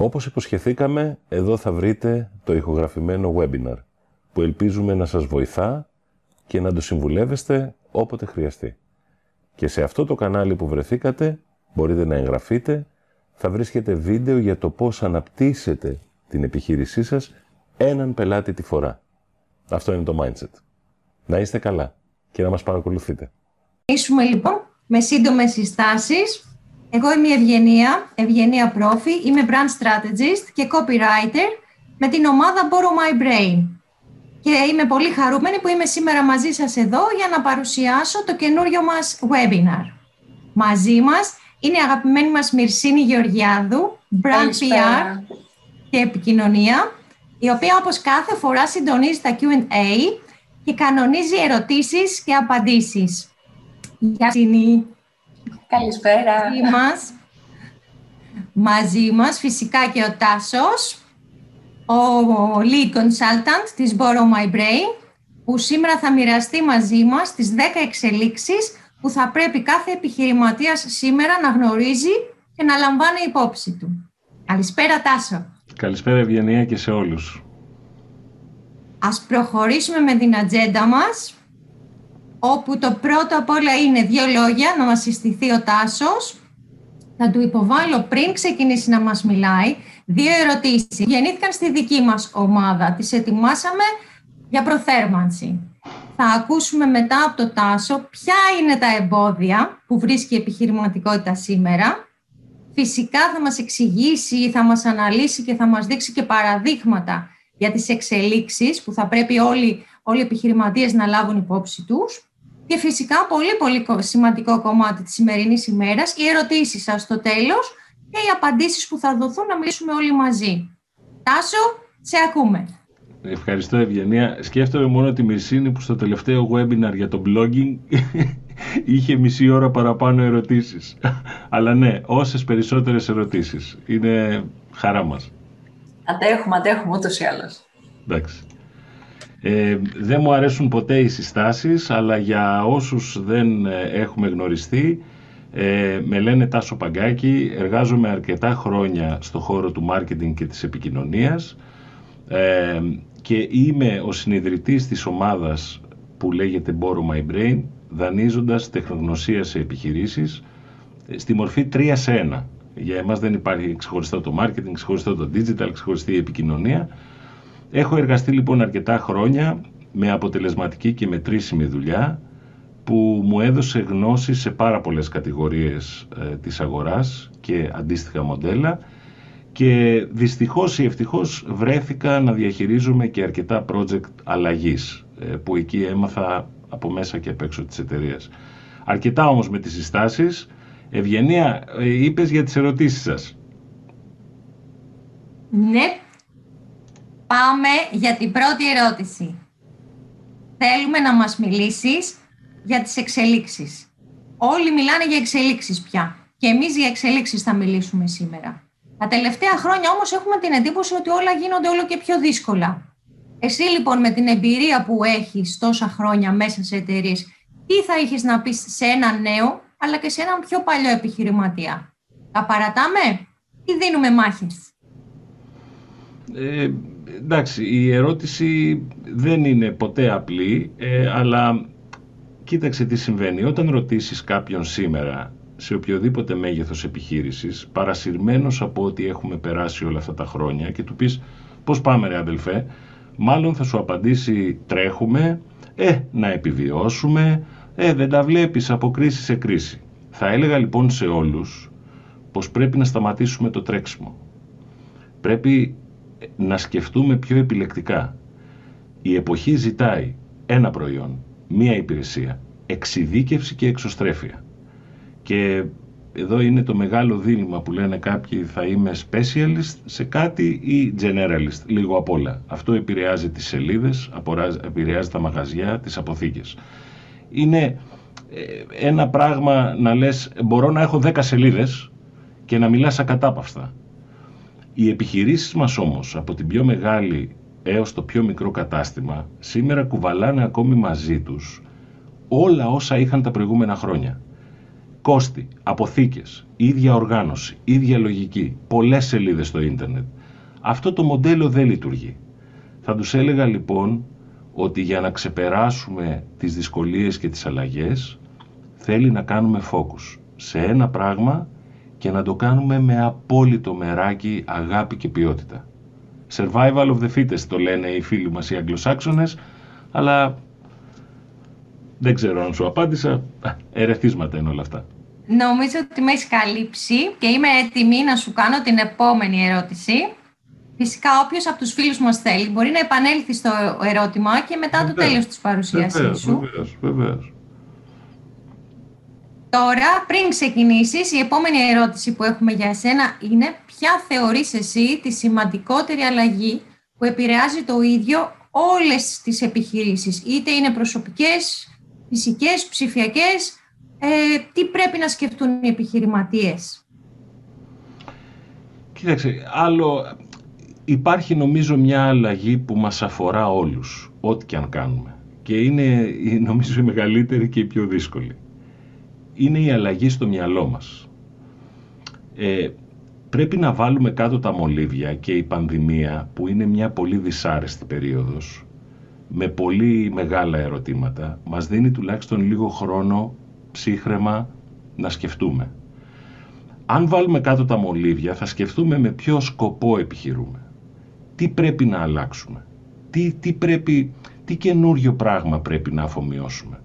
Όπως υποσχεθήκαμε, εδώ θα βρείτε το ηχογραφημένο webinar, που ελπίζουμε να σας βοηθά και να το συμβουλεύεστε όποτε χρειαστεί. Και σε αυτό το κανάλι που βρεθήκατε, μπορείτε να εγγραφείτε, θα βρίσκετε βίντεο για το πώς αναπτύσσετε την επιχείρησή σας έναν πελάτη τη φορά. Αυτό είναι το mindset. Να είστε καλά και να μας παρακολουθείτε. Ήσουμε λοιπόν με σύντομες συστάσεις εγώ είμαι η Ευγενία, Ευγενία Πρόφη, είμαι brand strategist και copywriter με την ομάδα Borrow My Brain. Και είμαι πολύ χαρούμενη που είμαι σήμερα μαζί σας εδώ για να παρουσιάσω το καινούριο μας webinar. Μαζί μας είναι η αγαπημένη μας Μυρσίνη Γεωργιάδου, brand PR και επικοινωνία, η οποία όπως κάθε φορά συντονίζει τα Q&A και κανονίζει ερωτήσεις και απαντήσεις. Γεια Καλησπέρα. Μαζί μας, μαζί μας φυσικά και ο Τάσος, ο lead consultant της Borrow My Brain, που σήμερα θα μοιραστεί μαζί μας τις 10 εξελίξεις που θα πρέπει κάθε επιχειρηματίας σήμερα να γνωρίζει και να λαμβάνει υπόψη του. Καλησπέρα Τάσο. Καλησπέρα Ευγενία και σε όλους. Ας προχωρήσουμε με την ατζέντα μας όπου το πρώτο απ' όλα είναι δύο λόγια να μας συστηθεί ο Τάσος. Θα του υποβάλω πριν ξεκινήσει να μας μιλάει δύο ερωτήσεις. Γεννήθηκαν στη δική μας ομάδα. Τις ετοιμάσαμε για προθέρμανση. Θα ακούσουμε μετά από το Τάσο ποια είναι τα εμπόδια που βρίσκει η επιχειρηματικότητα σήμερα. Φυσικά θα μας εξηγήσει, θα μας αναλύσει και θα μας δείξει και παραδείγματα για τις εξελίξεις που θα πρέπει όλοι, όλοι οι επιχειρηματίες να λάβουν υπόψη τους. Και φυσικά πολύ πολύ σημαντικό κομμάτι της σημερινής ημέρας, οι ερωτήσεις σας στο τέλος και οι απαντήσεις που θα δοθούν να μιλήσουμε όλοι μαζί. Τάσο, σε ακούμε. Ευχαριστώ Ευγενία. Σκέφτομαι μόνο τη Μυρσίνη που στο τελευταίο webinar για το blogging είχε μισή ώρα παραπάνω ερωτήσεις. Αλλά ναι, όσες περισσότερες ερωτήσεις. Είναι χαρά μας. Αντέχουμε, αντέχουμε ούτως ή άλλως. Εντάξει. Ε, δεν μου αρέσουν ποτέ οι συστάσεις, αλλά για όσους δεν ε, έχουμε γνωριστεί, ε, με λένε Τάσο Παγκάκη, εργάζομαι αρκετά χρόνια στο χώρο του μάρκετινγκ και της επικοινωνίας ε, και είμαι ο συνειδητής της ομάδας που λέγεται Borrow My Brain, δανείζοντας τεχνογνωσία σε επιχειρήσεις ε, στη μορφή 3 σε 1. Για εμάς δεν υπάρχει ξεχωριστό το marketing, ξεχωριστό το digital, ξεχωριστή η επικοινωνία. Έχω εργαστεί λοιπόν αρκετά χρόνια με αποτελεσματική και μετρήσιμη δουλειά που μου έδωσε γνώση σε πάρα πολλές κατηγορίες ε, της αγοράς και αντίστοιχα μοντέλα και δυστυχώς ή ευτυχώς βρέθηκα να διαχειρίζομαι και αρκετά project αλλαγής ε, που εκεί έμαθα από μέσα και απ' έξω της εταιρείας. Αρκετά όμως με τις συστάσεις. Ευγενία, ε, είπες για τις ερωτήσεις σας. Ναι, Πάμε για την πρώτη ερώτηση. Θέλουμε να μας μιλήσεις για τις εξελίξεις. Όλοι μιλάνε για εξελίξεις πια. Και εμείς για εξελίξεις θα μιλήσουμε σήμερα. Τα τελευταία χρόνια όμως έχουμε την εντύπωση ότι όλα γίνονται όλο και πιο δύσκολα. Εσύ λοιπόν με την εμπειρία που έχεις τόσα χρόνια μέσα σε εταιρείες, τι θα είχες να πεις σε έναν νέο αλλά και σε έναν πιο παλιό επιχειρηματία; Τα παρατάμε ή δίνουμε μάχες; Ε, εντάξει, η ερώτηση δεν είναι ποτέ απλή, ε, αλλά κοίταξε τι συμβαίνει. Όταν ρωτήσεις κάποιον σήμερα σε οποιοδήποτε μέγεθος επιχείρησης, παρασυρμένος από ό,τι έχουμε περάσει όλα αυτά τα χρόνια και του πεις πώς πάμε ρε αδελφέ, μάλλον θα σου απαντήσει τρέχουμε, ε, να επιβιώσουμε, ε, δεν τα βλέπεις από κρίση σε κρίση. Θα έλεγα λοιπόν σε όλους πως πρέπει να σταματήσουμε το τρέξιμο. Πρέπει να σκεφτούμε πιο επιλεκτικά. Η εποχή ζητάει ένα προϊόν, μία υπηρεσία, εξειδίκευση και εξωστρέφεια. Και εδώ είναι το μεγάλο δίλημα που λένε κάποιοι θα είμαι specialist σε κάτι ή generalist, λίγο απ' όλα. Αυτό επηρεάζει τις σελίδες, επηρεάζει τα μαγαζιά, τις αποθήκες. Είναι ε, ένα πράγμα να λες μπορώ να έχω 10 σελίδες και να μιλάς ακατάπαυστα. Οι επιχειρήσεις μας όμως, από την πιο μεγάλη έως το πιο μικρό κατάστημα, σήμερα κουβαλάνε ακόμη μαζί τους όλα όσα είχαν τα προηγούμενα χρόνια. κόστη, αποθήκες, ίδια οργάνωση, ίδια λογική, πολλές σελίδες στο ίντερνετ. Αυτό το μοντέλο δεν λειτουργεί. Θα τους έλεγα λοιπόν ότι για να ξεπεράσουμε τις δυσκολίες και τις αλλαγές θέλει να κάνουμε focus σε ένα πράγμα και να το κάνουμε με απόλυτο μεράκι αγάπη και ποιότητα. Survival of the fittest το λένε οι φίλοι μας οι Αγγλοσάξονες, αλλά δεν ξέρω αν σου απάντησα. Ερεθίσματα είναι όλα αυτά. Νομίζω ότι με έχεις καλύψει και είμαι έτοιμη να σου κάνω την επόμενη ερώτηση. Φυσικά, όποιος από τους φίλους μας θέλει μπορεί να επανέλθει στο ερώτημα και μετά το τέλος της παρουσίασής σου. Βεβαίως, βεβαίως. Τώρα, πριν ξεκινήσεις, η επόμενη ερώτηση που έχουμε για εσένα είναι ποια θεωρείς εσύ τη σημαντικότερη αλλαγή που επηρεάζει το ίδιο όλες τις επιχειρήσεις, είτε είναι προσωπικές, φυσικές, ψηφιακές, ε, τι πρέπει να σκεφτούν οι επιχειρηματίες; Κοίταξε, άλλο υπάρχει νομίζω μια αλλαγή που μας αφορά όλους, ό,τι και αν κάνουμε. Και είναι νομίζω η μεγαλύτερη και η πιο δύσκολη. Είναι η αλλαγή στο μυαλό μας. Ε, πρέπει να βάλουμε κάτω τα μολύβια και η πανδημία που είναι μια πολύ δυσάρεστη περίοδος με πολύ μεγάλα ερωτήματα μας δίνει τουλάχιστον λίγο χρόνο ψύχρεμα να σκεφτούμε. Αν βάλουμε κάτω τα μολύβια θα σκεφτούμε με ποιο σκοπό επιχειρούμε. Τι πρέπει να αλλάξουμε. Τι, τι, πρέπει, τι καινούριο πράγμα πρέπει να αφομοιώσουμε.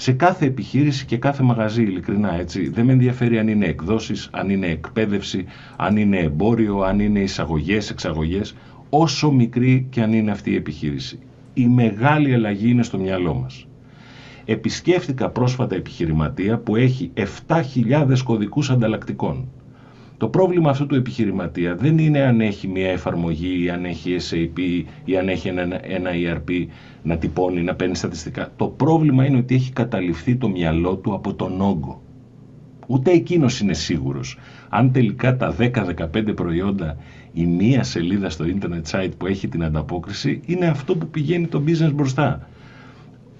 Σε κάθε επιχείρηση και κάθε μαγαζί, ειλικρινά έτσι, δεν με ενδιαφέρει αν είναι εκδόσεις, αν είναι εκπαίδευση, αν είναι εμπόριο, αν είναι εισαγωγές, εξαγωγές, όσο μικρή και αν είναι αυτή η επιχείρηση. Η μεγάλη αλλαγή είναι στο μυαλό μας. Επισκέφτηκα πρόσφατα επιχειρηματία που έχει 7.000 κωδικούς ανταλλακτικών. Το πρόβλημα αυτού του επιχειρηματία δεν είναι αν έχει μια εφαρμογή ή αν έχει SAP ή αν έχει ένα, ένα ERP να τυπώνει, να παίρνει στατιστικά. Το πρόβλημα είναι ότι έχει καταληφθεί το μυαλό του από τον όγκο. Ούτε εκείνος είναι σίγουρος. Αν τελικά τα 10-15 προϊόντα η μία σελίδα στο internet site που έχει την ανταπόκριση είναι αυτό που πηγαίνει το business μπροστά.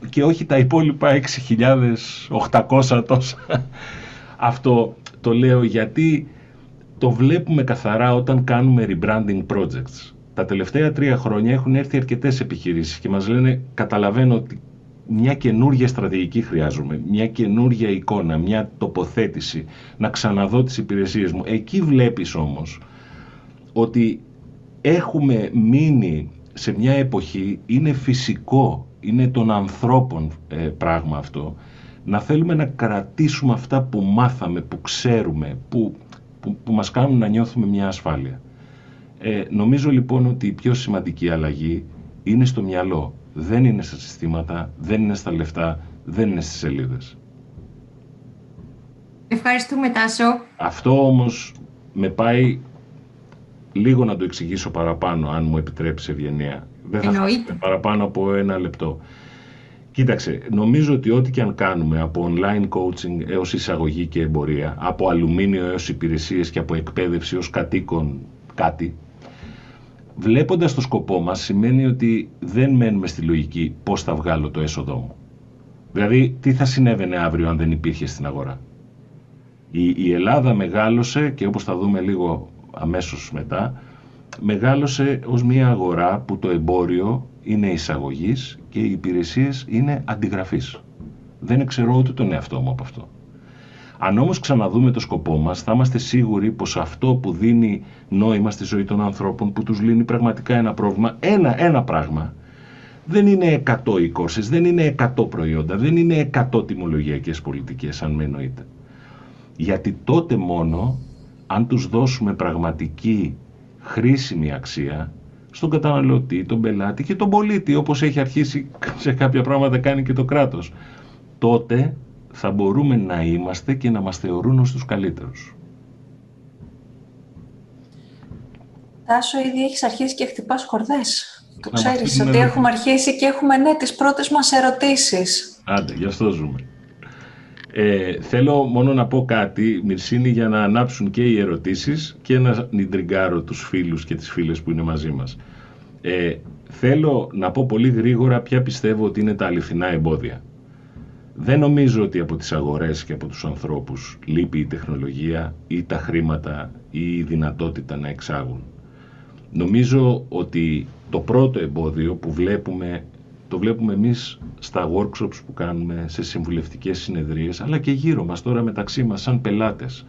Και όχι τα υπόλοιπα 6.800 τόσα. Αυτό το λέω γιατί το βλέπουμε καθαρά όταν κάνουμε rebranding projects. Τα τελευταία τρία χρόνια έχουν έρθει αρκετές επιχειρήσεις και μας λένε καταλαβαίνω ότι μια καινούργια στρατηγική χρειάζομαι, μια καινούργια εικόνα, μια τοποθέτηση, να ξαναδώ τις υπηρεσίες μου. Εκεί βλέπεις όμως ότι έχουμε μείνει σε μια εποχή, είναι φυσικό, είναι των ανθρώπων ε, πράγμα αυτό, να θέλουμε να κρατήσουμε αυτά που μάθαμε, που ξέρουμε, που, που, που μας κάνουν να νιώθουμε μια ασφάλεια. Ε, νομίζω λοιπόν ότι η πιο σημαντική αλλαγή είναι στο μυαλό. Δεν είναι στα συστήματα, δεν είναι στα λεφτά, δεν είναι στις σελίδες. Ευχαριστούμε Τάσο. Αυτό όμως με πάει λίγο να το εξηγήσω παραπάνω, αν μου επιτρέψει ευγενία. Δεν θα Εννοείται. παραπάνω από ένα λεπτό. Κοίταξε, νομίζω ότι ό,τι και αν κάνουμε από online coaching έως εισαγωγή και εμπορία, από αλουμίνιο έως υπηρεσίες και από εκπαίδευση ως κατοίκον κάτι, βλέποντας το σκοπό μας σημαίνει ότι δεν μένουμε στη λογική πώς θα βγάλω το έσοδό μου. Δηλαδή, τι θα συνέβαινε αύριο αν δεν υπήρχε στην αγορά. Η, η Ελλάδα μεγάλωσε και όπως θα δούμε λίγο αμέσως μετά, μεγάλωσε ως μια αγορά που το εμπόριο είναι εισαγωγής και οι υπηρεσίες είναι αντιγραφής. Δεν ξέρω ούτε τον εαυτό μου από αυτό. Αν όμως ξαναδούμε το σκοπό μας, θα είμαστε σίγουροι πως αυτό που δίνει νόημα στη ζωή των ανθρώπων, που τους λύνει πραγματικά ένα πρόβλημα, ένα, ένα πράγμα, δεν είναι 100 οι courses, δεν είναι 100 προϊόντα, δεν είναι 100 τιμολογιακές πολιτικές, αν με εννοείτε. Γιατί τότε μόνο, αν τους δώσουμε πραγματική χρήσιμη αξία, στον καταναλωτή, τον πελάτη και τον πολίτη, όπως έχει αρχίσει σε κάποια πράγματα κάνει και το κράτος, τότε θα μπορούμε να είμαστε και να μας θεωρούν ως τους καλύτερους. Τάσο, ήδη έχεις αρχίσει και χτυπάς χορδές. Το Να ξέρεις μαθαίνουμε ότι να- έχουμε αρχίσει και έχουμε ναι τις πρώτες μας ερωτήσεις. Άντε, γι' αυτό ζούμε. Ε, θέλω μόνο να πω κάτι, Μυρσίνη, για να ανάψουν και οι ερωτήσεις και να νιντριγκάρω τους φίλους και τις φίλες που είναι μαζί μας. Ε, θέλω να πω πολύ γρήγορα ποια πιστεύω ότι είναι τα αληθινά εμπόδια. Δεν νομίζω ότι από τις αγορές και από τους ανθρώπους λείπει η τεχνολογία ή τα χρήματα ή η δυνατότητα να εξάγουν. Νομίζω ότι το πρώτο εμπόδιο που βλέπουμε, το βλέπουμε εμείς στα workshops που κάνουμε, σε συμβουλευτικές συνεδρίες, αλλά και γύρω μας τώρα μεταξύ μας σαν πελάτες.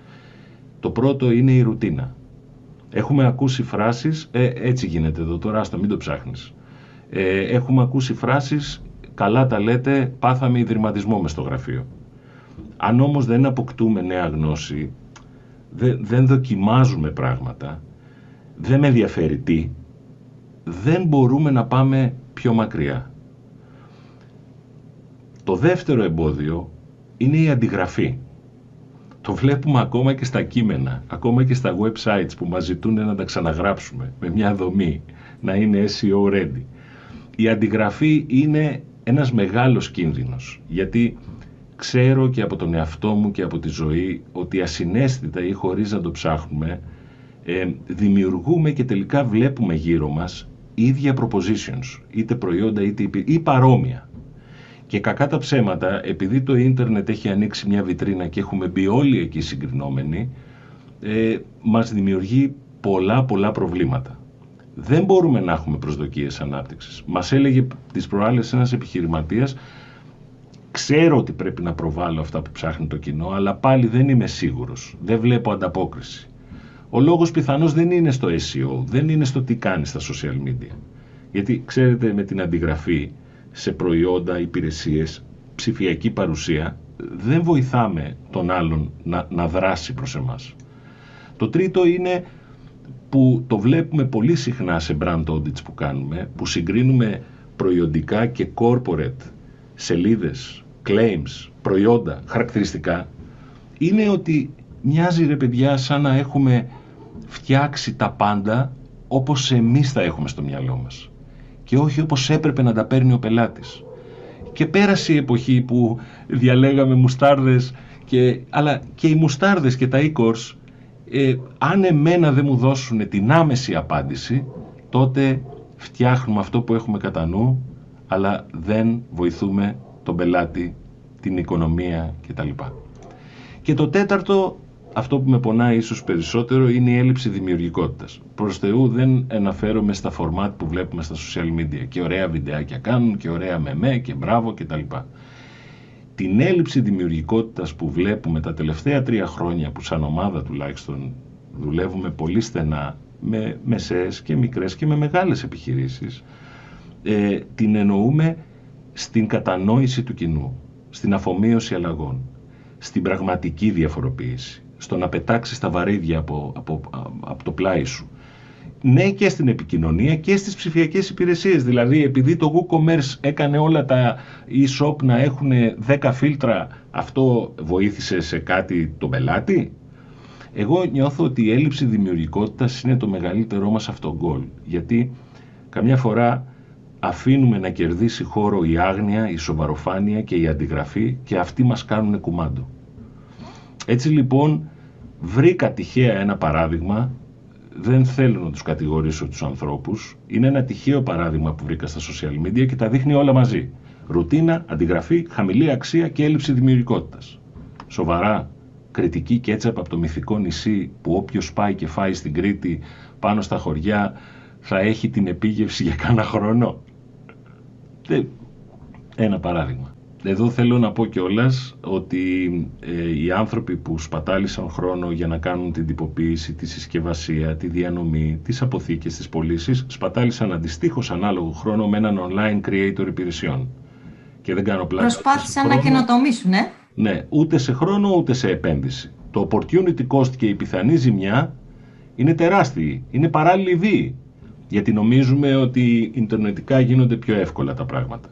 Το πρώτο είναι η ρουτίνα. Έχουμε ακούσει φράσεις, ε, έτσι γίνεται εδώ τώρα, άστο μην το ψάχνεις. Ε, έχουμε ακούσει φράσεις, καλά τα λέτε, πάθαμε ιδρυματισμό μες στο γραφείο. Αν όμως δεν αποκτούμε νέα γνώση, δεν, δεν δοκιμάζουμε πράγματα, δεν με ενδιαφέρει τι, δεν μπορούμε να πάμε πιο μακριά. Το δεύτερο εμπόδιο είναι η αντιγραφή. Το βλέπουμε ακόμα και στα κείμενα, ακόμα και στα websites που μας ζητούν να τα ξαναγράψουμε με μια δομή, να είναι SEO ready. Η αντιγραφή είναι ένας μεγάλος κίνδυνος, γιατί ξέρω και από τον εαυτό μου και από τη ζωή ότι ασυναίσθητα ή χωρίς να το ψάχνουμε, ε, δημιουργούμε και τελικά βλέπουμε γύρω μας ίδια propositions, είτε προϊόντα είτε ή παρόμοια. Και κακά τα ψέματα, επειδή το ίντερνετ έχει ανοίξει μια βιτρίνα και έχουμε μπει όλοι εκεί συγκρινόμενοι, ε, μας δημιουργεί πολλά πολλά προβλήματα. Δεν μπορούμε να έχουμε προσδοκίες ανάπτυξης. Μας έλεγε τις προάλλες ένας επιχειρηματίας, ξέρω ότι πρέπει να προβάλλω αυτά που ψάχνει το κοινό, αλλά πάλι δεν είμαι σίγουρος. Δεν βλέπω ανταπόκριση. Ο λόγος πιθανώς δεν είναι στο SEO, δεν είναι στο τι κάνει στα social media. Γιατί ξέρετε με την αντιγραφή σε προϊόντα, υπηρεσίες, ψηφιακή παρουσία, δεν βοηθάμε τον άλλον να, να δράσει προς εμάς. Το τρίτο είναι που το βλέπουμε πολύ συχνά σε brand audits που κάνουμε, που συγκρίνουμε προϊόντικά και corporate σελίδες, claims, προϊόντα, χαρακτηριστικά, είναι ότι μοιάζει ρε παιδιά σαν να έχουμε φτιάξει τα πάντα όπως εμείς τα έχουμε στο μυαλό μας και όχι όπως έπρεπε να τα παίρνει ο πελάτης. Και πέρασε η εποχή που διαλέγαμε μουστάρδες, και, αλλά και οι μουστάρδες και τα e ε, αν εμένα δεν μου δώσουν την άμεση απάντηση, τότε φτιάχνουμε αυτό που έχουμε κατά νου, αλλά δεν βοηθούμε τον πελάτη, την οικονομία κτλ. Και το τέταρτο αυτό που με πονάει ίσως περισσότερο είναι η έλλειψη δημιουργικότητας. Προς Θεού δεν αναφέρομαι στα φορμάτ που βλέπουμε στα social media και ωραία βιντεάκια κάνουν και ωραία μεμέ και μπράβο κτλ. Την έλλειψη δημιουργικότητας που βλέπουμε τα τελευταία τρία χρόνια που σαν ομάδα τουλάχιστον δουλεύουμε πολύ στενά με μεσαίες και μικρές και με μεγάλες επιχειρήσεις ε, την εννοούμε στην κατανόηση του κοινού, στην αφομοίωση αλλαγών, στην πραγματική διαφοροποίηση στο να πετάξεις τα βαρύδια από, από, από το πλάι σου. Ναι και στην επικοινωνία και στις ψηφιακές υπηρεσίες. Δηλαδή επειδή το WooCommerce έκανε όλα τα e-shop να έχουν 10 φίλτρα, αυτό βοήθησε σε κάτι τον πελάτη; Εγώ νιώθω ότι η έλλειψη δημιουργικότητας είναι το μεγαλύτερό μας αυτογκόλ. Γιατί καμιά φορά αφήνουμε να κερδίσει χώρο η άγνοια, η σοβαροφάνεια και η αντιγραφή και αυτοί μας κάνουν κουμάντο. Έτσι λοιπόν βρήκα τυχαία ένα παράδειγμα, δεν θέλω να τους κατηγορήσω τους ανθρώπους, είναι ένα τυχαίο παράδειγμα που βρήκα στα social media και τα δείχνει όλα μαζί. Ρουτίνα, αντιγραφή, χαμηλή αξία και έλλειψη δημιουργικότητας. Σοβαρά, κριτική κέτσαπ από το μυθικό νησί που όποιος πάει και φάει στην Κρήτη πάνω στα χωριά θα έχει την επίγευση για κάνα χρόνο. Ένα παράδειγμα. Εδώ θέλω να πω κιόλας ότι ε, οι άνθρωποι που σπατάλησαν χρόνο για να κάνουν την τυποποίηση, τη συσκευασία, τη διανομή, τις αποθήκες, τις πωλήσεις, σπατάλησαν αντιστοίχως ανάλογο χρόνο με έναν online creator υπηρεσιών. Και δεν κάνω πλάκα. Προσπάθησαν να καινοτομήσουν, ε; Ναι, ούτε σε χρόνο ούτε σε επένδυση. Το opportunity cost και η πιθανή ζημιά είναι τεράστιοι. Είναι παράλληλοι βίοι. Γιατί νομίζουμε ότι ιντερνετικά γίνονται πιο εύκολα τα πράγματα.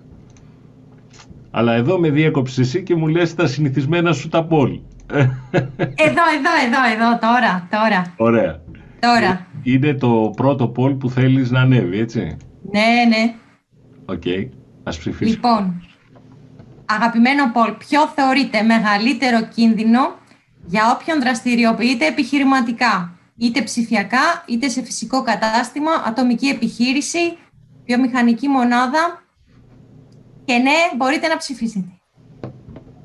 Αλλά εδώ με διέκοψες εσύ και μου λες τα συνηθισμένα σου τα poll. Εδώ, εδώ, εδώ, εδώ, τώρα, τώρα. Ωραία. Τώρα. Είναι το πρώτο poll που θέλεις να ανέβει, έτσι; Ναι, ναι. OK, okay. ας ψηφίσουμε. Λοιπόν, αγαπημένο poll, ποιο θεωρείτε μεγαλύτερο κίνδυνο για όποιον δραστηριοποιείται επιχειρηματικά, είτε ψηφιακά, είτε σε φυσικό κατάστημα, ατομική επιχείρηση, βιομηχανική μονάδα και ναι, μπορείτε να ψηφίσετε.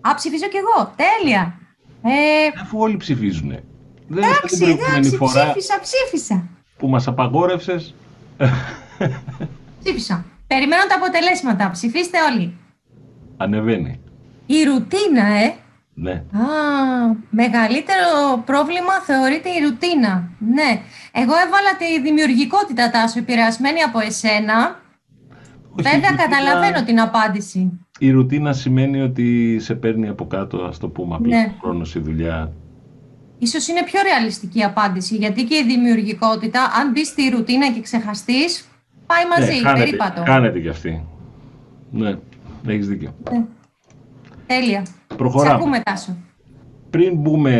Α, ψηφίζω κι εγώ. Τέλεια. Ε, Αφού όλοι ψηφίζουν. Δεν εντάξει, την προηγούμενη εντάξει, φορά ψήφισα, ψήφισα. που μας απαγόρευσες. Ψήφισα. Περιμένω τα αποτελέσματα. Ψηφίστε όλοι. Ανεβαίνει. Η ρουτίνα, ε. Ναι. Α, μεγαλύτερο πρόβλημα θεωρείται η ρουτίνα. Ναι. Εγώ έβαλα τη δημιουργικότητα, Τάσο, επηρεασμένη από εσένα. Όχι, η Βέβαια, ρουτίνα- καταλαβαίνω την απάντηση. Η ρουτίνα σημαίνει ότι σε παίρνει από κάτω, ας το πούμε απλά, Ναι. ο χρόνος, η δουλειά. Ίσως είναι πιο ρεαλιστική απάντηση, γιατί και η δημιουργικότητα, αν μπει στη ρουτίνα και ξεχαστείς, πάει μαζί, ναι, χάνεται, περίπατο. χάνεται κι αυτή. Ναι, έχεις δίκιο. Ναι. Τέλεια. Σε Προχωράμε. ακούμε, Τάσο. Πριν μπούμε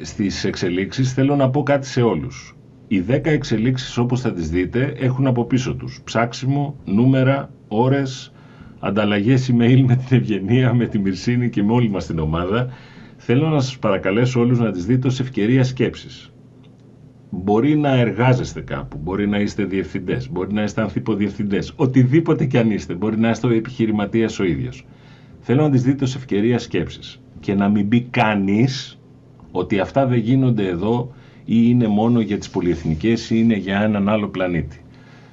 ε, στις εξελίξεις, θέλω να πω κάτι σε όλους. Οι 10 εξελίξεις όπως θα τις δείτε έχουν από πίσω τους ψάξιμο, νούμερα, ώρες, ανταλλαγές email με την Ευγενία, με τη Μυρσίνη και με όλη μας την ομάδα. Θέλω να σας παρακαλέσω όλους να τις δείτε ως ευκαιρία σκέψης. Μπορεί να εργάζεστε κάπου, μπορεί να είστε διευθυντές, μπορεί να είστε ανθιποδιευθυντές, οτιδήποτε κι αν είστε, μπορεί να είστε ο επιχειρηματίας ο ίδιος. Θέλω να τις δείτε ως ευκαιρία σκέψης και να μην μπει κανείς ότι αυτά δεν γίνονται εδώ ή είναι μόνο για τις πολυεθνικές ή είναι για έναν άλλο πλανήτη.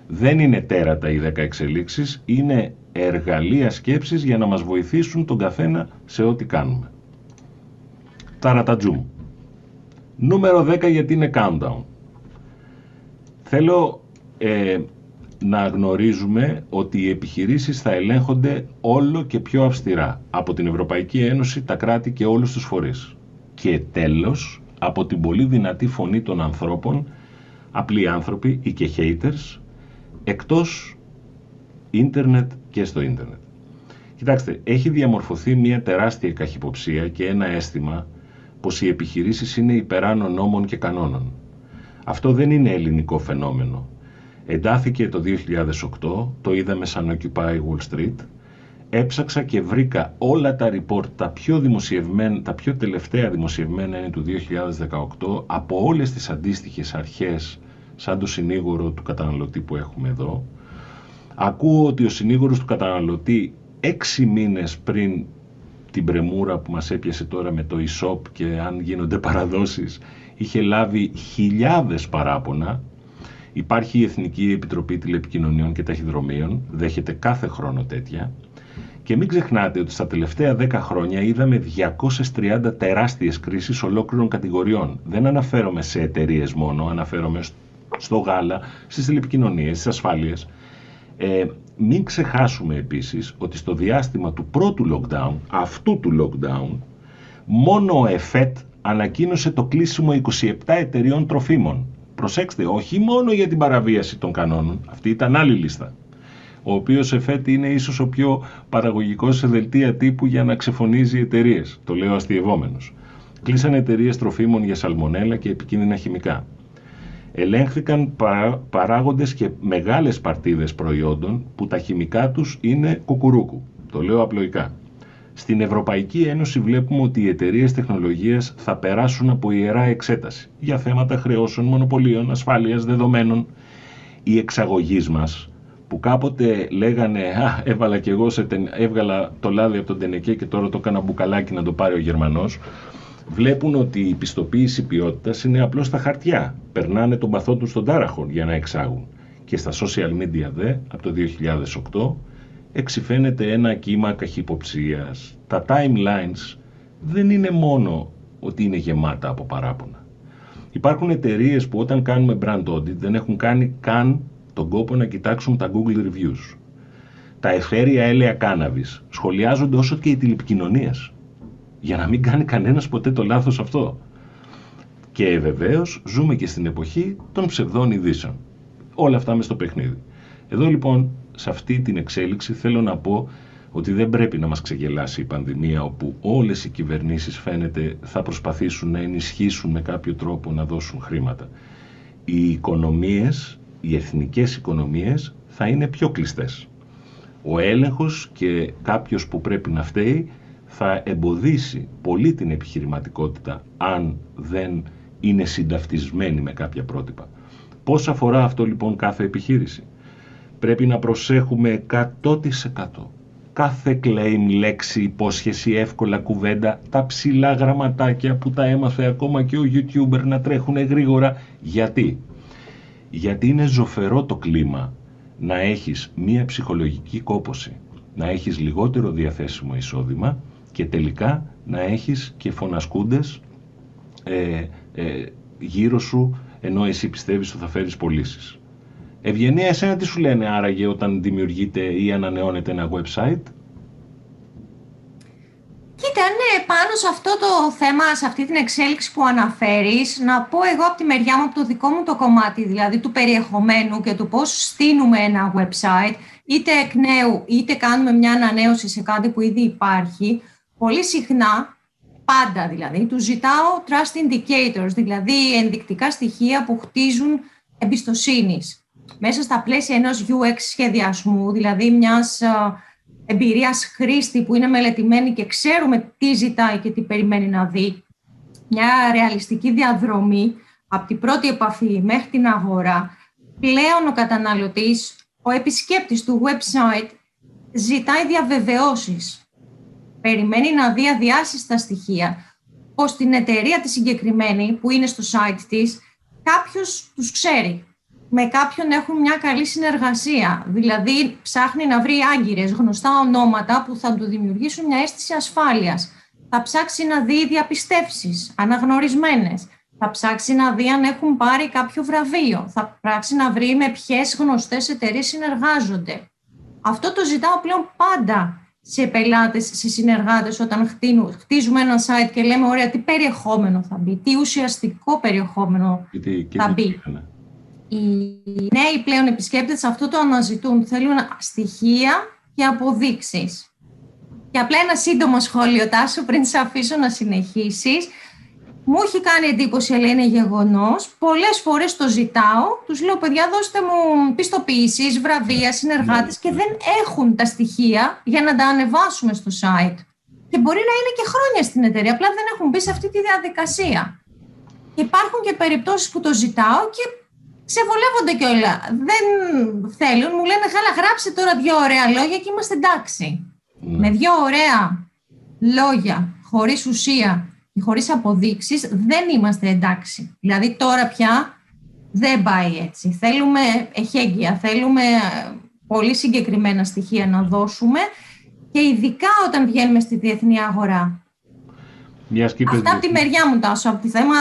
Δεν είναι τέρατα οι 10 εξελίξεις, είναι εργαλεία σκέψης για να μας βοηθήσουν τον καθένα σε ό,τι κάνουμε. Ταρατατζούμ. Νούμερο 10 γιατί είναι countdown. Θέλω ε, να γνωρίζουμε ότι οι επιχειρήσεις θα ελέγχονται όλο και πιο αυστηρά από την Ευρωπαϊκή Ένωση, τα κράτη και όλους τους φορείς. Και τέλος, από την πολύ δυνατή φωνή των ανθρώπων, απλοί άνθρωποι ή και haters, εκτός ίντερνετ και στο ίντερνετ. Κοιτάξτε, έχει διαμορφωθεί μια τεράστια καχυποψία και ένα αίσθημα πως οι επιχειρήσεις είναι υπεράνω νόμων και κανόνων. Αυτό δεν είναι ελληνικό φαινόμενο. Εντάθηκε το 2008, το είδαμε σαν Occupy Wall Street, έψαξα και βρήκα όλα τα report, τα πιο, δημοσιευμένα, τα πιο τελευταία δημοσιευμένα είναι του 2018, από όλες τις αντίστοιχες αρχές, σαν το συνήγορο του καταναλωτή που έχουμε εδώ. Ακούω ότι ο συνήγορος του καταναλωτή έξι μήνες πριν την πρεμούρα που μας έπιασε τώρα με το e-shop και αν γίνονται παραδόσεις, είχε λάβει χιλιάδες παράπονα Υπάρχει η Εθνική Επιτροπή Τηλεπικοινωνιών και Ταχυδρομείων, δέχεται κάθε χρόνο τέτοια. Και μην ξεχνάτε ότι στα τελευταία 10 χρόνια είδαμε 230 τεράστιες κρίσεις ολόκληρων κατηγοριών. Δεν αναφέρομαι σε εταιρείες μόνο, αναφέρομαι στο γάλα, στις τηλεπικοινωνίες, στις ασφάλειες. Ε, μην ξεχάσουμε επίσης ότι στο διάστημα του πρώτου lockdown, αυτού του lockdown, μόνο ο ΕΦΕΤ ανακοίνωσε το κλείσιμο 27 εταιριών τροφίμων. Προσέξτε, όχι μόνο για την παραβίαση των κανόνων, αυτή ήταν άλλη λίστα. Ο οποίος ΕΦΕΤ είναι ίσως ο πιο παραγωγικός σε δελτία τύπου για να ξεφωνίζει εταιρείες. Το λέω αστειευόμενος. Κλείσαν εταιρείες τροφίμων για σαλμονέλα και επικίνδυνα χημικά. Ελέγχθηκαν παρά, παράγοντες και μεγάλες παρτίδες προϊόντων που τα χημικά τους είναι κουκουρούκου. Το λέω απλοϊκά. Στην Ευρωπαϊκή Ένωση βλέπουμε ότι οι εταιρείες τεχνολογίας θα περάσουν από ιερά εξέταση για θέματα χρεώσεων, μονοπωλίων, ασφάλειας, δεδομένων. Οι εξαγωγείς μας που κάποτε λέγανε «Α, έβαλα και εγώ σε τεν... έβγαλα το λάδι από τον Τενεκέ και τώρα το έκανα μπουκαλάκι να το πάρει ο Γερμανός», βλέπουν ότι η πιστοποίηση ποιότητας είναι απλώς στα χαρτιά. Περνάνε τον παθό τους στον τάραχο για να εξάγουν. Και στα social media δε, από το 2008, εξηφαίνεται ένα κύμα καχυποψίας. Τα timelines δεν είναι μόνο ότι είναι γεμάτα από παράπονα. Υπάρχουν εταιρείες που όταν κάνουμε brand audit δεν έχουν κάνει καν τον κόπο να κοιτάξουν τα Google Reviews. Τα εφαίρια έλαια κάναβης σχολιάζονται όσο και οι τηλεπικοινωνίες. Για να μην κάνει κανένας ποτέ το λάθος αυτό. Και βεβαίως ζούμε και στην εποχή των ψευδών ειδήσεων. Όλα αυτά μες στο παιχνίδι. Εδώ λοιπόν σε αυτή την εξέλιξη θέλω να πω ότι δεν πρέπει να μας ξεγελάσει η πανδημία όπου όλες οι κυβερνήσεις φαίνεται θα προσπαθήσουν να ενισχύσουν με κάποιο τρόπο να δώσουν χρήματα. Οι οικονομίες, οι εθνικές οικονομίες θα είναι πιο κλειστές. Ο έλεγχος και κάποιος που πρέπει να φταίει θα εμποδίσει πολύ την επιχειρηματικότητα αν δεν είναι συνταυτισμένη με κάποια πρότυπα. Πώς αφορά αυτό λοιπόν κάθε επιχείρηση; Πρέπει να προσέχουμε 100% κάθε claim, λέξη, υπόσχεση, εύκολα κουβέντα, τα ψηλά γραμματάκια που τα έμαθε ακόμα και ο YouTuber να τρέχουν γρήγορα. Γιατί; Γιατί είναι ζωφερό το κλίμα να έχεις μία ψυχολογική κόποση, να έχεις λιγότερο διαθέσιμο εισόδημα και τελικά να έχεις και φωνασκούντες ε, ε, γύρω σου ενώ εσύ πιστεύεις ότι θα φέρεις πωλήσεις. Ευγενία, εσένα τι σου λένε άραγε όταν δημιουργείται ή ανανεώνεται ένα website; Κοίτα, ναι, πάνω σε αυτό το θέμα, σε αυτή την εξέλιξη που αναφέρεις, να πω εγώ από τη μεριά μου, από το δικό μου το κομμάτι, δηλαδή του περιεχομένου και του πώς στείνουμε ένα website, είτε εκ νέου, είτε κάνουμε μια ανανέωση σε κάτι που ήδη υπάρχει, πολύ συχνά, πάντα δηλαδή, του ζητάω trust indicators, δηλαδή ενδεικτικά στοιχεία που χτίζουν εμπιστοσύνης. Μέσα στα πλαίσια ενός UX σχεδιασμού, δηλαδή μιας εμπειρίας χρήστη που είναι μελετημένη και ξέρουμε τι ζητάει και τι περιμένει να δει, μια ρεαλιστική διαδρομή από την πρώτη επαφή μέχρι την αγορά, πλέον ο καταναλωτής, ο επισκέπτης του website ζητάει διαβεβαιώσεις. Περιμένει να δει αδιάσυστα στοιχεία, πως την εταιρεία τη συγκεκριμένη που είναι στο site της, κάποιος τους ξέρει, με κάποιον έχουν μια καλή συνεργασία. Δηλαδή, ψάχνει να βρει άγκυρες, γνωστά ονόματα που θα του δημιουργήσουν μια αίσθηση ασφάλειας. Θα ψάξει να δει διαπιστεύσεις, αναγνωρισμένες. Θα ψάξει να δει αν έχουν πάρει κάποιο βραβείο. Θα ψάξει να βρει με ποιες γνωστές εταιρείες συνεργάζονται. Αυτό το ζητάω πλέον πάντα σε πελάτες, σε συνεργάτες όταν χτίζουμε ένα site και λέμε ωραία τι περιεχόμενο θα μπει, τι ουσιαστικό περιεχόμενο θα μπει οι νέοι πλέον επισκέπτες αυτό το αναζητούν. Θέλουν στοιχεία και αποδείξεις. Και απλά ένα σύντομο σχόλιο, Τάσο, πριν σε αφήσω να συνεχίσεις. Μου έχει κάνει εντύπωση, αλλά είναι γεγονός. Πολλές φορές το ζητάω, τους λέω: Παιδιά, δώστε μου πιστοποιήσει, βραβεία, συνεργάτες και δεν έχουν τα στοιχεία για να τα ανεβάσουμε στο site. Και μπορεί να είναι και χρόνια στην εταιρεία, απλά δεν έχουν μπει σε αυτή τη διαδικασία. Υπάρχουν και περιπτώσεις που το ζητάω και ξεβολεύονται κιόλα. Δεν θέλουν, μου λένε χάλα γράψε τώρα δύο ωραία λόγια και είμαστε εντάξει. Ναι. Με δύο ωραία λόγια, χωρίς ουσία και χωρίς αποδείξεις, δεν είμαστε εντάξει. Δηλαδή τώρα πια δεν πάει έτσι. Θέλουμε εχέγγυα, θέλουμε πολύ συγκεκριμένα στοιχεία να δώσουμε και ειδικά όταν βγαίνουμε στη διεθνή αγορά. Αυτά από τη μεριά μου τάσο, από τη θέμα,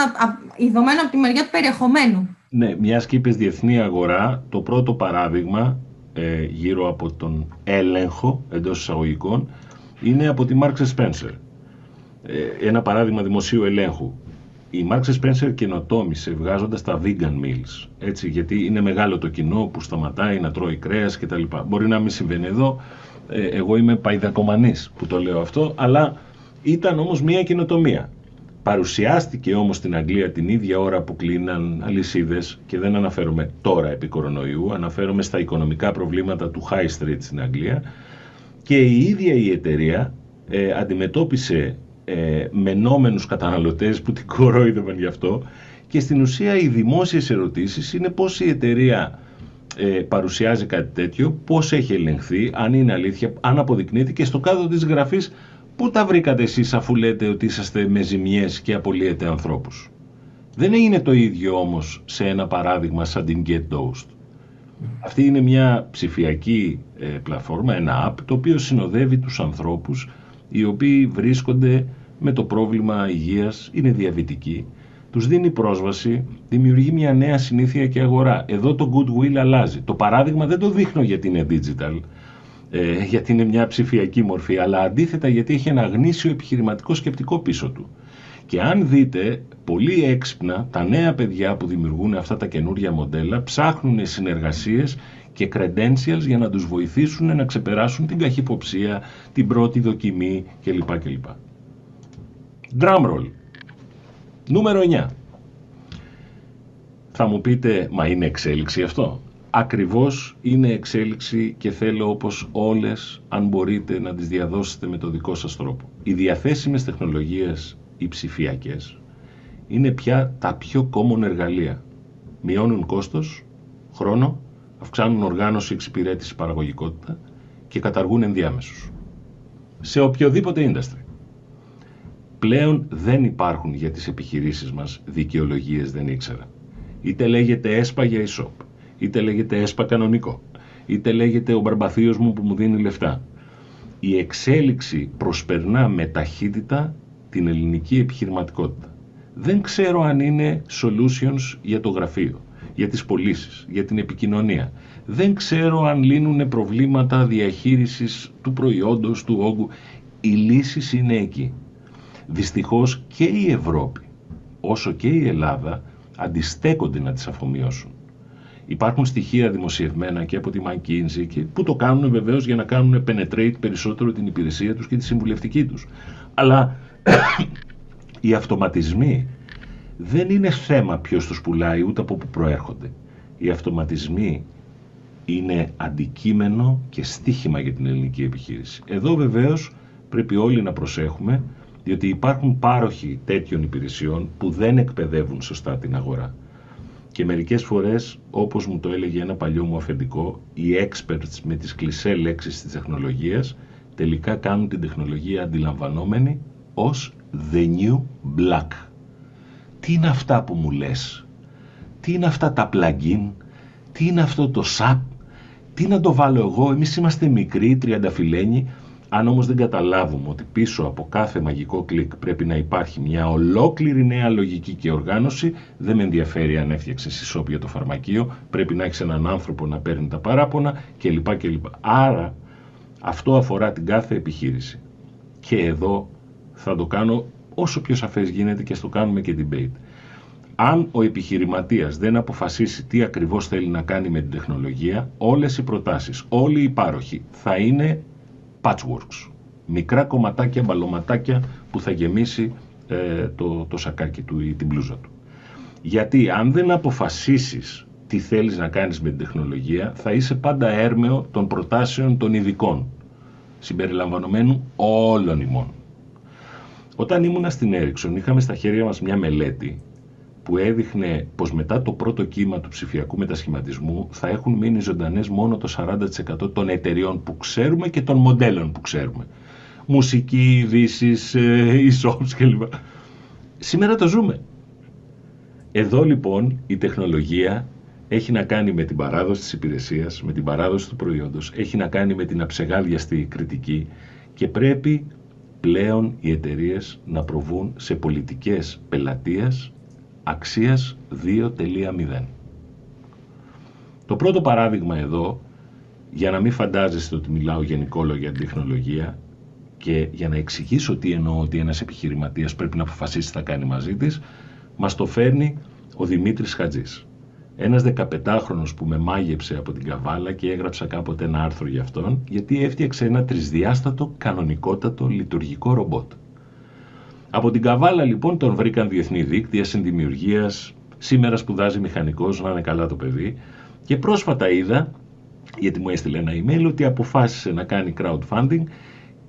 ειδωμένο από τη μεριά του περιεχομένου. Ναι, μιας και είπες διεθνή αγορά, το πρώτο παράδειγμα ε, γύρω από τον έλεγχο εντός εισαγωγικών είναι από τη Marks Spencer. Ε, ένα παράδειγμα δημοσίου ελέγχου. Η Marks Spencer καινοτόμησε βγάζοντας τα vegan meals, έτσι, γιατί είναι μεγάλο το κοινό που σταματάει να τρώει κρέας κτλ. Μπορεί να μην συμβαίνει εδώ, ε, εγώ είμαι παϊδακομανής που το λέω αυτό, αλλά ήταν όμως μια καινοτομία. Παρουσιάστηκε όμως στην Αγγλία την ίδια ώρα που κλείναν αλυσίδες και δεν αναφέρομαι τώρα επί κορονοϊού, αναφέρομαι στα οικονομικά προβλήματα του High Street στην Αγγλία και η ίδια η εταιρεία ε, αντιμετώπισε ε, μενόμενους καταναλωτές που την κορόιδευαν γι' αυτό και στην ουσία οι δημόσιες ερωτήσεις είναι πώς η εταιρεία ε, παρουσιάζει κάτι τέτοιο, πώς έχει ελεγχθεί, αν είναι αλήθεια, αν αποδεικνύεται και στο κάτω της γραφής Πού τα βρήκατε εσείς αφού λέτε ότι είσαστε με ζημιές και απολύετε ανθρώπους; Δεν έγινε το ίδιο όμως σε ένα παράδειγμα σαν την Get Dosed. Αυτή είναι μια ψηφιακή ε, πλατφόρμα, ένα app, το οποίο συνοδεύει τους ανθρώπους οι οποίοι βρίσκονται με το πρόβλημα υγείας, είναι διαβητικοί, τους δίνει πρόσβαση, δημιουργεί μια νέα συνήθεια και αγορά. Εδώ το goodwill αλλάζει. Το παράδειγμα δεν το δείχνω γιατί είναι digital, ε, γιατί είναι μια ψηφιακή μορφή, αλλά αντίθετα γιατί έχει ένα γνήσιο επιχειρηματικό σκεπτικό πίσω του. Και αν δείτε, πολύ έξυπνα τα νέα παιδιά που δημιουργούν αυτά τα καινούργια μοντέλα ψάχνουν συνεργασίες και credentials για να τους βοηθήσουν να ξεπεράσουν την καχυποψία, την πρώτη δοκιμή κλπ. κλπ. Drumroll. Νούμερο 9. Θα μου πείτε, μα είναι εξέλιξη αυτό; Ακριβώς είναι εξέλιξη και θέλω όπως όλες, αν μπορείτε, να τις διαδώσετε με το δικό σας τρόπο. Οι διαθέσιμες τεχνολογίες, οι ψηφιακές, είναι πια τα πιο common εργαλεία. Μειώνουν κόστος, χρόνο, αυξάνουν οργάνωση, εξυπηρέτηση, παραγωγικότητα και καταργούν ενδιάμεσους. σε οποιοδήποτε industry. Πλέον δεν υπάρχουν για τις επιχειρήσεις μας δικαιολογίες δεν ήξερα. Είτε λέγεται έσπα για e-shop, είτε λέγεται έσπα κανονικό, είτε λέγεται ο μπαρμπαθίος μου που μου δίνει λεφτά. Η εξέλιξη προσπερνά με ταχύτητα την ελληνική επιχειρηματικότητα. Δεν ξέρω αν είναι solutions για το γραφείο, για τις πωλήσεις, για την επικοινωνία. Δεν ξέρω αν λύνουν προβλήματα διαχείρισης του προϊόντος, του όγκου. Οι λύσεις είναι εκεί. Δυστυχώς και η Ευρώπη, όσο και η Ελλάδα, αντιστέκονται να τις αφομοιώσουν. Υπάρχουν στοιχεία δημοσιευμένα και από τη McKinsey και που το κάνουν βεβαίως για να κάνουν penetrate περισσότερο την υπηρεσία τους και τη συμβουλευτική τους. Αλλά οι αυτοματισμοί δεν είναι θέμα ποιος τους πουλάει ούτε από πού προέρχονται. Οι αυτοματισμοί είναι αντικείμενο και στίχημα για την ελληνική επιχείρηση. Εδώ βεβαίως πρέπει όλοι να προσέχουμε διότι υπάρχουν πάροχοι τέτοιων υπηρεσιών που δεν εκπαιδεύουν σωστά την αγορά. Και μερικές φορές, όπως μου το έλεγε ένα παλιό μου αφεντικό, οι experts με τις κλισέ λέξεις της τεχνολογίας τελικά κάνουν την τεχνολογία αντιλαμβανόμενη ως the new black. Τι είναι αυτά που μου λες, τι είναι αυτά τα plugin, τι είναι αυτό το SAP, τι να το βάλω εγώ, εμείς είμαστε μικροί, τριανταφυλένοι, αν όμως δεν καταλάβουμε ότι πίσω από κάθε μαγικό κλικ πρέπει να υπάρχει μια ολόκληρη νέα λογική και οργάνωση, δεν με ενδιαφέρει αν έφτιαξε ισόπια το φαρμακείο, πρέπει να έχεις έναν άνθρωπο να παίρνει τα παράπονα κλπ. κλπ. Άρα αυτό αφορά την κάθε επιχείρηση. Και εδώ θα το κάνω όσο πιο σαφές γίνεται και στο κάνουμε και debate. Αν ο επιχειρηματίας δεν αποφασίσει τι ακριβώς θέλει να κάνει με την τεχνολογία, όλες οι προτάσεις, όλοι οι πάροχοι θα είναι patchworks. Μικρά κομματάκια, μπαλωματάκια που θα γεμίσει ε, το, το σακάκι του ή την μπλούζα του. Γιατί αν δεν αποφασίσεις τι θέλεις να κάνεις με την τεχνολογία, θα είσαι πάντα έρμεο των προτάσεων των ειδικών, συμπεριλαμβανομένου όλων ημών. Όταν ήμουνα στην Ericsson είχαμε στα χέρια μας μια μελέτη που έδειχνε πως μετά το πρώτο κύμα του ψηφιακού μετασχηματισμού θα έχουν μείνει ζωντανές μόνο το 40% των εταιριών που ξέρουμε και των μοντέλων που ξέρουμε. Μουσική, ειδήσεις, e-shops κλπ. Σήμερα το ζούμε. Εδώ λοιπόν η τεχνολογία έχει να κάνει με την παράδοση της υπηρεσίας, με την παράδοση του προϊόντος, έχει να κάνει με την αψεγάδιαστη κριτική και πρέπει πλέον οι εταιρείες να προβούν σε πολιτικές πελατείας αξίας 2.0. Το πρώτο παράδειγμα εδώ, για να μην φαντάζεστε ότι μιλάω γενικόλογα για την τεχνολογία και για να εξηγήσω τι εννοώ ότι ένας επιχειρηματίας πρέπει να αποφασίσει τι θα κάνει μαζί της, μας το φέρνει ο Δημήτρης Χατζής. Ένας 15χρονος που με μάγεψε από την Καβάλα και έγραψα κάποτε ένα άρθρο για αυτόν, γιατί έφτιαξε ένα τρισδιάστατο, κανονικότατο, λειτουργικό ρομπότ. Από την Καβάλα λοιπόν τον βρήκαν διεθνή δίκτυα συνδημιουργίας. Σήμερα σπουδάζει μηχανικός, να είναι καλά το παιδί. Και πρόσφατα είδα, γιατί μου έστειλε ένα email, ότι αποφάσισε να κάνει crowdfunding.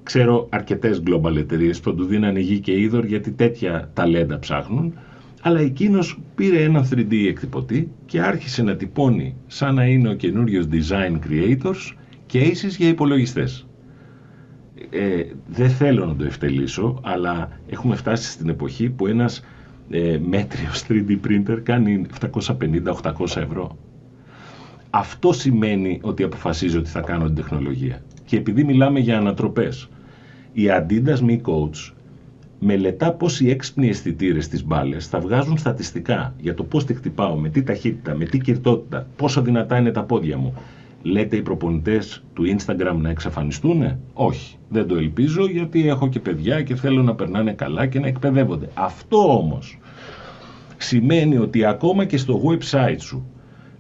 Ξέρω αρκετές global εταιρείες που του δίνανε γη και είδωρ γιατί τέτοια ταλέντα ψάχνουν. Αλλά εκείνος πήρε έναν 3D εκτυπωτή και άρχισε να τυπώνει σαν να είναι ο καινούριος design creators cases για υπολογιστές ε, δεν θέλω να το ευτελίσω, αλλά έχουμε φτάσει στην εποχή που ένας ε, μέτριος 3D printer κάνει 750-800 ευρώ. Αυτό σημαίνει ότι αποφασίζω ότι θα κάνω την τεχνολογία. Και επειδή μιλάμε για ανατροπές, η Adidas Me Coach μελετά πώς οι έξυπνοι αισθητήρες στις μπάλες θα βγάζουν στατιστικά για το πώς τη χτυπάω, με τι ταχύτητα, με τι κυρτότητα, πόσο δυνατά είναι τα πόδια μου, Λέτε οι προπονητές του Instagram να εξαφανιστούν. Όχι, δεν το ελπίζω γιατί έχω και παιδιά και θέλω να περνάνε καλά και να εκπαιδεύονται. Αυτό όμως σημαίνει ότι ακόμα και στο website σου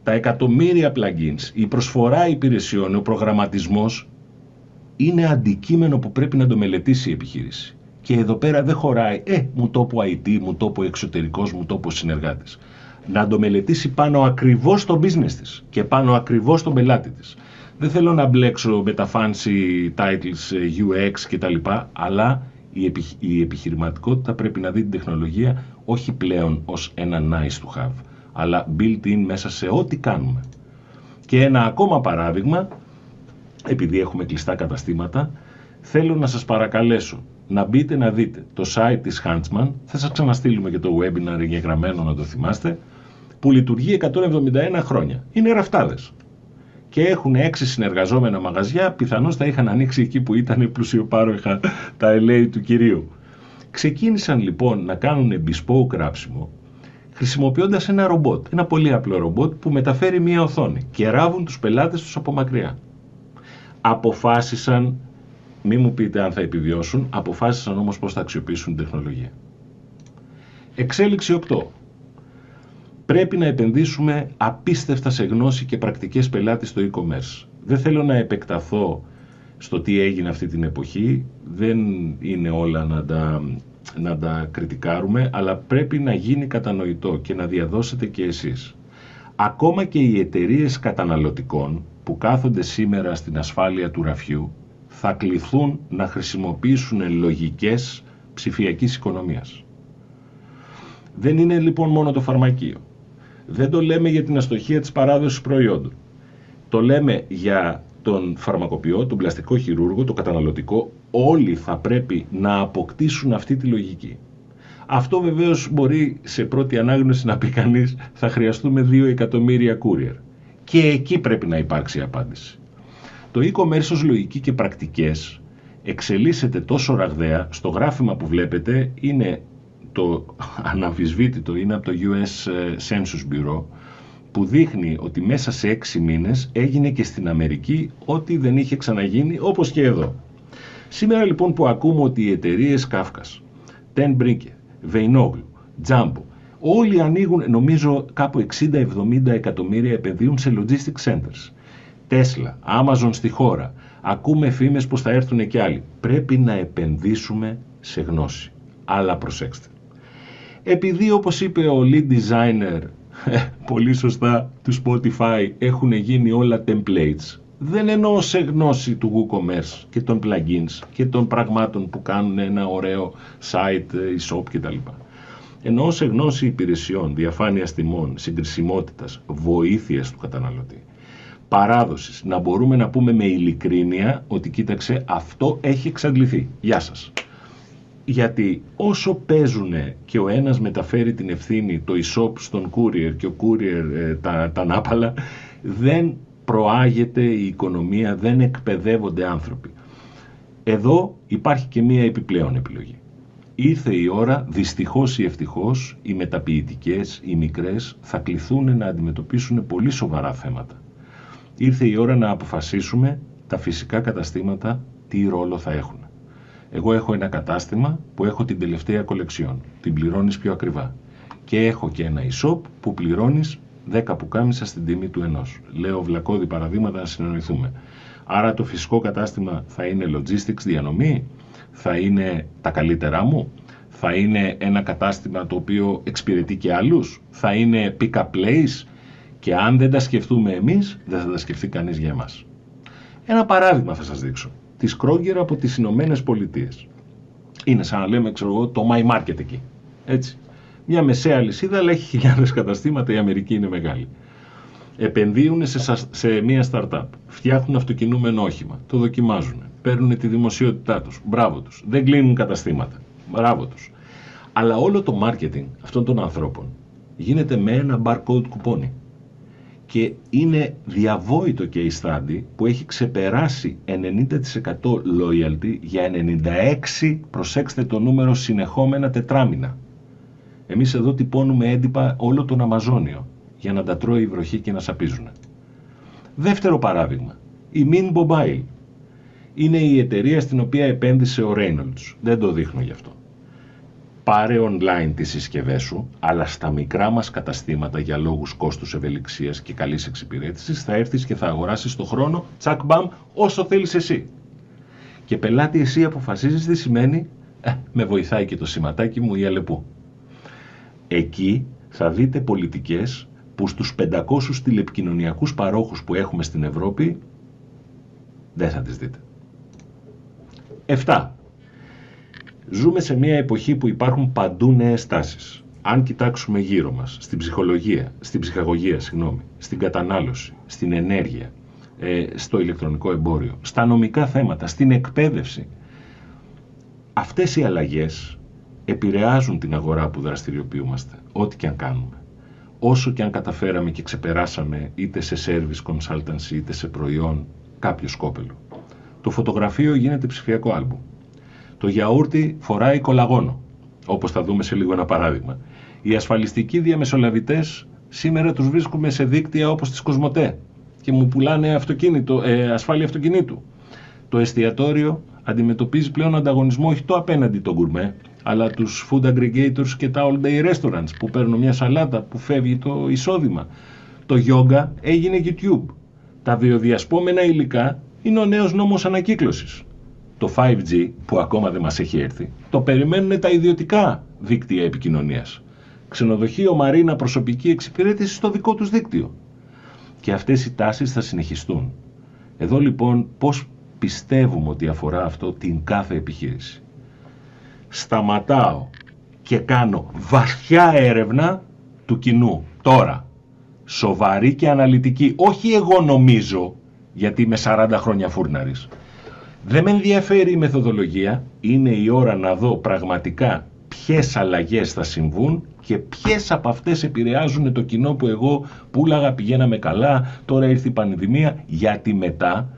τα εκατομμύρια plugins, η προσφορά υπηρεσιών, ο προγραμματισμός είναι αντικείμενο που πρέπει να το μελετήσει η επιχείρηση. Και εδώ πέρα δεν χωράει, ε, μου το πω IT, μου το πω εξωτερικός, μου το πω συνεργάτης να το μελετήσει πάνω ακριβώς στο business της και πάνω ακριβώς στον πελάτη της. Δεν θέλω να μπλέξω με τα fancy titles UX και τα λοιπά, αλλά η, επιχειρηματικότητα πρέπει να δει την τεχνολογία όχι πλέον ως ένα nice to have, αλλά built-in μέσα σε ό,τι κάνουμε. Και ένα ακόμα παράδειγμα, επειδή έχουμε κλειστά καταστήματα, θέλω να σας παρακαλέσω να μπείτε να δείτε το site της Huntsman, θα σας ξαναστείλουμε και το webinar εγγεγραμμένο να το θυμάστε, που λειτουργεί 171 χρόνια. Είναι ραφτάδες. Και έχουν έξι συνεργαζόμενα μαγαζιά, πιθανώς θα είχαν ανοίξει εκεί που ήταν πλουσιοπάροχα τα LA του κυρίου. Ξεκίνησαν λοιπόν να κάνουν bespoke γράψιμο χρησιμοποιώντας ένα ρομπότ, ένα πολύ απλό ρομπότ που μεταφέρει μία οθόνη και ράβουν τους πελάτες τους από μακριά. Αποφάσισαν, μη μου πείτε αν θα επιβιώσουν, αποφάσισαν όμως πώς θα αξιοποιήσουν την τεχνολογία. Εξέλιξη 8. Πρέπει να επενδύσουμε απίστευτα σε γνώση και πρακτικές πελάτες στο e-commerce. Δεν θέλω να επεκταθώ στο τι έγινε αυτή την εποχή, δεν είναι όλα να τα να τα κριτικάρουμε, αλλά πρέπει να γίνει κατανοητό και να διαδώσετε και εσείς. Ακόμα και οι εταιρείες καταναλωτικών που κάθονται σήμερα στην ασφάλεια του ραφιού θα κληθούν να χρησιμοποιήσουν λογικές ψηφιακής οικονομίας. Δεν είναι λοιπόν μόνο το φαρμακείο. Δεν το λέμε για την αστοχία της παράδοσης προϊόντων. Το λέμε για τον φαρμακοποιό, τον πλαστικό χειρούργο, το καταναλωτικό, όλοι θα πρέπει να αποκτήσουν αυτή τη λογική. Αυτό βεβαίως μπορεί σε πρώτη ανάγνωση να πει κανείς θα χρειαστούμε 2 εκατομμύρια courier. Και εκεί πρέπει να υπάρξει απάντηση. Το e-commerce ως λογική και πρακτικές εξελίσσεται τόσο ραγδαία, στο γράφημα που βλέπετε είναι το αναμφισβήτητο, είναι από το US Census Bureau, που δείχνει ότι μέσα σε έξι μήνες έγινε και στην Αμερική ό,τι δεν είχε ξαναγίνει όπως και εδώ. Σήμερα λοιπόν που ακούμε ότι οι εταιρείες Κάφκας, Ten Brinker, Veinoglou, Jumbo, όλοι ανοίγουν νομίζω κάπου 60-70 εκατομμύρια επενδύουν σε logistics centers. Tesla, Amazon στη χώρα. Ακούμε φήμες πως θα έρθουν και άλλοι. Πρέπει να επενδύσουμε σε γνώση. Αλλά προσέξτε. Επειδή όπως είπε ο lead designer πολύ σωστά του Spotify έχουν γίνει όλα templates. Δεν εννοώ σε γνώση του WooCommerce και των plugins και των πραγμάτων που κάνουν ένα ωραίο site, e-shop κτλ. Εννοώ σε γνώση υπηρεσιών, διαφάνειας τιμών, συγκρισιμότητας, βοήθειας του καταναλωτή. Παράδοσης, να μπορούμε να πούμε με ειλικρίνεια ότι κοίταξε αυτό έχει εξαντληθεί. Γεια σας γιατί όσο παίζουν και ο ένας μεταφέρει την ευθύνη το e-shop στον courier και ο courier ε, τα, τα νάπαλα δεν προάγεται η οικονομία, δεν εκπαιδεύονται άνθρωποι. Εδώ υπάρχει και μία επιπλέον επιλογή. Ήρθε η ώρα, δυστυχώς ή ευτυχώς, οι μεταποιητικές, οι μικρές, θα κληθούν να αντιμετωπίσουν πολύ σοβαρά θέματα. Ήρθε η ώρα να αποφασίσουμε τα φυσικά καταστήματα τι ρόλο θα έχουν. Εγώ έχω ένα κατάστημα που έχω την τελευταία κολεξιόν. Την πληρώνεις πιο ακριβά. Και έχω και ένα e-shop που πληρώνεις 10 πουκάμισα στην τιμή του ενός. Λέω βλακώδη παραδείγματα να συνεννοηθούμε. Άρα το φυσικό κατάστημα θα είναι logistics διανομή, θα είναι τα καλύτερά μου, θα είναι ένα κατάστημα το οποίο εξυπηρετεί και άλλους, θα είναι pick-up place και αν δεν τα σκεφτούμε εμείς, δεν θα τα σκεφτεί κανείς για εμάς. Ένα παράδειγμα θα σας δείξω της Κρόγκερ από τις Ηνωμένες Πολιτείες. Είναι σαν να λέμε, ξέρω εγώ, το My Market εκεί. Έτσι. Μια μεσαία λυσίδα, αλλά έχει χιλιάδες καταστήματα, η Αμερική είναι μεγάλη. Επενδύουν σε, σε μια startup. Φτιάχνουν αυτοκινούμενο όχημα. Το δοκιμάζουν. Παίρνουν τη δημοσιότητά τους. Μπράβο τους. Δεν κλείνουν καταστήματα. Μπράβο τους. Αλλά όλο το marketing αυτών των ανθρώπων γίνεται με ένα barcode κουπόνι και είναι διαβόητο και η study που έχει ξεπεράσει 90% loyalty για 96, προσέξτε το νούμερο, συνεχόμενα τετράμινα. Εμείς εδώ τυπώνουμε έντυπα όλο τον Αμαζόνιο για να τα τρώει η βροχή και να σαπίζουν. Δεύτερο παράδειγμα, η Min Mobile. Είναι η εταιρεία στην οποία επένδυσε ο Reynolds. Δεν το δείχνω γι' αυτό πάρε online τις συσκευές σου, αλλά στα μικρά μας καταστήματα για λόγους κόστους ευελιξίας και καλής εξυπηρέτησης θα έρθεις και θα αγοράσεις το χρόνο, τσακ μπαμ, όσο θέλεις εσύ. Και πελάτη εσύ αποφασίζεις τι σημαίνει, ε, με βοηθάει και το σηματάκι μου η Αλεπού. Εκεί θα δείτε πολιτικές που στους 500 τηλεπικοινωνιακούς παρόχους που έχουμε στην Ευρώπη δεν θα τις δείτε. 7. Ζούμε σε μια εποχή που υπάρχουν παντού νέες τάσεις. Αν κοιτάξουμε γύρω μας, στην ψυχολογία, στην ψυχαγωγία, συγγνώμη, στην κατανάλωση, στην ενέργεια, ε, στο ηλεκτρονικό εμπόριο, στα νομικά θέματα, στην εκπαίδευση. Αυτές οι αλλαγές επηρεάζουν την αγορά που δραστηριοποιούμαστε, ό,τι και αν κάνουμε. Όσο και αν καταφέραμε και ξεπεράσαμε είτε σε service consultancy είτε σε προϊόν κάποιο σκόπελο. Το φωτογραφείο γίνεται ψηφιακό άλμπου. Το γιαούρτι φοράει κολαγόνο, όπως θα δούμε σε λίγο ένα παράδειγμα. Οι ασφαλιστικοί διαμεσολαβητές σήμερα τους βρίσκουμε σε δίκτυα όπως τις Κοσμοτέ και μου πουλάνε αυτοκίνητο, ε, ασφάλεια αυτοκινήτου. Το εστιατόριο αντιμετωπίζει πλέον ανταγωνισμό όχι το απέναντι τον γκουρμέ, αλλά τους food aggregators και τα all day restaurants που παίρνουν μια σαλάτα που φεύγει το εισόδημα. Το yoga έγινε YouTube. Τα βιοδιασπόμενα υλικά είναι ο νέος νόμος ανακύκλωσης. Το 5G που ακόμα δεν μας έχει έρθει, το περιμένουν τα ιδιωτικά δίκτυα επικοινωνίας. Ξενοδοχείο Μαρίνα προσωπική εξυπηρέτηση στο δικό τους δίκτυο. Και αυτές οι τάσεις θα συνεχιστούν. Εδώ λοιπόν πώς πιστεύουμε ότι αφορά αυτό την κάθε επιχείρηση. Σταματάω και κάνω βαθιά έρευνα του κοινού τώρα. Σοβαρή και αναλυτική. Όχι εγώ νομίζω, γιατί είμαι 40 χρόνια φούρναρης. Δεν με ενδιαφέρει η μεθοδολογία. Είναι η ώρα να δω πραγματικά ποιες αλλαγές θα συμβούν και ποιες από αυτές επηρεάζουν το κοινό που εγώ πουλάγα, πηγαίναμε καλά, τώρα ήρθε η πανδημία, γιατί μετά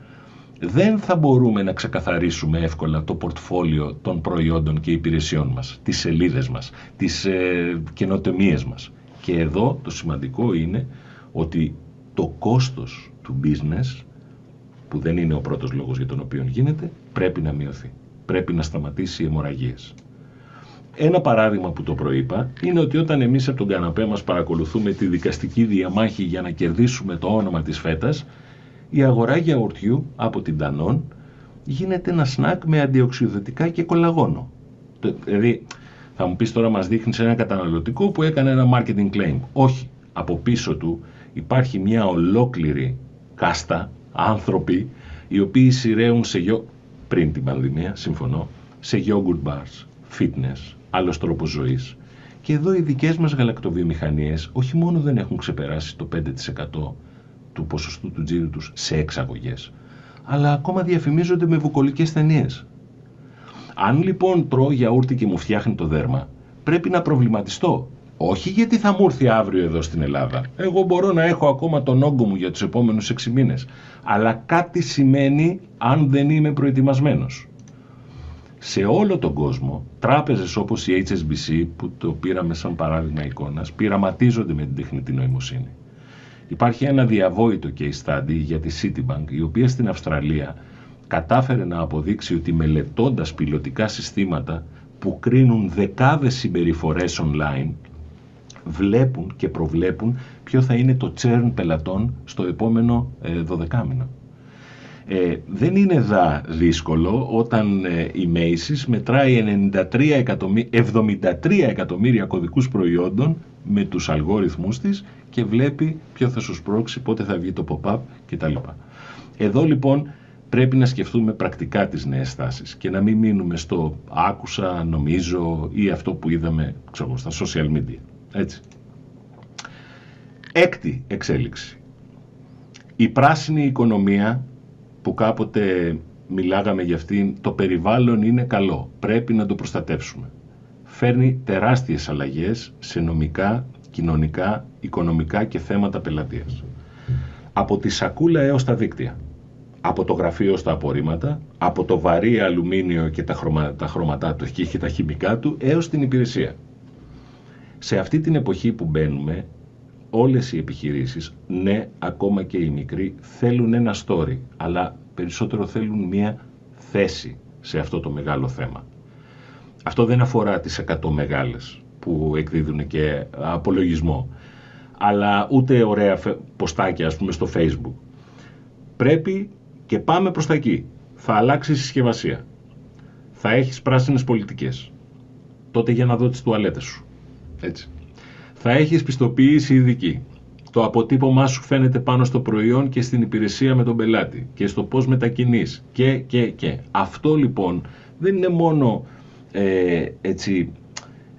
δεν θα μπορούμε να ξεκαθαρίσουμε εύκολα το πορτφόλιο των προϊόντων και υπηρεσιών μας, τις σελίδες μας, τις ε, καινοτομίες μας. Και εδώ το σημαντικό είναι ότι το κόστος του business, που δεν είναι ο πρώτος λόγος για τον οποίο γίνεται, πρέπει να μειωθεί. Πρέπει να σταματήσει οι αιμορραγίες. Ένα παράδειγμα που το προείπα είναι ότι όταν εμείς από τον καναπέ μας παρακολουθούμε τη δικαστική διαμάχη για να κερδίσουμε το όνομα της φέτας, η αγορά γιαουρτιού από την Τανόν γίνεται ένα σνακ με αντιοξυδοτικά και κολαγόνο. Δηλαδή, θα μου πεις τώρα μας δείχνεις ένα καταναλωτικό που έκανε ένα marketing claim. Όχι. Από πίσω του υπάρχει μια ολόκληρη κάστα, άνθρωποι, οι οποίοι σειραίουν σε γιο... πριν την πανδημία, συμφωνώ, σε yogurt bars, fitness, άλλος τρόπος ζωής. Και εδώ οι δικές μας γαλακτοβιομηχανίες όχι μόνο δεν έχουν ξεπεράσει το 5% του ποσοστού του τζίρου τους σε εξαγωγές, αλλά ακόμα διαφημίζονται με βουκολικές ταινίες. Αν λοιπόν τρώω γιαούρτι και μου φτιάχνει το δέρμα, πρέπει να προβληματιστώ. Όχι γιατί θα μου έρθει αύριο εδώ στην Ελλάδα. Εγώ μπορώ να έχω ακόμα τον όγκο μου για τους επόμενους 6 μήνες. Αλλά κάτι σημαίνει αν δεν είμαι προετοιμασμένος σε όλο τον κόσμο, τράπεζες όπως η HSBC, που το πήραμε σαν παράδειγμα εικόνας, πειραματίζονται με την τεχνητή νοημοσύνη. Υπάρχει ένα διαβόητο case study για τη Citibank, η οποία στην Αυστραλία κατάφερε να αποδείξει ότι μελετώντας πιλωτικά συστήματα που κρίνουν δεκάδες συμπεριφορές online, βλέπουν και προβλέπουν ποιο θα είναι το churn πελατών στο επόμενο 12 ε, μήνο. Ε, δεν είναι δα δύσκολο όταν ε, η Macy's μετράει 93 εκατομμύρια, 73 εκατομμύρια κωδικούς προϊόντων με τους αλγόριθμούς της και βλέπει ποιο θα σου σπρώξει, πότε θα βγει το pop-up κτλ. Εδώ λοιπόν πρέπει να σκεφτούμε πρακτικά τις νέες τάσεις και να μην μείνουμε στο άκουσα, νομίζω ή αυτό που είδαμε ξέρω, στα social media. Έτσι. Έκτη εξέλιξη. Η πράσινη οικονομία που κάποτε μιλάγαμε για αυτήν, το περιβάλλον είναι καλό, πρέπει να το προστατεύσουμε. Φέρνει τεράστιες αλλαγές σε νομικά, κοινωνικά, οικονομικά και θέματα πελατείας. Από τη σακούλα έως τα δίκτυα. Από το γραφείο στα απορρίμματα, από το βαρύ αλουμίνιο και τα, χρωμα, τα χρωματά του και τα χημικά του, έως την υπηρεσία. Σε αυτή την εποχή που μπαίνουμε, όλες οι επιχειρήσεις, ναι, ακόμα και οι μικροί, θέλουν ένα story, αλλά περισσότερο θέλουν μία θέση σε αυτό το μεγάλο θέμα. Αυτό δεν αφορά τις 100 μεγάλες που εκδίδουν και απολογισμό, αλλά ούτε ωραία ποστάκια, ας πούμε, στο facebook. Πρέπει και πάμε προς τα εκεί. Θα αλλάξει η συσκευασία. Θα έχεις πράσινες πολιτικές. Τότε για να δω τις τουαλέτες σου. Έτσι θα έχεις πιστοποίηση ειδική. Το αποτύπωμά σου φαίνεται πάνω στο προϊόν και στην υπηρεσία με τον πελάτη και στο πώς μετακινείς και, και, και. Αυτό λοιπόν δεν είναι μόνο ε, έτσι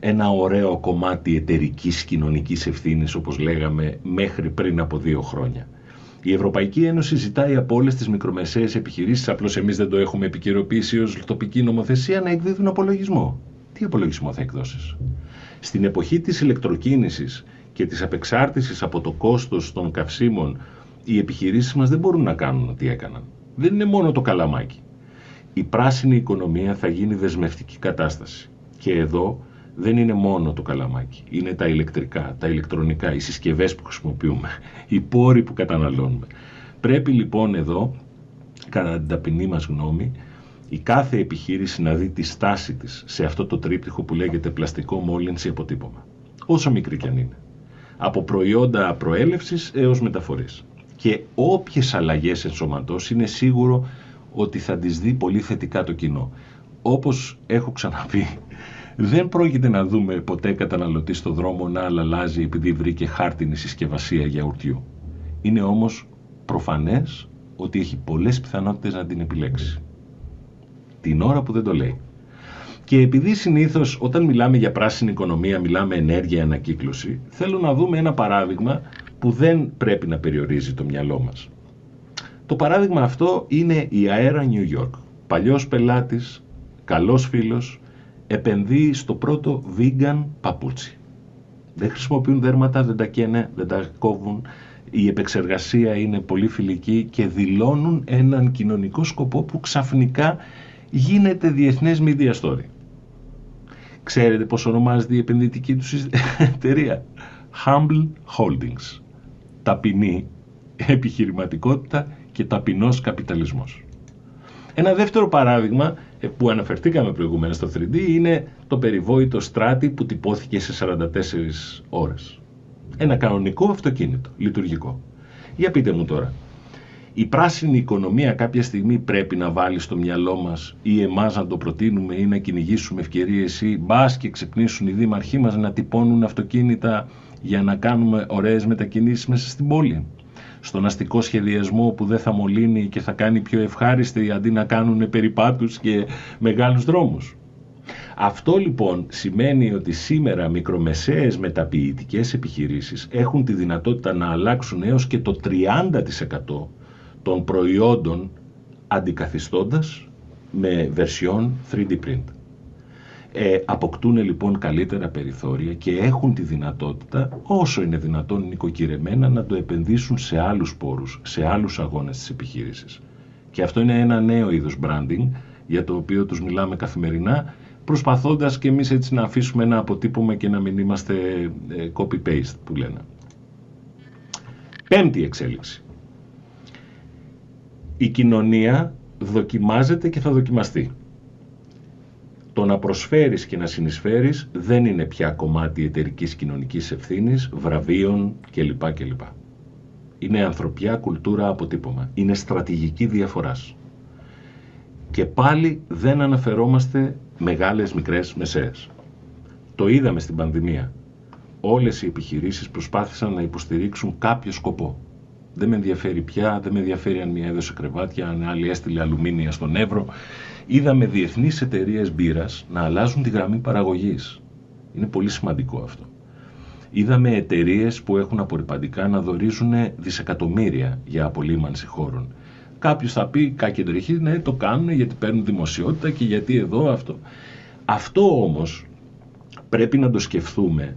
ένα ωραίο κομμάτι εταιρικής κοινωνικής ευθύνης όπως λέγαμε μέχρι πριν από δύο χρόνια. Η Ευρωπαϊκή Ένωση ζητάει από όλες τις μικρομεσαίες επιχειρήσεις, απλώς εμείς δεν το έχουμε επικαιροποιήσει ως τοπική νομοθεσία, να εκδίδουν απολογισμό. Τι απολογισμό θα εκδώσεις; Στην εποχή της ηλεκτροκίνησης και της απεξάρτησης από το κόστος των καυσίμων, οι επιχειρήσεις μας δεν μπορούν να κάνουν ό,τι έκαναν. Δεν είναι μόνο το καλαμάκι. Η πράσινη οικονομία θα γίνει δεσμευτική κατάσταση. Και εδώ δεν είναι μόνο το καλαμάκι. Είναι τα ηλεκτρικά, τα ηλεκτρονικά, οι συσκευές που χρησιμοποιούμε, οι πόροι που καταναλώνουμε. Πρέπει λοιπόν εδώ, κατά την ταπεινή μας γνώμη, η κάθε επιχείρηση να δει τη στάση της σε αυτό το τρίπτυχο που λέγεται πλαστικό μόλυνση αποτύπωμα. Όσο μικρή κι αν είναι. Από προϊόντα προέλευσης έως μεταφορής. Και όποιες αλλαγές ενσωματώσει είναι σίγουρο ότι θα τις δει πολύ θετικά το κοινό. Όπως έχω ξαναπεί, δεν πρόκειται να δούμε ποτέ καταναλωτή στο δρόμο να αλλάζει επειδή βρήκε χάρτινη συσκευασία γιαουρτιού. Είναι όμως προφανές ότι έχει πολλές πιθανότητες να την επιλέξει. Την ώρα που δεν το λέει. Και επειδή συνήθως όταν μιλάμε για πράσινη οικονομία, μιλάμε ενέργεια, ανακύκλωση, θέλω να δούμε ένα παράδειγμα που δεν πρέπει να περιορίζει το μυαλό μας. Το παράδειγμα αυτό είναι η Αέρα New York. Παλιός πελάτης, καλός φίλος, επενδύει στο πρώτο vegan παπούτσι. Δεν χρησιμοποιούν δέρματα, δεν τα καίνε, δεν τα κόβουν. Η επεξεργασία είναι πολύ φιλική και δηλώνουν έναν κοινωνικό σκοπό που ξαφνικά γίνεται διεθνές media story. Ξέρετε πώς ονομάζεται η επενδυτική τους εταιρεία; Humble Holdings. Ταπεινή επιχειρηματικότητα και ταπεινός καπιταλισμός. Ένα δεύτερο παράδειγμα ε, που αναφερθήκαμε προηγουμένως στο 3D είναι το περιβόητο στράτη που τυπώθηκε σε 44 ώρες. Ένα κανονικό αυτοκίνητο, λειτουργικό. Για πείτε μου τώρα, η πράσινη οικονομία κάποια στιγμή πρέπει να βάλει στο μυαλό μας ή εμάς να το προτείνουμε ή να κυνηγήσουμε ευκαιρίες ή μπας και ξυπνήσουν οι δήμαρχοί μας να τυπώνουν αυτοκίνητα για να κάνουμε ωραίες μετακινήσεις μέσα στην πόλη στον αστικό σχεδιασμό που δεν θα μολύνει και θα κάνει πιο ευχάριστη αντί να κάνουν περιπάτους και μεγάλους δρόμους. Αυτό λοιπόν σημαίνει ότι σήμερα μικρομεσαίες μεταποιητικές επιχειρήσεις έχουν τη δυνατότητα να αλλάξουν έως και το 30% των προϊόντων αντικαθιστώντας με βερσιόν 3D print. Ε, αποκτούν λοιπόν καλύτερα περιθώρια και έχουν τη δυνατότητα, όσο είναι δυνατόν νοικοκυρεμένα, να το επενδύσουν σε άλλους πόρους, σε άλλους αγώνες της επιχείρησης. Και αυτό είναι ένα νέο είδος branding, για το οποίο τους μιλάμε καθημερινά, προσπαθώντας και εμείς έτσι να αφήσουμε ένα αποτύπωμα και να μην είμαστε ε, copy-paste που λένε. Πέμπτη εξέλιξη. Η κοινωνία δοκιμάζεται και θα δοκιμαστεί το να προσφέρεις και να συνεισφέρεις δεν είναι πια κομμάτι εταιρικής κοινωνικής ευθύνης, βραβείων κλπ. κλπ. Είναι ανθρωπιά κουλτούρα αποτύπωμα. Είναι στρατηγική διαφοράς. Και πάλι δεν αναφερόμαστε μεγάλες, μικρές, μεσαίες. Το είδαμε στην πανδημία. Όλες οι επιχειρήσεις προσπάθησαν να υποστηρίξουν κάποιο σκοπό. Δεν με ενδιαφέρει πια, δεν με ενδιαφέρει αν μία έδωσε κρεβάτια, αν άλλη έστειλε αλουμίνια στον Εύρο είδαμε διεθνείς εταιρείες μπύρας να αλλάζουν τη γραμμή παραγωγής. Είναι πολύ σημαντικό αυτό. Είδαμε εταιρείες που έχουν απορριπαντικά να δορίζουν δισεκατομμύρια για απολύμανση χώρων. Κάποιος θα πει κακεντρεχή, ναι, το κάνουν γιατί παίρνουν δημοσιότητα και γιατί εδώ αυτό. Αυτό όμως πρέπει να το σκεφτούμε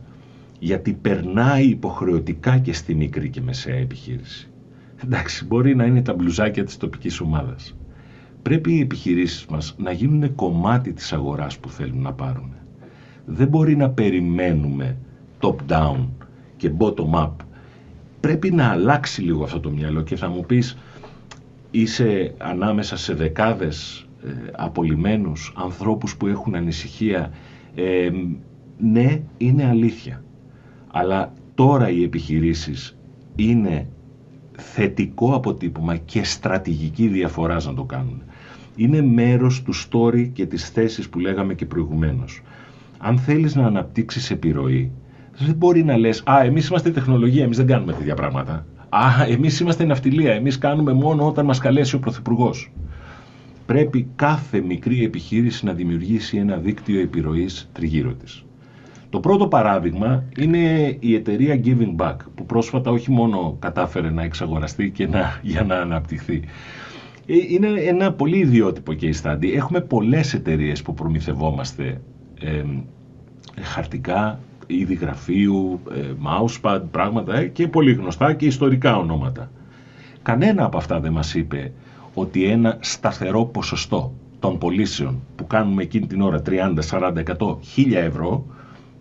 γιατί περνάει υποχρεωτικά και στη μικρή και μεσαία επιχείρηση. Εντάξει, μπορεί να είναι τα μπλουζάκια της τοπικής ομάδας πρέπει οι επιχειρήσεις μας να γίνουν κομμάτι της αγοράς που θέλουν να πάρουν. Δεν μπορεί να περιμένουμε top-down και bottom-up. Πρέπει να αλλάξει λίγο αυτό το μυαλό και θα μου πεις είσαι ανάμεσα σε δεκάδες ε, απολυμένους ανθρώπους που έχουν ανησυχία. Ε, ναι, είναι αλήθεια. Αλλά τώρα οι επιχειρήσεις είναι θετικό αποτύπωμα και στρατηγική διαφορά να το κάνουν είναι μέρος του story και της θέσης που λέγαμε και προηγουμένως. Αν θέλεις να αναπτύξεις επιρροή, δεν μπορεί να λες «Α, εμείς είμαστε τεχνολογία, εμείς δεν κάνουμε τέτοια πράγματα». «Α, εμείς είμαστε ναυτιλία, εμείς κάνουμε μόνο όταν μας καλέσει ο Πρωθυπουργός. Πρέπει κάθε μικρή επιχείρηση να δημιουργήσει ένα δίκτυο επιρροής τριγύρω της. Το πρώτο παράδειγμα είναι η εταιρεία Giving Back που πρόσφατα όχι μόνο κατάφερε να εξαγοραστεί και να, για να αναπτυχθεί. Ε, είναι ένα πολύ ιδιότυπο case study. Έχουμε πολλές εταιρείες που προμηθευόμαστε ε, χαρτικά, είδη γραφείου, ε, mousepad, πράγματα ε, και πολύ γνωστά και ιστορικά ονόματα. Κανένα από αυτά δεν μας είπε ότι ένα σταθερό ποσοστό των πωλήσεων που κάνουμε εκείνη την ώρα 30, 40, 100, 1000 ευρώ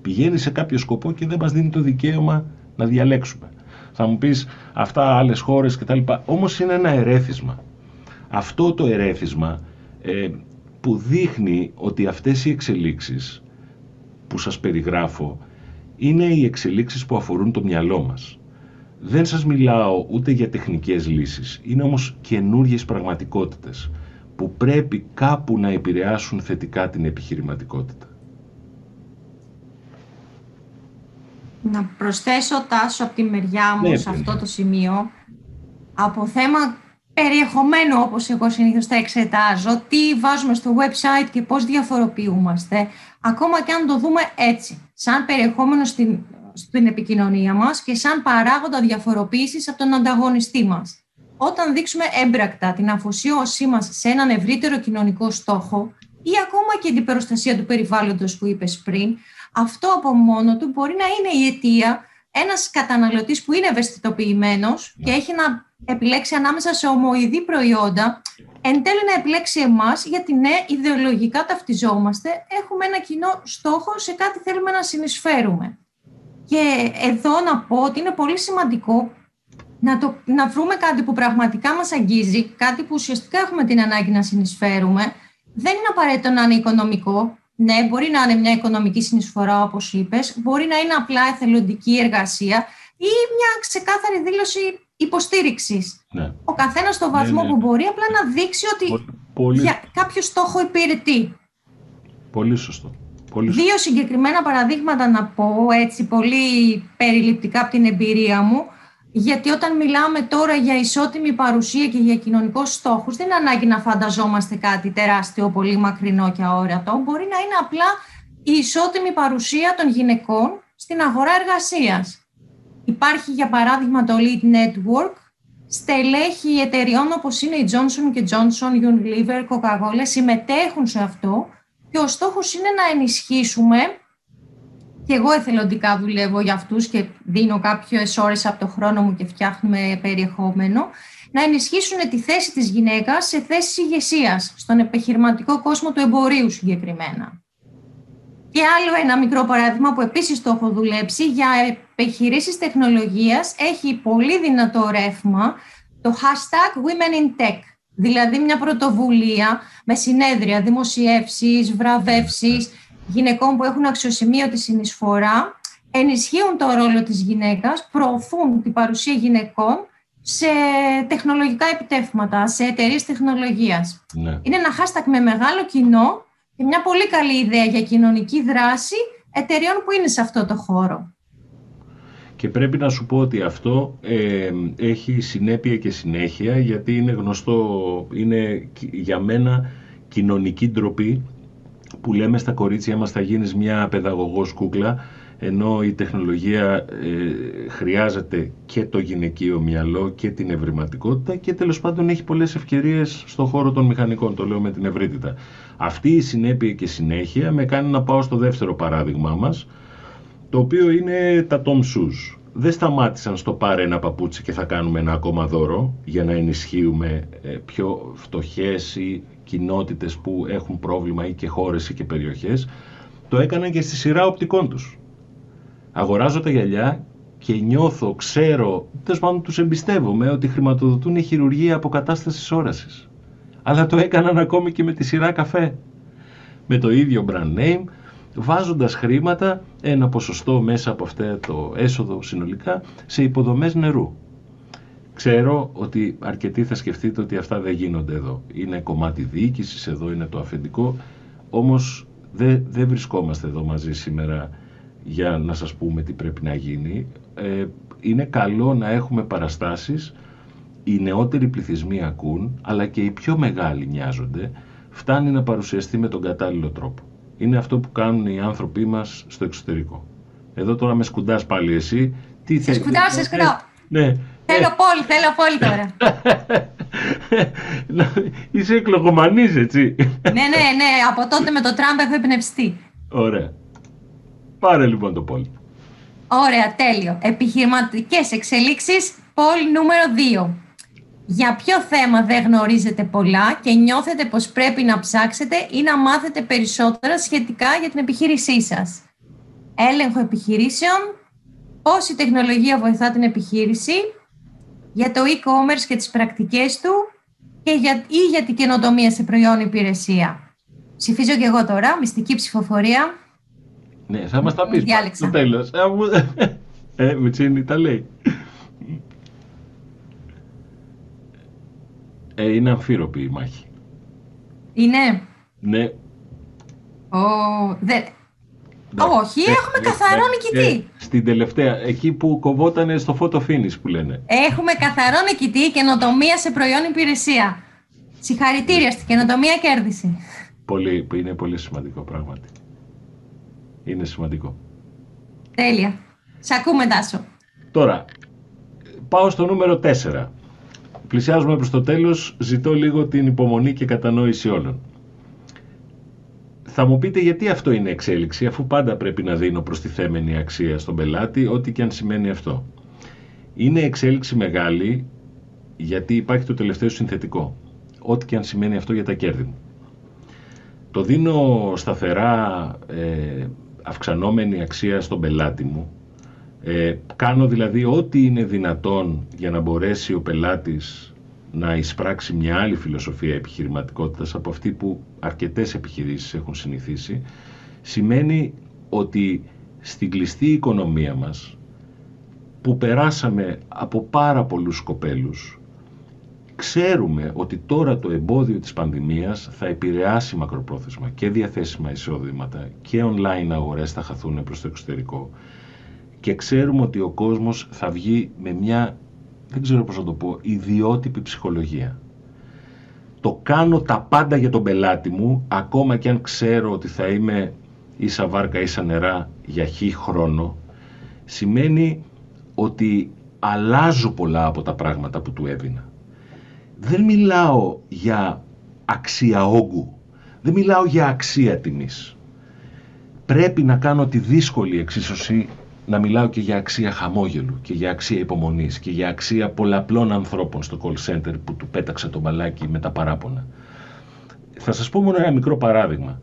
πηγαίνει σε κάποιο σκοπό και δεν μας δίνει το δικαίωμα να διαλέξουμε. Θα μου πεις αυτά άλλες χώρες κτλ. Όμως είναι ένα ερέθισμα. Αυτό το ερέθισμα ε, που δείχνει ότι αυτές οι εξελίξεις που σας περιγράφω είναι οι εξελίξεις που αφορούν το μυαλό μας. Δεν σας μιλάω ούτε για τεχνικές λύσεις, είναι όμως καινούριε πραγματικότητες που πρέπει κάπου να επηρεάσουν θετικά την επιχειρηματικότητα. Να προσθέσω τάσο από τη μεριά μου Ναι, σε ναι. αυτό το σημείο από θέμα περιεχομένου όπως εγώ συνήθως τα εξετάζω, τι βάζουμε στο website και πώς διαφοροποιούμαστε, ακόμα και αν το δούμε έτσι, σαν περιεχόμενο στην, στην επικοινωνία μας και σαν παράγοντα διαφοροποίησης από τον ανταγωνιστή μας. Όταν δείξουμε έμπρακτα την αφοσίωσή μας σε έναν ευρύτερο κοινωνικό στόχο ή ακόμα και την προστασία του περιβάλλοντος που είπες πριν, αυτό από μόνο του μπορεί να είναι η αιτία ένας καταναλωτής που είναι ευαισθητοποιημένος και έχει να επιλέξει ανάμεσα σε ομοειδή προϊόντα, εν τέλει να επιλέξει εμάς, γιατί ναι, ιδεολογικά ταυτιζόμαστε, έχουμε ένα κοινό στόχο, σε κάτι θέλουμε να συνεισφέρουμε. Και εδώ να πω ότι είναι πολύ σημαντικό να, το, να βρούμε κάτι που πραγματικά μας αγγίζει, κάτι που ουσιαστικά έχουμε την ανάγκη να συνεισφέρουμε. Δεν είναι απαραίτητο να είναι οικονομικό. Ναι, μπορεί να είναι μια οικονομική συνεισφορά, όπως είπες. Μπορεί να είναι απλά εθελοντική εργασία ή μια ξεκάθαρη δήλωση υποστήριξης. Ναι. Ο καθένας στο βαθμό ναι. που μπορεί απλά να δείξει ότι Πο- Πολύ, για κάποιο στόχο υπηρετεί. πολύ σωστό. Πολύ σωστό. Δύο συγκεκριμένα παραδείγματα να πω, έτσι πολύ περιληπτικά από την εμπειρία μου, γιατί όταν μιλάμε τώρα για ισότιμη παρουσία και για κοινωνικούς στόχους, δεν είναι ανάγκη να φανταζόμαστε κάτι τεράστιο, πολύ μακρινό και αόρατο. Μπορεί να είναι απλά η ισότιμη παρουσία των γυναικών στην αγορά εργασίας. Υπάρχει για παράδειγμα το Lead Network, στελέχη εταιριών όπως είναι η Johnson Johnson, Unilever, Coca-Cola συμμετέχουν σε αυτό και ο στόχος είναι να ενισχύσουμε και εγώ εθελοντικά δουλεύω για αυτούς και δίνω κάποιες ώρες από το χρόνο μου και φτιάχνουμε περιεχόμενο, να ενισχύσουν τη θέση της γυναίκας σε θέσεις ηγεσίας στον επιχειρηματικό κόσμο του εμπορίου συγκεκριμένα. Και άλλο ένα μικρό παράδειγμα που επίσης το έχω δουλέψει για επιχειρήσεις τεχνολογίας έχει πολύ δυνατό ρεύμα το hashtag Women in Tech. Δηλαδή μια πρωτοβουλία με συνέδρια, δημοσιεύσεις, βραβεύσεις γυναικών που έχουν αξιοσημείωτη συνεισφορά, ενισχύουν το ρόλο της γυναίκας, προωθούν την παρουσία γυναικών σε τεχνολογικά επιτεύγματα, σε εταιρείες τεχνολογίας. Ναι. Είναι ένα hashtag με μεγάλο κοινό και μια πολύ καλή ιδέα για κοινωνική δράση εταιρεών που είναι σε αυτό το χώρο. Και πρέπει να σου πω ότι αυτό ε, έχει συνέπεια και συνέχεια γιατί είναι γνωστό, είναι κι- για μένα κοινωνική ντροπή που λέμε στα κορίτσια μας θα γίνεις μια παιδαγωγός κούκλα ενώ η τεχνολογία ε, χρειάζεται και το γυναικείο μυαλό και την ευρηματικότητα και τέλος πάντων έχει πολλές ευκαιρίες στον χώρο των μηχανικών, το λέω με την ευρύτητα. Αυτή η συνέπεια και συνέχεια με κάνει να πάω στο δεύτερο παράδειγμά μας το οποίο είναι τα Tom Shoes. Δεν σταμάτησαν στο πάρε ένα παπούτσι και θα κάνουμε ένα ακόμα δώρο για να ενισχύουμε ε, πιο φτωχές ή κοινότητες που έχουν πρόβλημα ή και χώρες ή και περιοχές. Το έκαναν και στη σειρά οπτικών τους. Αγοράζω τα γυαλιά και νιώθω, ξέρω, τέλος πάντων τους εμπιστεύομαι ότι χρηματοδοτούν χειρουργία αποκατάστασης όρασης. Αλλά το έκαναν ακόμη και με τη σειρά καφέ με το ίδιο brand name, βάζοντας χρήματα, ένα ποσοστό μέσα από αυτό το έσοδο συνολικά, σε υποδομές νερού. Ξέρω ότι αρκετοί θα σκεφτείτε ότι αυτά δεν γίνονται εδώ. Είναι κομμάτι διοίκησης, εδώ είναι το αφεντικό, όμως δεν, δεν βρισκόμαστε εδώ μαζί σήμερα για να σας πούμε τι πρέπει να γίνει. Ε, είναι καλό να έχουμε παραστάσεις, οι νεότεροι πληθυσμοί ακούν, αλλά και οι πιο μεγάλοι νοιάζονται, φτάνει να παρουσιαστεί με τον κατάλληλο τρόπο. Είναι αυτό που κάνουν οι άνθρωποι μας στο εξωτερικό. Εδώ τώρα με σκουντάς πάλι εσύ. Τι σε σκουντάω, σε σκουντάω. Ναι. Θέλω πόλη, θέλω πόλη τώρα. Είσαι εκλογομανής, έτσι. ναι, ναι, ναι. Από τότε με το Τραμπ έχω εμπνευστεί. Ωραία. Πάρε λοιπόν το πόλη. Ωραία, τέλειο. Επιχειρηματικές εξελίξεις, πόλη νούμερο 2. Για ποιο θέμα δεν γνωρίζετε πολλά και νιώθετε πως πρέπει να ψάξετε ή να μάθετε περισσότερα σχετικά για την επιχείρησή σας; Έλεγχο επιχειρήσεων, πώς η τεχνολογία βοηθά την επιχείρηση, για το e-commerce και τις πρακτικές του και για, ή για την καινοτομία σε προϊόν υπηρεσία. Ψηφίζω και εγώ τώρα, μυστική ψηφοφορία. Ναι, θα μας τα πεις στο τέλος. Ε, Μιτσίνη, τα λέει. Ε, είναι αμφίροπη η μάχη. Είναι; Ναι. Ο, δε... Όχι, ε, έχουμε ε, καθαρό ε, νικητή. στην τελευταία, εκεί που κοβότανε στο photo finish που λένε. Έχουμε καθαρό νικητή, καινοτομία σε προϊόν υπηρεσία. Συγχαρητήρια στην καινοτομία κέρδιση. Πολύ, είναι πολύ σημαντικό πράγματι. Είναι σημαντικό. Τέλεια. Σε ακούμε, Τάσο. Τώρα, πάω στο νούμερο 4. Πλησιάζουμε προς το τέλος, ζητώ λίγο την υπομονή και κατανόηση όλων. Θα μου πείτε γιατί αυτό είναι εξέλιξη, αφού πάντα πρέπει να δίνω προστιθέμενη αξία στον πελάτη, ό,τι και αν σημαίνει αυτό. Είναι εξέλιξη μεγάλη, γιατί υπάρχει το τελευταίο συνθετικό, ό,τι και αν σημαίνει αυτό για τα κέρδη μου. Το δίνω σταθερά ε, αυξανόμενη αξία στον πελάτη μου, ε, κάνω δηλαδή ό,τι είναι δυνατόν για να μπορέσει ο πελάτης να εισπράξει μια άλλη φιλοσοφία επιχειρηματικότητας από αυτή που αρκετές επιχειρήσεις έχουν συνηθίσει, σημαίνει ότι στην κλειστή οικονομία μας, που περάσαμε από πάρα πολλούς σκοπέλους, ξέρουμε ότι τώρα το εμπόδιο της πανδημίας θα επηρεάσει μακροπρόθεσμα και διαθέσιμα εισόδηματα και online αγορές θα χαθούν προς το εξωτερικό. Και ξέρουμε ότι ο κόσμος θα βγει με μια, δεν ξέρω πώς να το πω, ιδιότυπη ψυχολογία. Το κάνω τα πάντα για τον πελάτη μου, ακόμα και αν ξέρω ότι θα είμαι ίσα βάρκα ίσα νερά για χι χρόνο, σημαίνει ότι αλλάζω πολλά από τα πράγματα που του έδινα. Δεν μιλάω για αξία όγκου, δεν μιλάω για αξία τιμής. Πρέπει να κάνω τη δύσκολη εξίσωση να μιλάω και για αξία χαμόγελου και για αξία υπομονής και για αξία πολλαπλών ανθρώπων στο call center που του πέταξε το μπαλάκι με τα παράπονα. Θα σας πω μόνο ένα μικρό παράδειγμα.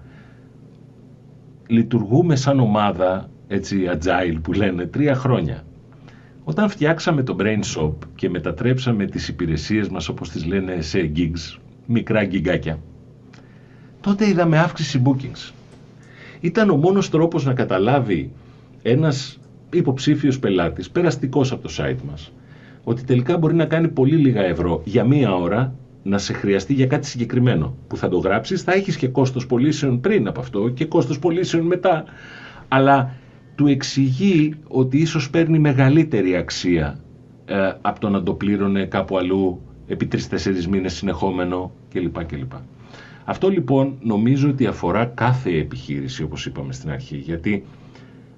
Λειτουργούμε σαν ομάδα, έτσι agile που λένε, τρία χρόνια. Όταν φτιάξαμε το Brain Shop και μετατρέψαμε τις υπηρεσίες μας όπως τις λένε σε gigs, μικρά γκιγκάκια, τότε είδαμε αύξηση bookings. Ήταν ο μόνος τρόπος να καταλάβει ένας υποψήφιος πελάτης, περαστικός από το site μας, ότι τελικά μπορεί να κάνει πολύ λίγα ευρώ για μία ώρα να σε χρειαστεί για κάτι συγκεκριμένο που θα το γράψεις, θα έχεις και κόστος πωλήσεων πριν από αυτό και κόστος πωλήσεων μετά. Αλλά του εξηγεί ότι ίσως παίρνει μεγαλύτερη αξία ε, από το να το πλήρωνε κάπου αλλού επί τρεις-τέσσερις μήνες συνεχόμενο κλπ. κλπ. Αυτό λοιπόν νομίζω ότι αφορά κάθε επιχείρηση όπως είπαμε στην αρχή γιατί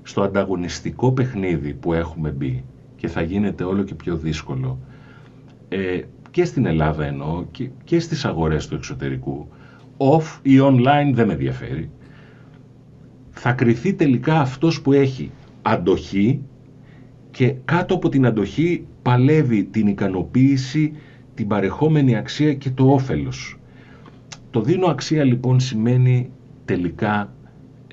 στο ανταγωνιστικό παιχνίδι που έχουμε μπει και θα γίνεται όλο και πιο δύσκολο ε, και στην Ελλάδα εννοώ και, και στις αγορές του εξωτερικού off ή online δεν με ενδιαφέρει θα κριθεί τελικά αυτός που έχει αντοχή και κάτω από την αντοχή παλεύει την ικανοποίηση, την παρεχόμενη αξία και το όφελος. Το δίνω αξία λοιπόν σημαίνει τελικά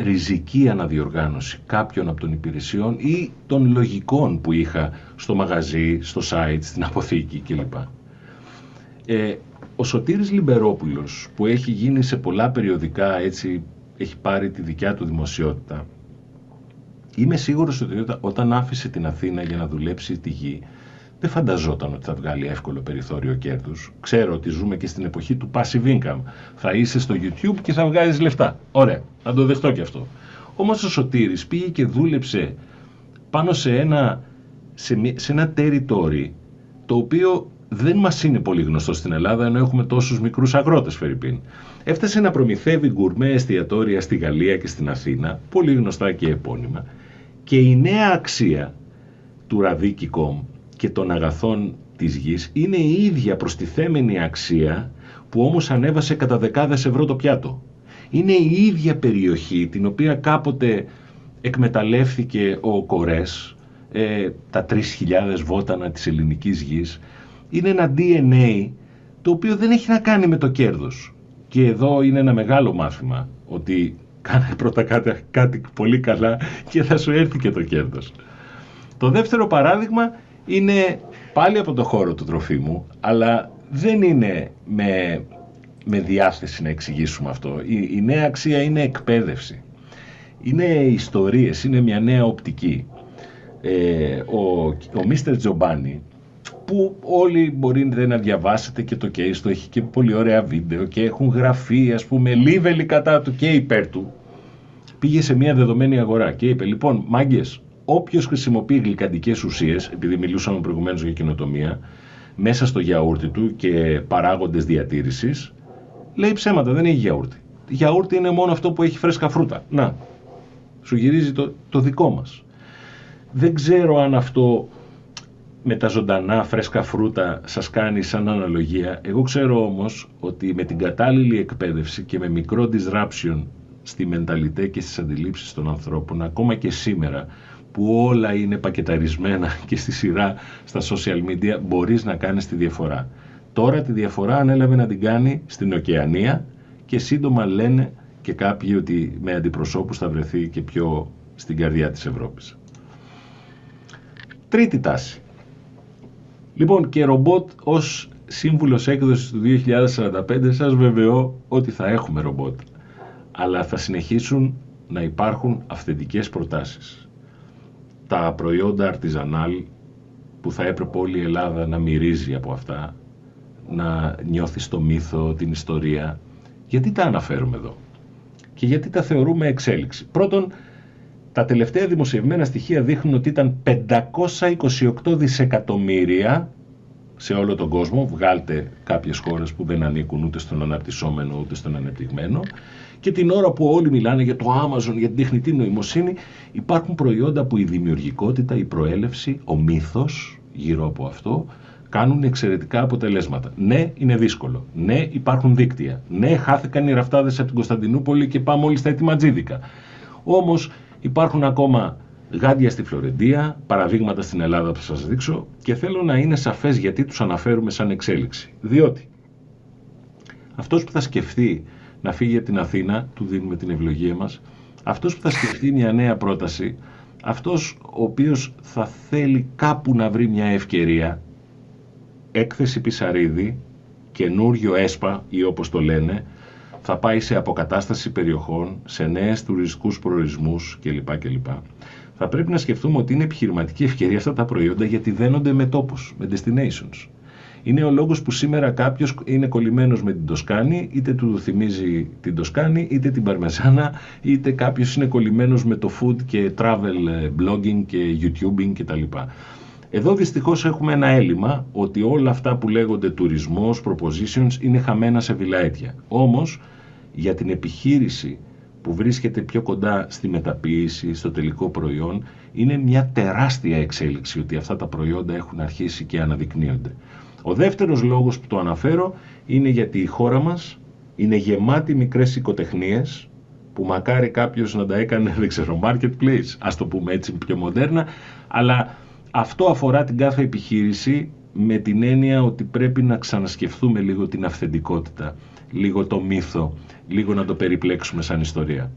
ριζική αναδιοργάνωση κάποιων από των υπηρεσιών ή των λογικών που είχα στο μαγαζί, στο site, στην αποθήκη κλπ. Ε, ο Σωτήρης Λιμπερόπουλος που έχει γίνει σε πολλά περιοδικά έτσι έχει πάρει τη δικιά του δημοσιότητα είμαι σίγουρος ότι όταν άφησε την Αθήνα για να δουλέψει τη γη δεν φανταζόταν ότι θα βγάλει εύκολο περιθώριο κέρδους. Ξέρω ότι ζούμε και στην εποχή του passive income. Θα είσαι στο YouTube και θα βγάζεις λεφτά. Ωραία, να το δεχτώ και αυτό. Όμως ο Σωτήρης πήγε και δούλεψε πάνω σε ένα, σε, σε ένα territory το οποίο δεν μας είναι πολύ γνωστό στην Ελλάδα ενώ έχουμε τόσους μικρούς αγρότες Φερρυπίν. Έφτασε να προμηθεύει γκουρμέ εστιατόρια στη Γαλλία και στην Αθήνα, πολύ γνωστά και επώνυμα, και η νέα αξία του Ραδίκικομ και των αγαθών της γης είναι η ίδια προστιθέμενη αξία που όμως ανέβασε κατά δεκάδες ευρώ το πιάτο. Είναι η ίδια περιοχή την οποία κάποτε εκμεταλλεύθηκε ο Κορές, ε, τα 3.000 βότανα της ελληνικής γης. Είναι ένα DNA το οποίο δεν έχει να κάνει με το κέρδος. Και εδώ είναι ένα μεγάλο μάθημα ότι κάνε πρώτα κάτι, κάτι πολύ καλά και θα σου έρθει και το κέρδος. Το δεύτερο παράδειγμα είναι πάλι από το χώρο του τροφίμου, αλλά δεν είναι με, με διάθεση να εξηγήσουμε αυτό. Η, η νέα αξία είναι εκπαίδευση. Είναι ιστορίες, είναι μια νέα οπτική. Ε, ο, ο Μίστερ Τζομπάνι, που όλοι μπορείτε να διαβάσετε και το case του, έχει και πολύ ωραία βίντεο και έχουν γραφεί ας πούμε λίβελοι κατά του και υπέρ του, πήγε σε μια δεδομένη αγορά και είπε λοιπόν μάγκες, όποιος χρησιμοποιεί γλυκαντικές ουσίες, επειδή μιλούσαμε προηγουμένως για κοινοτομία, μέσα στο γιαούρτι του και παράγοντες διατήρησης, λέει ψέματα, δεν έχει γιαούρτι. Γιαούρτι είναι μόνο αυτό που έχει φρέσκα φρούτα. Να, σου γυρίζει το, το δικό μας. Δεν ξέρω αν αυτό με τα ζωντανά φρέσκα φρούτα σας κάνει σαν αναλογία. Εγώ ξέρω όμως ότι με την κατάλληλη εκπαίδευση και με μικρό disruption στη μενταλιτέ και στις αντιλήψεις των ανθρώπων, ακόμα και σήμερα, που όλα είναι πακεταρισμένα και στη σειρά στα social media, μπορείς να κάνεις τη διαφορά. Τώρα τη διαφορά ανέλαβε να την κάνει στην Οκεανία και σύντομα λένε και κάποιοι ότι με αντιπροσώπους θα βρεθεί και πιο στην καρδιά της Ευρώπης. Τρίτη τάση. Λοιπόν και ρομπότ ως σύμβουλος έκδοσης του 2045 σας βεβαιώ ότι θα έχουμε ρομπότ. Αλλά θα συνεχίσουν να υπάρχουν αυθεντικές προτάσεις. Τα προϊόντα αρτιζανάλ που θα έπρεπε όλη η Ελλάδα να μυρίζει από αυτά, να νιώθει το μύθο, την ιστορία. Γιατί τα αναφέρουμε εδώ; Και γιατί τα θεωρούμε εξέλιξη; Πρώτον, τα τελευταία δημοσιευμένα στοιχεία δείχνουν ότι ήταν 528 δισεκατομμύρια σε όλο τον κόσμο. Βγάλτε κάποιες χώρες που δεν ανήκουν ούτε στον αναπτυσσόμενο ούτε στον ανεπτυγμένο. Και την ώρα που όλοι μιλάνε για το Amazon, για την τεχνητή νοημοσύνη, υπάρχουν προϊόντα που η δημιουργικότητα, η προέλευση, ο μύθος γύρω από αυτό κάνουν εξαιρετικά αποτελέσματα. Ναι, είναι δύσκολο. Ναι, υπάρχουν δίκτυα. Ναι, χάθηκαν οι ραφτάδες από την Κωνσταντινούπολη και πάμε όλοι στα ετοιμαντζίδικα. Όμως υπάρχουν ακόμα γάντια στη Φλωρεντία, παραδείγματα στην Ελλάδα που θα σας δείξω και θέλω να είναι σαφές γιατί τους αναφέρουμε σαν εξέλιξη. Διότι αυτός που θα σκεφτεί να φύγει από την Αθήνα, του δίνουμε την ευλογία μας, αυτός που θα σκεφτεί μια νέα πρόταση, αυτός ο οποίος θα θέλει κάπου να βρει μια ευκαιρία, έκθεση Πισαρίδη, καινούριο ΕΣΠΑ ή όπως το λένε, θα πάει σε αποκατάσταση περιοχών, σε νέες τουριστικούς προορισμούς κλπ. κλπ. Θα πρέπει να σκεφτούμε ότι είναι επιχειρηματική ευκαιρία αυτά τα προϊόντα γιατί δένονται με τόπους, με destinations. Είναι ο λόγος που σήμερα κάποιος είναι κολλημένος με την Τοσκάνη, είτε του θυμίζει την Τοσκάνη, είτε την Παρμεζάνα, είτε κάποιος είναι κολλημένος με το food και travel ε, blogging και youtubing κτλ. Εδώ δυστυχώς έχουμε ένα έλλειμμα ότι όλα αυτά που λέγονται τουρισμός, propositions είναι χαμένα σε βιλαέτια. Όμως για την επιχείρηση που βρίσκεται πιο κοντά στη μεταποίηση, στο τελικό προϊόν, είναι μια τεράστια εξέλιξη ότι αυτά τα προϊόντα έχουν αρχίσει και αναδεικνύονται. Ο δεύτερος λόγος που το αναφέρω είναι γιατί η χώρα μας είναι γεμάτη μικρές οικοτεχνίες που μακάρι κάποιος να τα έκανε, δεν ξέρω, marketplace, ας το πούμε έτσι πιο μοντέρνα, αλλά αυτό αφορά την κάθε επιχείρηση με την έννοια ότι πρέπει να ξανασκεφτούμε λίγο την αυθεντικότητα, λίγο το μύθο, λίγο να το περιπλέξουμε σαν ιστορία.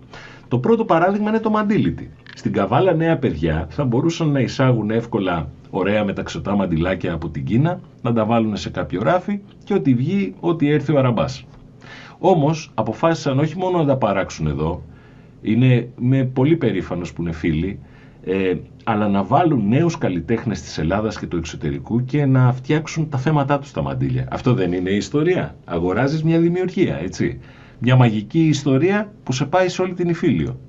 Το πρώτο παράδειγμα είναι το μαντίλιτι. Στην Καβάλα νέα παιδιά θα μπορούσαν να εισάγουν εύκολα ωραία μεταξωτά μαντιλάκια από την Κίνα, να τα βάλουν σε κάποιο ράφι και ότι βγει ό,τι έρθει ο αραμπάς. Όμως αποφάσισαν όχι μόνο να τα παράξουν εδώ, είναι με πολύ περήφανος που είναι φίλοι, ε, αλλά να βάλουν νέους καλλιτέχνες της Ελλάδας και του εξωτερικού και να φτιάξουν τα θέματά τους στα μαντήλια. Αυτό δεν είναι η ιστορία. Αγοράζεις μια δημιουργία, έτσι. Μια μαγική ιστορία που σε πάει σε όλη την Ιφίλιο.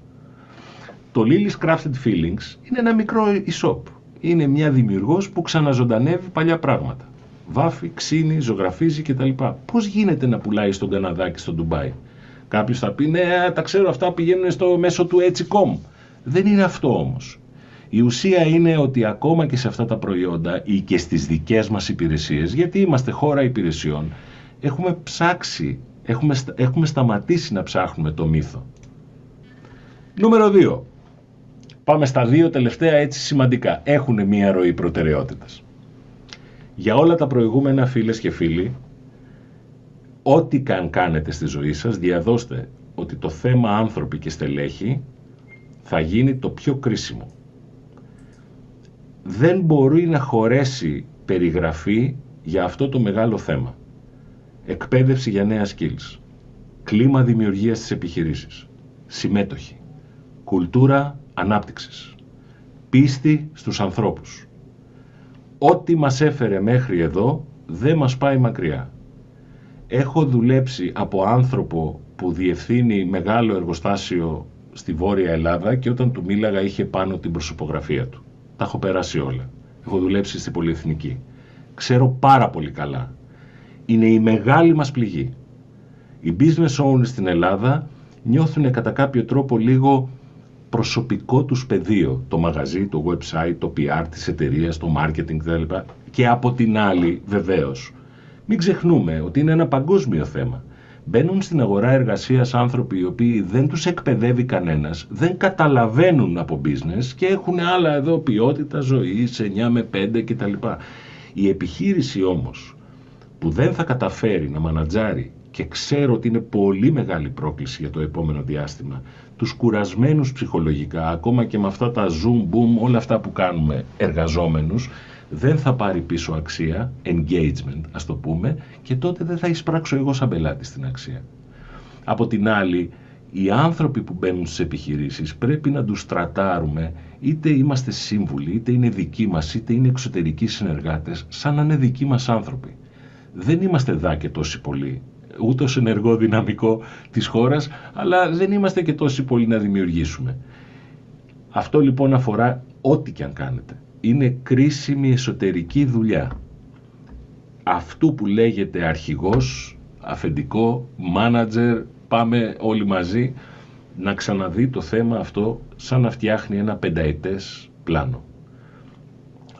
Το Lily's Crafted Feelings είναι ένα μικρό e-shop. Είναι μια δημιουργός που ξαναζωντανεύει παλιά πράγματα. Βάφει, ξύνει, ζωγραφίζει κτλ. Πώς γίνεται να πουλάει στον Καναδά και στο Ντουμπάι; Κάποιος θα πει, Ναι, τα ξέρω αυτά πηγαίνουν στο μέσο του έτσι.com. Δεν είναι αυτό όμως. Η ουσία είναι ότι ακόμα και σε αυτά τα προϊόντα ή και στις δικές μας υπηρεσίες, γιατί είμαστε χώρα υπηρεσιών, έχουμε ψάξει, έχουμε, έχουμε σταματήσει να ψάχνουμε το μύθο. Νούμερο 2. Πάμε στα δύο τελευταία έτσι σημαντικά. Έχουν μία ροή προτεραιότητας. Για όλα τα προηγούμενα φίλες και φίλοι, ό,τι καν κάνετε στη ζωή σας, διαδώστε ότι το θέμα άνθρωποι και στελέχη θα γίνει το πιο κρίσιμο. Δεν μπορεί να χωρέσει περιγραφή για αυτό το μεγάλο θέμα. Εκπαίδευση για νέα skills. Κλίμα δημιουργίας της επιχειρήσης. Συμμέτοχη. Κουλτούρα ανάπτυξης. Πίστη στους ανθρώπους. Ό,τι μας έφερε μέχρι εδώ δεν μας πάει μακριά. Έχω δουλέψει από άνθρωπο που διευθύνει μεγάλο εργοστάσιο στη Βόρεια Ελλάδα και όταν του μίλαγα είχε πάνω την προσωπογραφία του. Τα έχω περάσει όλα. Έχω δουλέψει στην Πολυεθνική. Ξέρω πάρα πολύ καλά. Είναι η μεγάλη μας πληγή. Οι business owners στην Ελλάδα νιώθουν κατά κάποιο τρόπο λίγο προσωπικό τους πεδίο, το μαγαζί, το website, το PR της εταιρείας, το marketing κτλ. Και από την άλλη, βεβαίως, μην ξεχνούμε ότι είναι ένα παγκόσμιο θέμα. Μπαίνουν στην αγορά εργασίας άνθρωποι οι οποίοι δεν τους εκπαιδεύει κανένας, δεν καταλαβαίνουν από business και έχουν άλλα εδώ ποιότητα ζωής, 9 με 5 κτλ. Η επιχείρηση όμως που δεν θα καταφέρει να μανατζάρει και ξέρω ότι είναι πολύ μεγάλη πρόκληση για το επόμενο διάστημα, τους κουρασμένους ψυχολογικά, ακόμα και με αυτά τα zoom, boom, όλα αυτά που κάνουμε εργαζόμενους, δεν θα πάρει πίσω αξία, engagement ας το πούμε, και τότε δεν θα εισπράξω εγώ σαν πελάτης στην αξία. Από την άλλη, οι άνθρωποι που μπαίνουν στις επιχειρήσεις πρέπει να τους στρατάρουμε, είτε είμαστε σύμβουλοι, είτε είναι δικοί μας, είτε είναι εξωτερικοί συνεργάτες, σαν να είναι δικοί μας άνθρωποι. Δεν είμαστε δά και τόσοι πολλοί ούτε ως ενεργό δυναμικό της χώρας, αλλά δεν είμαστε και τόσοι πολλοί να δημιουργήσουμε. Αυτό λοιπόν αφορά ό,τι και αν κάνετε. Είναι κρίσιμη εσωτερική δουλειά. Αυτού που λέγεται αρχηγός, αφεντικό, μάνατζερ, πάμε όλοι μαζί να ξαναδεί το θέμα αυτό σαν να φτιάχνει ένα πενταετές πλάνο.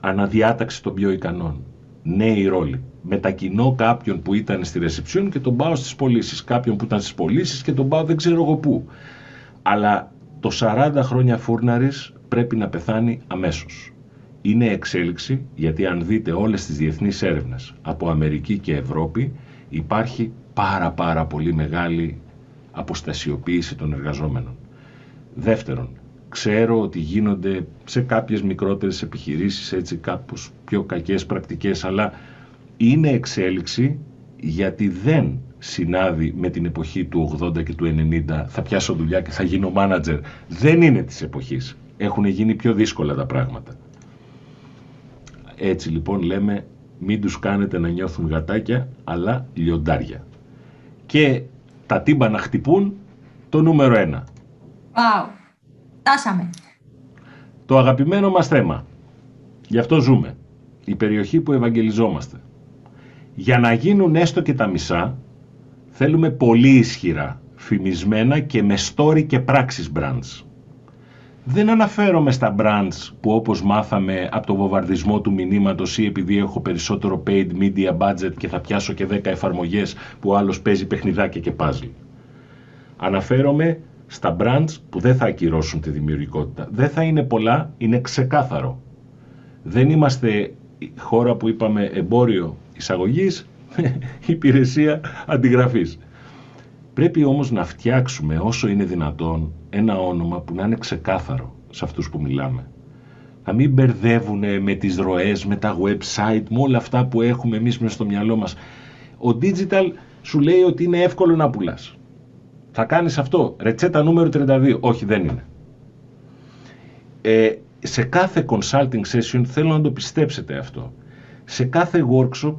Αναδιάταξη των πιο ικανών. Νέοι ρόλοι μετακινώ κάποιον που ήταν στη ρεσεψιόν και τον πάω στις πωλήσεις. Κάποιον που ήταν στις πωλήσεις και τον πάω δεν ξέρω εγώ πού. Αλλά το 40 χρόνια φούρναρης πρέπει να πεθάνει αμέσως. Είναι εξέλιξη γιατί αν δείτε όλες τις διεθνείς έρευνες από Αμερική και Ευρώπη υπάρχει πάρα πάρα πολύ μεγάλη αποστασιοποίηση των εργαζόμενων. Δεύτερον, ξέρω ότι γίνονται σε κάποιες μικρότερες επιχειρήσεις έτσι κάπως πιο κακές πρακτικές αλλά είναι εξέλιξη γιατί δεν συνάδει με την εποχή του 80 και του 90 θα πιάσω δουλειά και θα γίνω μάνατζερ. Δεν είναι της εποχής. Έχουν γίνει πιο δύσκολα τα πράγματα. Έτσι λοιπόν λέμε μην τους κάνετε να νιώθουν γατάκια αλλά λιοντάρια. Και τα τύμπα χτυπούν το νούμερο ένα. Wow. Τάσαμε. Το αγαπημένο μας θέμα. Γι' αυτό ζούμε. Η περιοχή που ευαγγελιζόμαστε. Για να γίνουν έστω και τα μισά, θέλουμε πολύ ισχυρά, φημισμένα και με story και πράξεις brands. Δεν αναφέρομαι στα brands που όπως μάθαμε από το βομβαρδισμό του μηνύματος ή επειδή έχω περισσότερο paid media budget και θα πιάσω και 10 εφαρμογές που άλλος παίζει παιχνιδάκια και puzzle. Αναφέρομαι στα brands που δεν θα ακυρώσουν τη δημιουργικότητα. Δεν θα είναι πολλά, είναι ξεκάθαρο. Δεν είμαστε χώρα που είπαμε εμπόριο εισαγωγής, υπηρεσία αντιγραφής. Πρέπει όμως να φτιάξουμε όσο είναι δυνατόν ένα όνομα που να είναι ξεκάθαρο σε αυτούς που μιλάμε. Να μην μπερδεύουν με τις ροές, με τα website, με όλα αυτά που έχουμε εμείς μέσα στο μυαλό μας. Ο digital σου λέει ότι είναι εύκολο να πουλάς. Θα κάνεις αυτό, ρετσέτα νούμερο 32. Όχι, δεν είναι. Ε, σε κάθε consulting session θέλω να το πιστέψετε αυτό σε κάθε workshop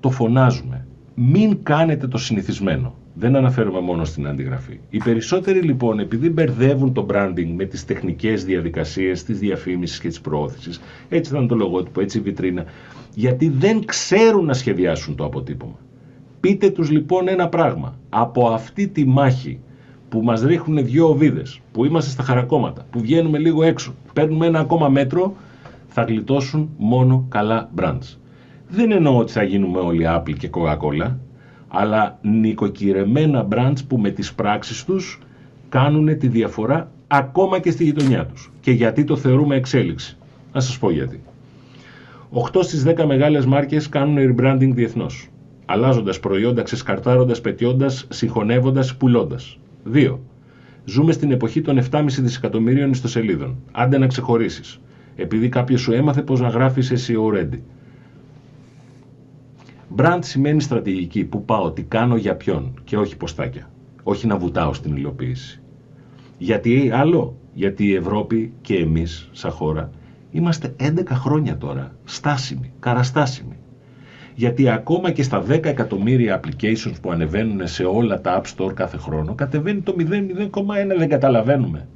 το φωνάζουμε. Μην κάνετε το συνηθισμένο. Δεν αναφέρομαι μόνο στην αντιγραφή. Οι περισσότεροι λοιπόν, επειδή μπερδεύουν το branding με τις τεχνικές διαδικασίες της διαφήμισης και της προώθησης, έτσι ήταν το λογότυπο, έτσι η βιτρίνα, γιατί δεν ξέρουν να σχεδιάσουν το αποτύπωμα. Πείτε τους λοιπόν ένα πράγμα. Από αυτή τη μάχη που μας ρίχνουν δυο οβίδες, που είμαστε στα χαρακόμματα, που βγαίνουμε λίγο έξω, παίρνουμε ένα ακόμα μέτρο, θα γλιτώσουν μόνο καλά brands. Δεν εννοώ ότι θα γίνουμε όλοι Apple και Coca-Cola, αλλά νοικοκυρεμένα brands που με τις πράξεις τους κάνουν τη διαφορά ακόμα και στη γειτονιά τους. Και γιατί το θεωρούμε εξέλιξη. Να σας πω γιατί. 8 στις 10 μεγάλες μάρκες κάνουν rebranding διεθνώς. Αλλάζοντας προϊόντα, ξεσκαρτάροντας, πετιώντας, συγχωνεύοντας, πουλώντας. 2. Ζούμε στην εποχή των 7,5 δισεκατομμυρίων ιστοσελίδων. Άντε να ξεχωρίσεις. Επειδή κάποιος σου έμαθε πώς να γράφεις SEO ready. Brand σημαίνει στρατηγική. Πού πάω, τι κάνω, για ποιον και όχι ποστάκια. Όχι να βουτάω στην υλοποίηση. Γιατί άλλο, γιατί η Ευρώπη και εμείς σαν χώρα είμαστε 11 χρόνια τώρα στάσιμοι, καραστάσιμοι. Γιατί ακόμα και στα 10 εκατομμύρια applications που ανεβαίνουν σε όλα τα App Store κάθε χρόνο κατεβαίνει το 0,1, δεν καταλαβαίνουμε.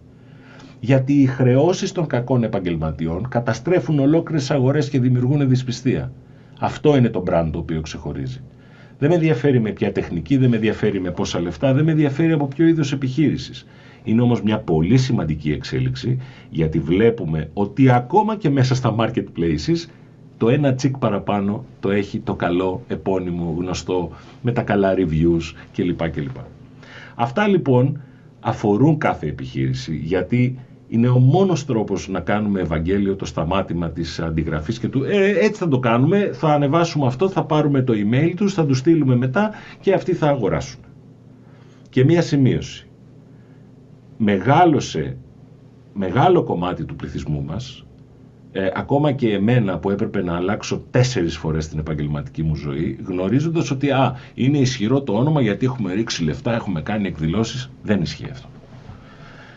Γιατί οι χρεώσεις των κακών επαγγελματιών καταστρέφουν ολόκληρες αγορές και δημιουργούν δυσπιστία. Αυτό είναι το brand το οποίο ξεχωρίζει. Δεν με ενδιαφέρει με ποια τεχνική, δεν με ενδιαφέρει με πόσα λεφτά, δεν με ενδιαφέρει από ποιο είδος επιχείρησης. Είναι όμως μια πολύ σημαντική εξέλιξη γιατί βλέπουμε ότι ακόμα και μέσα στα marketplaces το ένα τσικ παραπάνω το έχει το καλό επώνυμο γνωστό με τα καλά reviews κλπ. κλπ. Αυτά λοιπόν αφορούν κάθε επιχείρηση γιατί είναι ο μόνος τρόπος να κάνουμε Ευαγγέλιο το σταμάτημα της αντιγραφής και του ε, έτσι θα το κάνουμε, θα ανεβάσουμε αυτό, θα πάρουμε το email τους, θα τους στείλουμε μετά και αυτοί θα αγοράσουν. Και μία σημείωση. Μεγάλωσε μεγάλο κομμάτι του πληθυσμού μας, ε, ακόμα και εμένα που έπρεπε να αλλάξω τέσσερις φορές την επαγγελματική μου ζωή, γνωρίζοντας ότι α, είναι ισχυρό το όνομα γιατί έχουμε ρίξει λεφτά, έχουμε κάνει εκδηλώσεις, δεν ισχύει αυτό.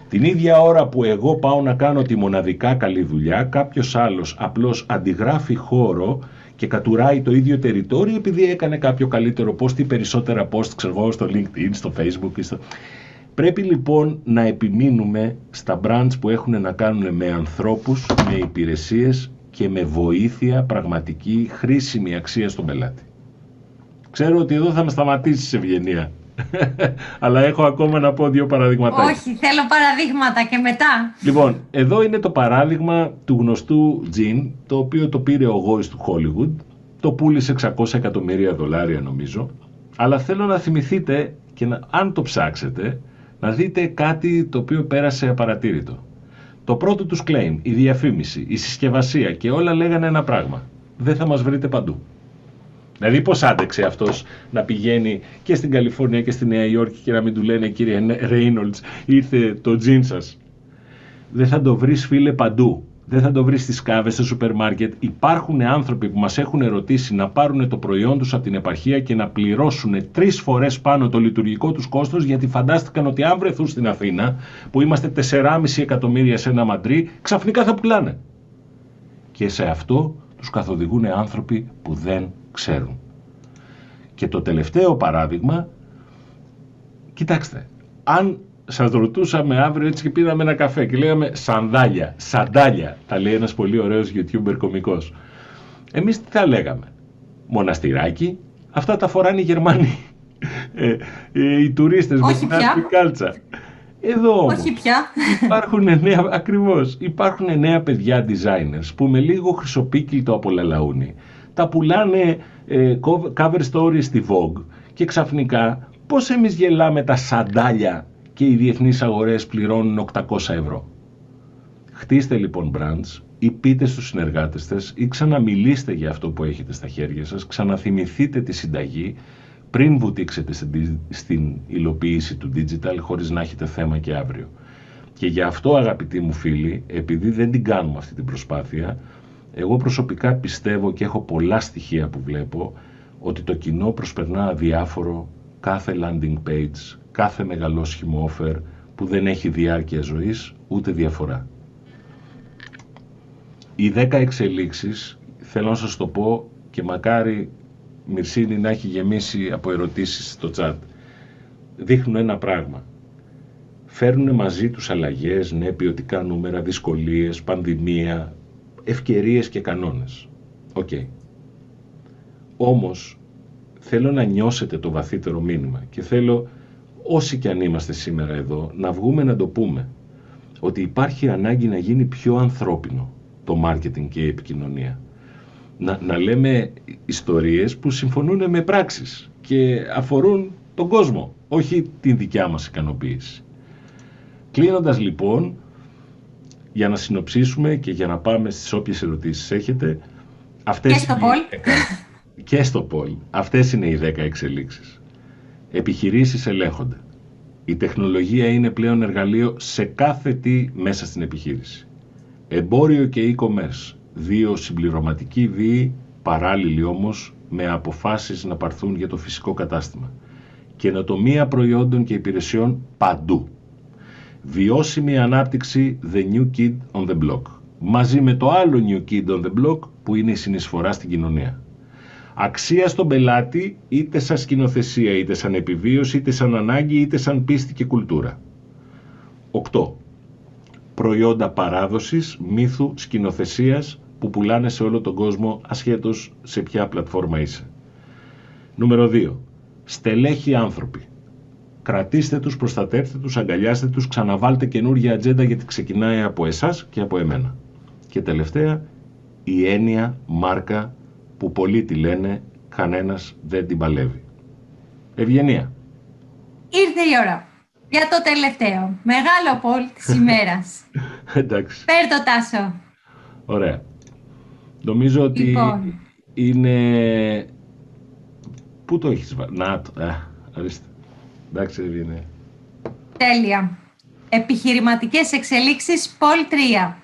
Την ίδια ώρα που εγώ πάω να κάνω τη μοναδικά καλή δουλειά, κάποιος άλλος απλώς αντιγράφει χώρο και κατουράει το ίδιο τεριτόριο επειδή έκανε κάποιο καλύτερο post ή περισσότερα post, ξέρω στο LinkedIn, στο Facebook ή στο... Πρέπει λοιπόν να επιμείνουμε στα brands που έχουν να κάνουν με ανθρώπους, με υπηρεσίες και με βοήθεια πραγματική χρήσιμη αξία στον πελάτη. Ξέρω ότι εδώ θα με σταματήσεις ευγενία. Αλλά έχω ακόμα να πω δύο παραδείγματα. Όχι, θέλω παραδείγματα και μετά. Λοιπόν, εδώ είναι το παράδειγμα του γνωστού τζιν, το οποίο το πήρε ο γόης του Hollywood, το πούλησε 600 εκατομμύρια δολάρια νομίζω, αλλά θέλω να θυμηθείτε και να, αν το ψάξετε, να δείτε κάτι το οποίο πέρασε απαρατήρητο. Το πρώτο τους claim, η διαφήμιση, η συσκευασία και όλα λέγανε ένα πράγμα. Δεν θα μας βρείτε παντού. Δηλαδή πώς άντεξε αυτός να πηγαίνει και στην Καλιφόρνια και στη Νέα Υόρκη και να μην του λένε κύριε Reynolds ήρθε το τζιν σας. Δεν θα το βρεις φίλε παντού. Δεν θα το βρεις στις κάβες, στο σούπερ μάρκετ. Υπάρχουν άνθρωποι που μας έχουν ερωτήσει να πάρουν το προϊόν τους από την επαρχία και να πληρώσουν τρεις φορές πάνω το λειτουργικό τους κόστος γιατί φαντάστηκαν ότι αν βρεθούν στην Αθήνα που είμαστε 4,5 εκατομμύρια σε ένα μαντρί ξαφνικά θα πουλάνε. Και σε αυτό τους καθοδηγούν άνθρωποι που δεν ξέρουν. Και το τελευταίο παράδειγμα, κοιτάξτε, αν σας ρωτούσαμε αύριο έτσι και πήραμε ένα καφέ και λέγαμε σανδάλια, σαντάλια, τα λέει ένας πολύ ωραίος YouTuber κομικός. Εμείς τι θα λέγαμε, μοναστηράκι, αυτά τα φοράνε οι Γερμανοί, ε, ε, οι τουρίστες με την κάλτσα. Εδώ όμως, Όχι πια. υπάρχουν νέα, ακριβώς, υπάρχουν νέα παιδιά designers που με λίγο χρυσοπίκυλτο από λαλαούνι τα πουλάνε ε, cover stories στη Vogue και ξαφνικά πώς εμείς γελάμε τα σαντάλια και οι διεθνείς αγορές πληρώνουν 800 ευρώ. Χτίστε λοιπόν brands ή πείτε στους συνεργάτες σας ή ξαναμιλήστε για αυτό που έχετε στα χέρια σας, ξαναθυμηθείτε τη συνταγή πριν βουτήξετε στην υλοποίηση του digital χωρίς να έχετε θέμα και αύριο. Και γι' αυτό αγαπητοί μου φίλοι, επειδή δεν την κάνουμε αυτή την προσπάθεια, εγώ προσωπικά πιστεύω και έχω πολλά στοιχεία που βλέπω ότι το κοινό προσπερνά αδιάφορο κάθε landing page, κάθε μεγαλόσχημο offer που δεν έχει διάρκεια ζωής ούτε διαφορά. Οι 10 εξελίξεις, θέλω να σας το πω και μακάρι Μυρσίνη να έχει γεμίσει από ερωτήσεις στο chat. δείχνουν ένα πράγμα. Φέρνουν μαζί τους αλλαγές, ναι, ποιοτικά νούμερα, δυσκολίες, πανδημία, ευκαιρίες και κανόνες. OK. Okay. Όμως, θέλω να νιώσετε το βαθύτερο μήνυμα και θέλω όσοι και αν είμαστε σήμερα εδώ να βγούμε να το πούμε ότι υπάρχει ανάγκη να γίνει πιο ανθρώπινο το μάρκετινγκ και η επικοινωνία. Να, να λέμε ιστορίες που συμφωνούν με πράξεις και αφορούν τον κόσμο, όχι την δικιά μας ικανοποίηση. Κλείνοντας λοιπόν, για να συνοψίσουμε και για να πάμε στις όποιες ερωτήσεις έχετε, αυτές και στο Πολ. και στο Πολ. Αυτές είναι οι 10 εξελίξεις. Επιχειρήσεις ελέγχονται. Η τεχνολογία είναι πλέον εργαλείο σε κάθε τι μέσα στην επιχείρηση. Εμπόριο και e-commerce, δύο συμπληρωματικοί βίοι, παράλληλοι όμως με αποφάσεις να παρθούν για το φυσικό κατάστημα. Καινοτομία προϊόντων και υπηρεσιών παντού. Βιώσιμη ανάπτυξη The New Kid on the Block. Μαζί με το άλλο New Kid on the Block που είναι η συνεισφορά στην κοινωνία. Αξία στον πελάτη είτε σαν σκηνοθεσία, είτε σαν επιβίωση, είτε σαν ανάγκη, είτε σαν πίστη και κουλτούρα. 8. Προϊόντα παράδοσης, μύθου, σκηνοθεσίας που πουλάνε σε όλο τον κόσμο ασχέτως σε ποια πλατφόρμα είσαι. Νούμερο 2. Στελέχοι άνθρωποι. Κρατήστε τους, προστατεύστε τους, αγκαλιάστε τους, ξαναβάλτε καινούργια ατζέντα γιατί ξεκινάει από εσάς και από εμένα. Και τελευταία, η έννοια μάρκα που πολλοί τη λένε, κανένας δεν την παλεύει. Ευγενία. Ήρθε η ώρα. Για το τελευταίο. Μεγάλο πόλ της ημέρας. Εντάξει. Πέρ το τάσο. Ωραία. Νομίζω ότι λοιπόν. είναι... Πού το έχεις βάλει. Να το. Ε, ορίστε. Εντάξει, Ευγενία. Τέλεια. Επιχειρηματικές εξελίξεις Πολ 3.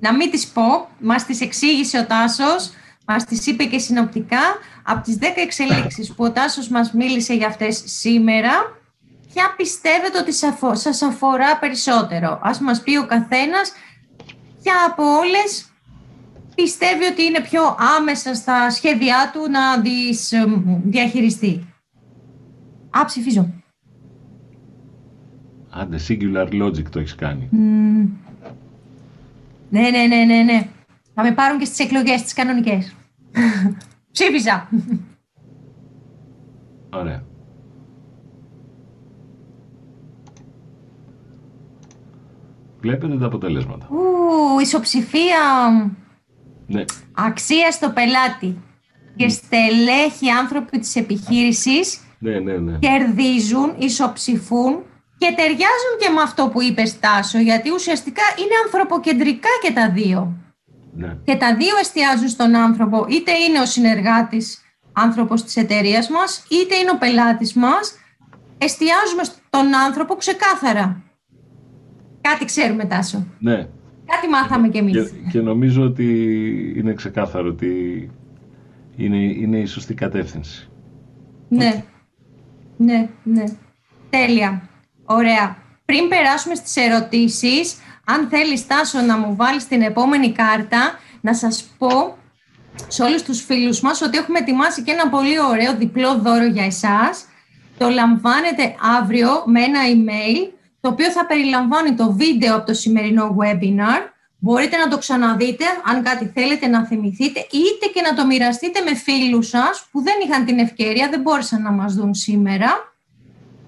Να μην τις πω, μας τις εξήγησε ο Τάσος Μας τις είπε και συνοπτικά από τις 10 εξελίξεις που ο Τάσος μας μίλησε για αυτές σήμερα, ποια πιστεύετε ότι σας αφορά περισσότερο; Ας μας πει ο καθένας ποια από όλες πιστεύει ότι είναι πιο άμεσα στα σχέδιά του να τις διαχειριστεί; Α, ψηφίζω. Άντε, singular logic το έχεις κάνει. Ναι, ναι, ναι, ναι, ναι. Θα με πάρουν και στις εκλογές τις κανονικές. Ψήφιζα. Ωραία. Βλέπετε τα αποτελέσματα. Ου, ισοψηφία. Ναι. Αξία στο πελάτη. Και στελέχοι άνθρωποι της επιχείρησης ναι, ναι, ναι. κερδίζουν, ισοψηφούν και ταιριάζουν και με αυτό που είπες Τάσο, γιατί ουσιαστικά είναι ανθρωποκεντρικά και τα δύο. Ναι. Και τα δύο εστιάζουν στον άνθρωπο, είτε είναι ο συνεργάτης άνθρωπος της εταιρείας μας, είτε είναι ο πελάτης μας. Εστιάζουμε στον άνθρωπο ξεκάθαρα. Κάτι ξέρουμε, Τάσο. Ναι. Κάτι μάθαμε κι εμείς. Και, και νομίζω ότι είναι ξεκάθαρο ότι είναι, είναι η σωστή κατεύθυνση. Ναι. Ναι, ναι. Τέλεια. Ωραία. Πριν περάσουμε στις ερωτήσεις, αν θέλεις Τάσο να μου βάλεις την επόμενη κάρτα, να σας πω σε όλους τους φίλους μας ότι έχουμε ετοιμάσει και ένα πολύ ωραίο διπλό δώρο για εσάς. Το λαμβάνετε αύριο με ένα email, το οποίο θα περιλαμβάνει το βίντεο από το σημερινό webinar. Μπορείτε να το ξαναδείτε, αν κάτι θέλετε να θυμηθείτε, είτε και να το μοιραστείτε με φίλους σας που δεν είχαν την ευκαιρία, δεν μπόρεσαν να μας δουν σήμερα.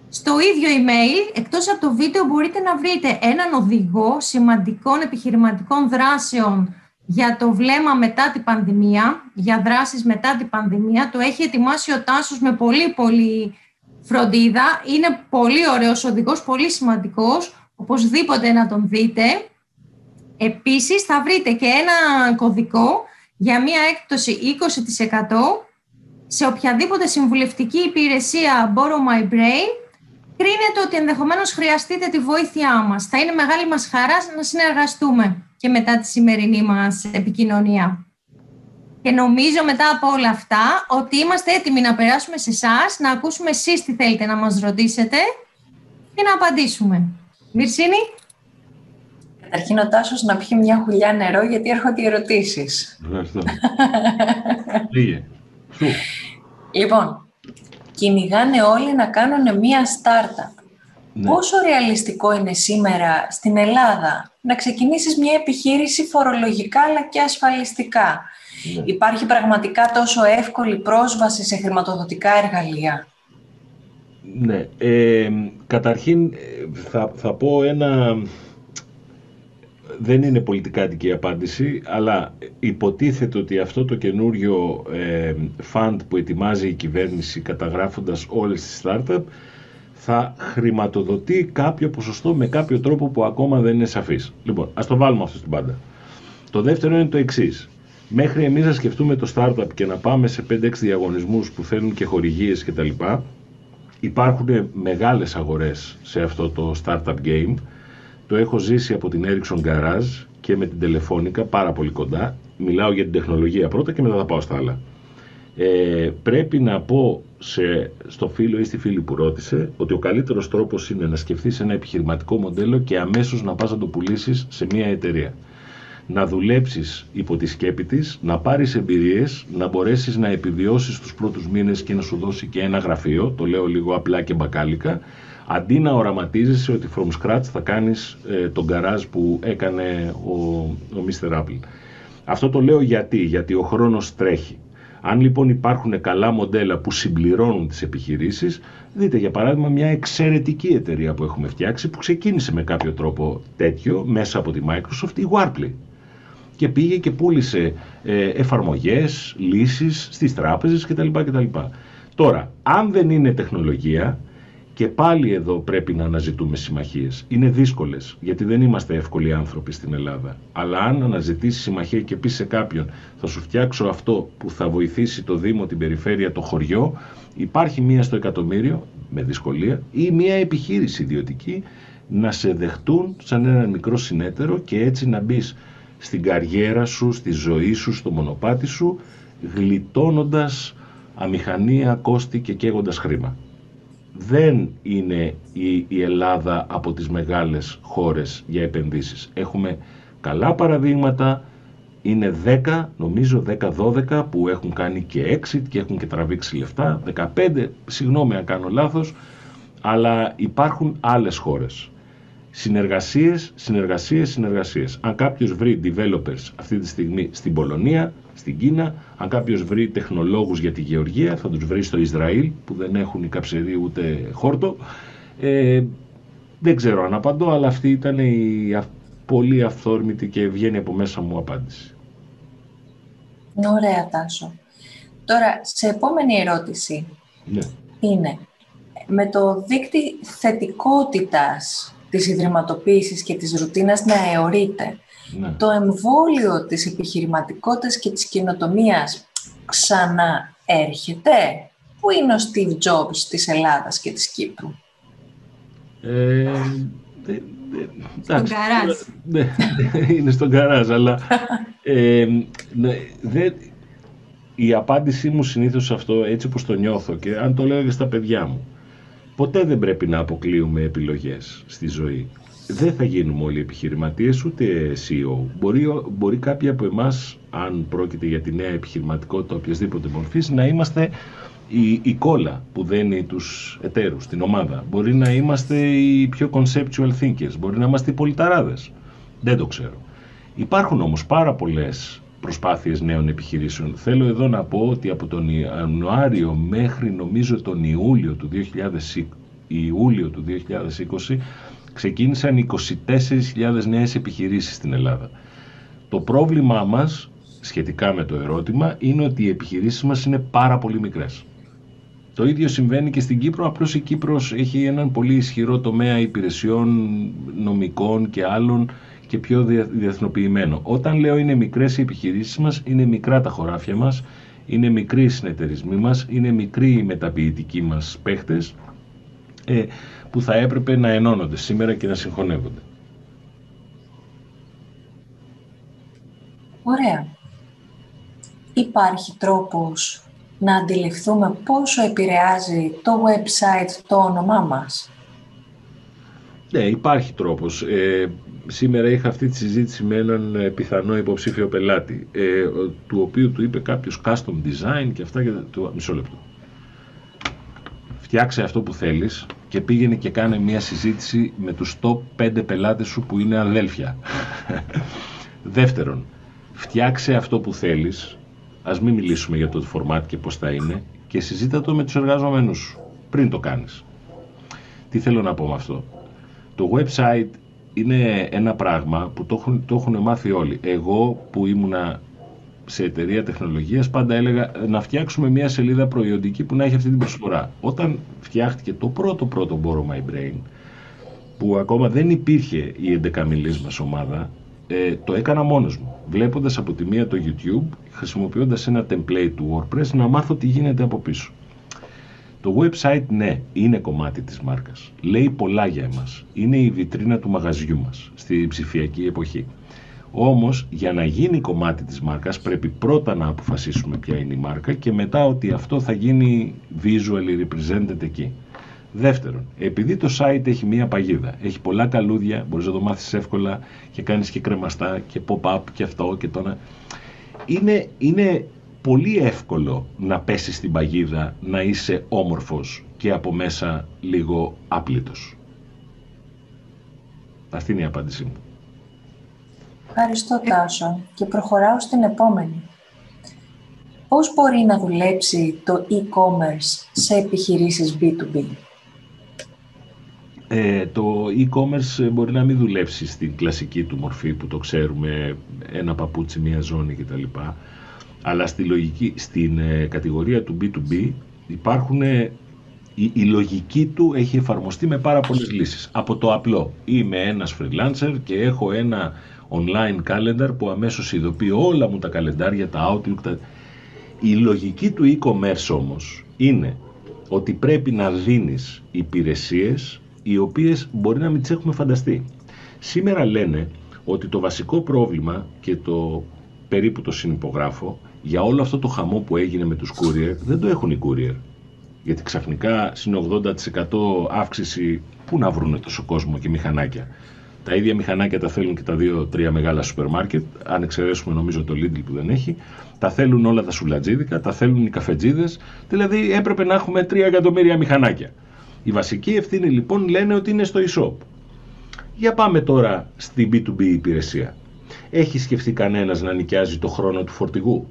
Στο ίδιο email, εκτός από το βίντεο, μπορείτε να βρείτε έναν οδηγό σημαντικών επιχειρηματικών δράσεων για το βλέμμα μετά την πανδημία, για δράσεις μετά την πανδημία. Το έχει ετοιμάσει ο Τάσος με πολύ πολύ φροντίδα. Είναι πολύ ωραίος οδηγός, πολύ σημαντικός. Οπωσδήποτε να τον δείτε. Επίσης θα βρείτε και ένα κωδικό για μία έκπτωση 20% σε οποιαδήποτε συμβουλευτική υπηρεσία Borrow My Brain κρίνεται ότι ενδεχομένως χρειαστείτε τη βοήθειά μας. Θα είναι μεγάλη μας χαράς να συνεργαστούμε και μετά τη σημερινή μας επικοινωνία. Και νομίζω μετά από όλα αυτά ότι είμαστε έτοιμοι να περάσουμε σε εσάς, να ακούσουμε εσείς τι θέλετε να μας ρωτήσετε και να απαντήσουμε. Μυρσίνη; Καταρχήν ο Τάσος να πιει μια χουλιά νερό γιατί έρχονται οι ερωτήσεις. Ευχαριστώ. Λοιπόν, κυνηγάνε όλοι να κάνουν μία startup. Ναι. Πόσο ρεαλιστικό είναι σήμερα στην Ελλάδα να ξεκινήσεις μια επιχείρηση φορολογικά αλλά και ασφαλιστικά; Ναι. Υπάρχει πραγματικά τόσο εύκολη πρόσβαση σε χρηματοδοτικά εργαλεία; Ναι. Ε, καταρχήν θα, θα πω ένα... Δεν είναι πολιτικά η απάντηση, αλλά υποτίθεται ότι αυτό το καινούριο ε, fund που ετοιμάζει η κυβέρνηση καταγράφοντας όλες τις startup θα χρηματοδοτεί κάποιο ποσοστό με κάποιο τρόπο που ακόμα δεν είναι σαφής. Λοιπόν, ας το βάλουμε αυτό στην πάντα. Το δεύτερο είναι το εξής. Μέχρι εμείς να σκεφτούμε το startup και να πάμε σε 5-6 διαγωνισμούς που θέλουν και χορηγίες κτλ. Υπάρχουν μεγάλες αγορές σε αυτό το startup game. Το έχω ζήσει από την Ericsson Garage και με την τηλεφώνικα πάρα πολύ κοντά. Μιλάω για την τεχνολογία πρώτα και μετά θα πάω στα άλλα. Ε, πρέπει να πω σε, στο φίλο ή στη φίλη που ρώτησε ότι ο καλύτερος τρόπος είναι να σκεφτείς ένα επιχειρηματικό μοντέλο και αμέσως να πας να το πουλήσεις σε μια εταιρεία. Να δουλέψεις υπό τη σκέπη της, να πάρεις εμπειρίες, να μπορέσεις να επιβιώσεις τους πρώτους μήνες και να σου δώσει και ένα γραφείο, το λέω λίγο απλά και μπακάλικα, αντί να οραματίζεσαι ότι from scratch θα κάνεις ε, τον καράζ που έκανε ο, ο Mr. Apple. Αυτό το λέω γιατί, γιατί ο χρόνος τρέχει. Αν λοιπόν υπάρχουν καλά μοντέλα που συμπληρώνουν τις επιχειρήσεις, δείτε για παράδειγμα μια εξαιρετική εταιρεία που έχουμε φτιάξει που ξεκίνησε με κάποιο τρόπο τέτοιο μέσα από τη Microsoft, η Warply. Και πήγε και πούλησε ε, εφαρμογές, λύσεις στις τράπεζες κτλ. κτλ. Τώρα, αν δεν είναι τεχνολογία, και πάλι εδώ πρέπει να αναζητούμε συμμαχίες. Είναι δύσκολες, γιατί δεν είμαστε εύκολοι άνθρωποι στην Ελλάδα. Αλλά αν αναζητήσεις συμμαχία και πεις σε κάποιον, θα σου φτιάξω αυτό που θα βοηθήσει το Δήμο, την περιφέρεια, το χωριό, υπάρχει μία στο εκατομμύριο, με δυσκολία, ή μία επιχείρηση ιδιωτική να σε δεχτούν σαν ένα μικρό συνέτερο και έτσι να μπεις στην καριέρα σου, στη ζωή σου, στο μονοπάτι σου, γλιτώνοντας αμηχανία, κόστη και καίγοντας χρήμα δεν είναι η, Ελλάδα από τις μεγάλες χώρες για επενδύσεις. Έχουμε καλά παραδείγματα, είναι 10, νομίζω 10-12 που έχουν κάνει και exit και έχουν και τραβήξει λεφτά, 15, συγγνώμη αν κάνω λάθος, αλλά υπάρχουν άλλες χώρες. Συνεργασίες, συνεργασίες, συνεργασίες. Αν κάποιος βρει developers αυτή τη στιγμή στην Πολωνία, στην Κίνα, αν κάποιος βρει τεχνολόγους για τη γεωργία, θα τους βρει στο Ισραήλ, που δεν έχουν οι καψεροί ούτε χόρτο. Ε, δεν ξέρω αν απαντώ, αλλά αυτή ήταν η πολύ αυθόρμητη και βγαίνει από μέσα μου απάντηση. Ωραία, Τάσο. Τώρα, σε επόμενη ερώτηση ναι. είναι, με το δίκτυ θετικότητας της ιδρυματοποίησης και της ρουτίνας να αιωρείται, ναι. το εμβόλιο της επιχειρηματικότητας και της κοινοτομίας ξαναέρχεται. Πού είναι ο Steve Jobs της Ελλάδας και της Κύπρου; Ε, στον καράζ. Ναι, είναι στον καράζ, αλλά ε, ναι, η απάντησή μου συνήθως σε αυτό, έτσι όπως το νιώθω και αν το λέω και στα παιδιά μου, ποτέ δεν πρέπει να αποκλείουμε επιλογές στη ζωή δεν θα γίνουμε όλοι επιχειρηματίες ούτε CEO. Μπορεί, μπορεί κάποιοι από εμάς, αν πρόκειται για τη νέα επιχειρηματικότητα οποιασδήποτε μορφής, να είμαστε η, η κόλλα που δένει τους εταίρους, την ομάδα. Μπορεί να είμαστε οι πιο conceptual thinkers, μπορεί να είμαστε οι πολιταράδες. Δεν το ξέρω. Υπάρχουν όμως πάρα πολλές προσπάθειες νέων επιχειρήσεων. Θέλω εδώ να πω ότι από τον Ιανουάριο μέχρι νομίζω τον Ιούλιο του 2020, Ιούλιο του 2020 ξεκίνησαν 24.000 νέες επιχειρήσεις στην Ελλάδα. Το πρόβλημά μας, σχετικά με το ερώτημα, είναι ότι οι επιχειρήσεις μας είναι πάρα πολύ μικρές. Το ίδιο συμβαίνει και στην Κύπρο, απλώς η Κύπρος έχει έναν πολύ ισχυρό τομέα υπηρεσιών νομικών και άλλων και πιο διεθνοποιημένο. Όταν λέω είναι μικρές οι επιχειρήσεις μας, είναι μικρά τα χωράφια μας, είναι μικροί οι συνεταιρισμοί μας, είναι μικροί οι μεταποιητικοί μας παίχτες, ε, που θα έπρεπε να ενώνονται σήμερα και να συγχωνεύονται. Ωραία. Υπάρχει τρόπος να αντιληφθούμε πόσο επηρεάζει το website το όνομά μας; Ναι, υπάρχει τρόπος. Ε, σήμερα είχα αυτή τη συζήτηση με έναν ε, πιθανό υποψήφιο πελάτη, ε, του οποίου του είπε κάποιος custom design και αυτά και το μισό λεπτό. φτιάξε αυτό που θέλεις και πήγαινε και κάνε μια συζήτηση με τους top 5 πελάτες σου που είναι αδέλφια. Δεύτερον, φτιάξε αυτό που θέλεις, ας μην μιλήσουμε για το format και πώς θα είναι, και συζήτα το με τους εργαζομένους σου, πριν το κάνεις. Τι θέλω να πω με αυτό. Το website είναι ένα πράγμα που το έχουν, το έχουν μάθει όλοι. Εγώ που ήμουνα σε εταιρεία τεχνολογίας πάντα έλεγα να φτιάξουμε μια σελίδα προϊόντικη που να έχει αυτή την προσφορά. Όταν φτιάχτηκε το πρώτο πρώτο Borrow My Brain που ακόμα δεν υπήρχε η 11 μας ομάδα ε, το έκανα μόνος μου βλέποντας από τη μία το YouTube χρησιμοποιώντας ένα template του WordPress να μάθω τι γίνεται από πίσω. Το website ναι, είναι κομμάτι της μάρκας. Λέει πολλά για εμάς. Είναι η βιτρίνα του μαγαζιού μας στη ψηφιακή εποχή. Όμως για να γίνει κομμάτι της μάρκας πρέπει πρώτα να αποφασίσουμε ποια είναι η μάρκα και μετά ότι αυτό θα γίνει visually represented εκεί. Δεύτερον, επειδή το site έχει μία παγίδα, έχει πολλά καλούδια, μπορείς να το μάθεις εύκολα και κάνεις και κρεμαστά και pop-up και αυτό και το Είναι, είναι πολύ εύκολο να πέσεις στην παγίδα, να είσαι όμορφος και από μέσα λίγο άπλητος. Αυτή είναι η απάντησή μου. Ευχαριστώ Τάσο και προχωράω στην επόμενη. Πώς μπορεί να δουλέψει το e-commerce σε επιχειρήσεις B2B? Ε, το e-commerce μπορεί να μην δουλέψει στην κλασική του μορφή που το ξέρουμε ένα παπούτσι, μία ζώνη κτλ. Αλλά στη λογική, στην ε, κατηγορία του B2B υπάρχουν ε, η, η, λογική του έχει εφαρμοστεί με πάρα πολλές λύσεις. Από το απλό, είμαι ένας freelancer και έχω ένα online calendar που αμέσως ειδοποιεί όλα μου τα καλεντάρια, τα Outlook. Τα... Η λογική του e-commerce όμως είναι ότι πρέπει να δίνεις υπηρεσίες οι οποίες μπορεί να μην τις έχουμε φανταστεί. Σήμερα λένε ότι το βασικό πρόβλημα και το περίπου το συνυπογράφω για όλο αυτό το χαμό που έγινε με τους courier δεν το έχουν οι courier. Γιατί ξαφνικά συν 80% αύξηση πού να βρουν τόσο κόσμο και μηχανάκια. Τα ίδια μηχανάκια τα θέλουν και τα δύο-τρία μεγάλα σούπερ μάρκετ, αν εξαιρέσουμε νομίζω το Lidl που δεν έχει. Τα θέλουν όλα τα σουλατζίδικα, τα θέλουν οι καφετζίδες, δηλαδή έπρεπε να έχουμε 3 εκατομμύρια μηχανάκια. Η βασική ευθύνη λοιπόν λένε ότι είναι στο e-shop. Για πάμε τώρα στην B2B υπηρεσία. Έχει σκεφτεί κανένας να νοικιάζει το χρόνο του φορτηγού;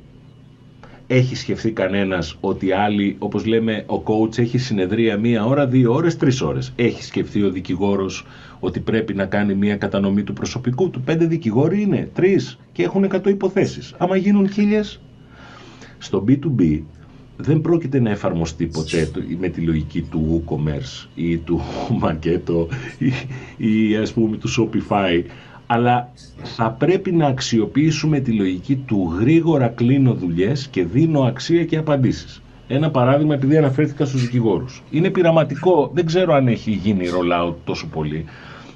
Έχει σκεφτεί κανένας ότι άλλοι, όπως λέμε, ο coach έχει συνεδρία μία ώρα, δύο ώρες, τρεις ώρες. Έχει σκεφτεί ο δικηγόρος ότι πρέπει να κάνει μία κατανομή του προσωπικού του. Πέντε δικηγόροι είναι, τρεις και έχουν 100 υποθέσεις. Άμα γίνουν χίλιες. Στο B2B δεν πρόκειται να εφαρμοστεί ποτέ με τη λογική του WooCommerce ή του Marketo ή, ή ας πούμε του Shopify αλλά θα πρέπει να αξιοποιήσουμε τη λογική του γρήγορα κλείνω δουλειές και δίνω αξία και απαντήσεις. Ένα παράδειγμα επειδή αναφέρθηκα στους δικηγόρους. Είναι πειραματικό, δεν ξέρω αν έχει γίνει rollout τόσο πολύ.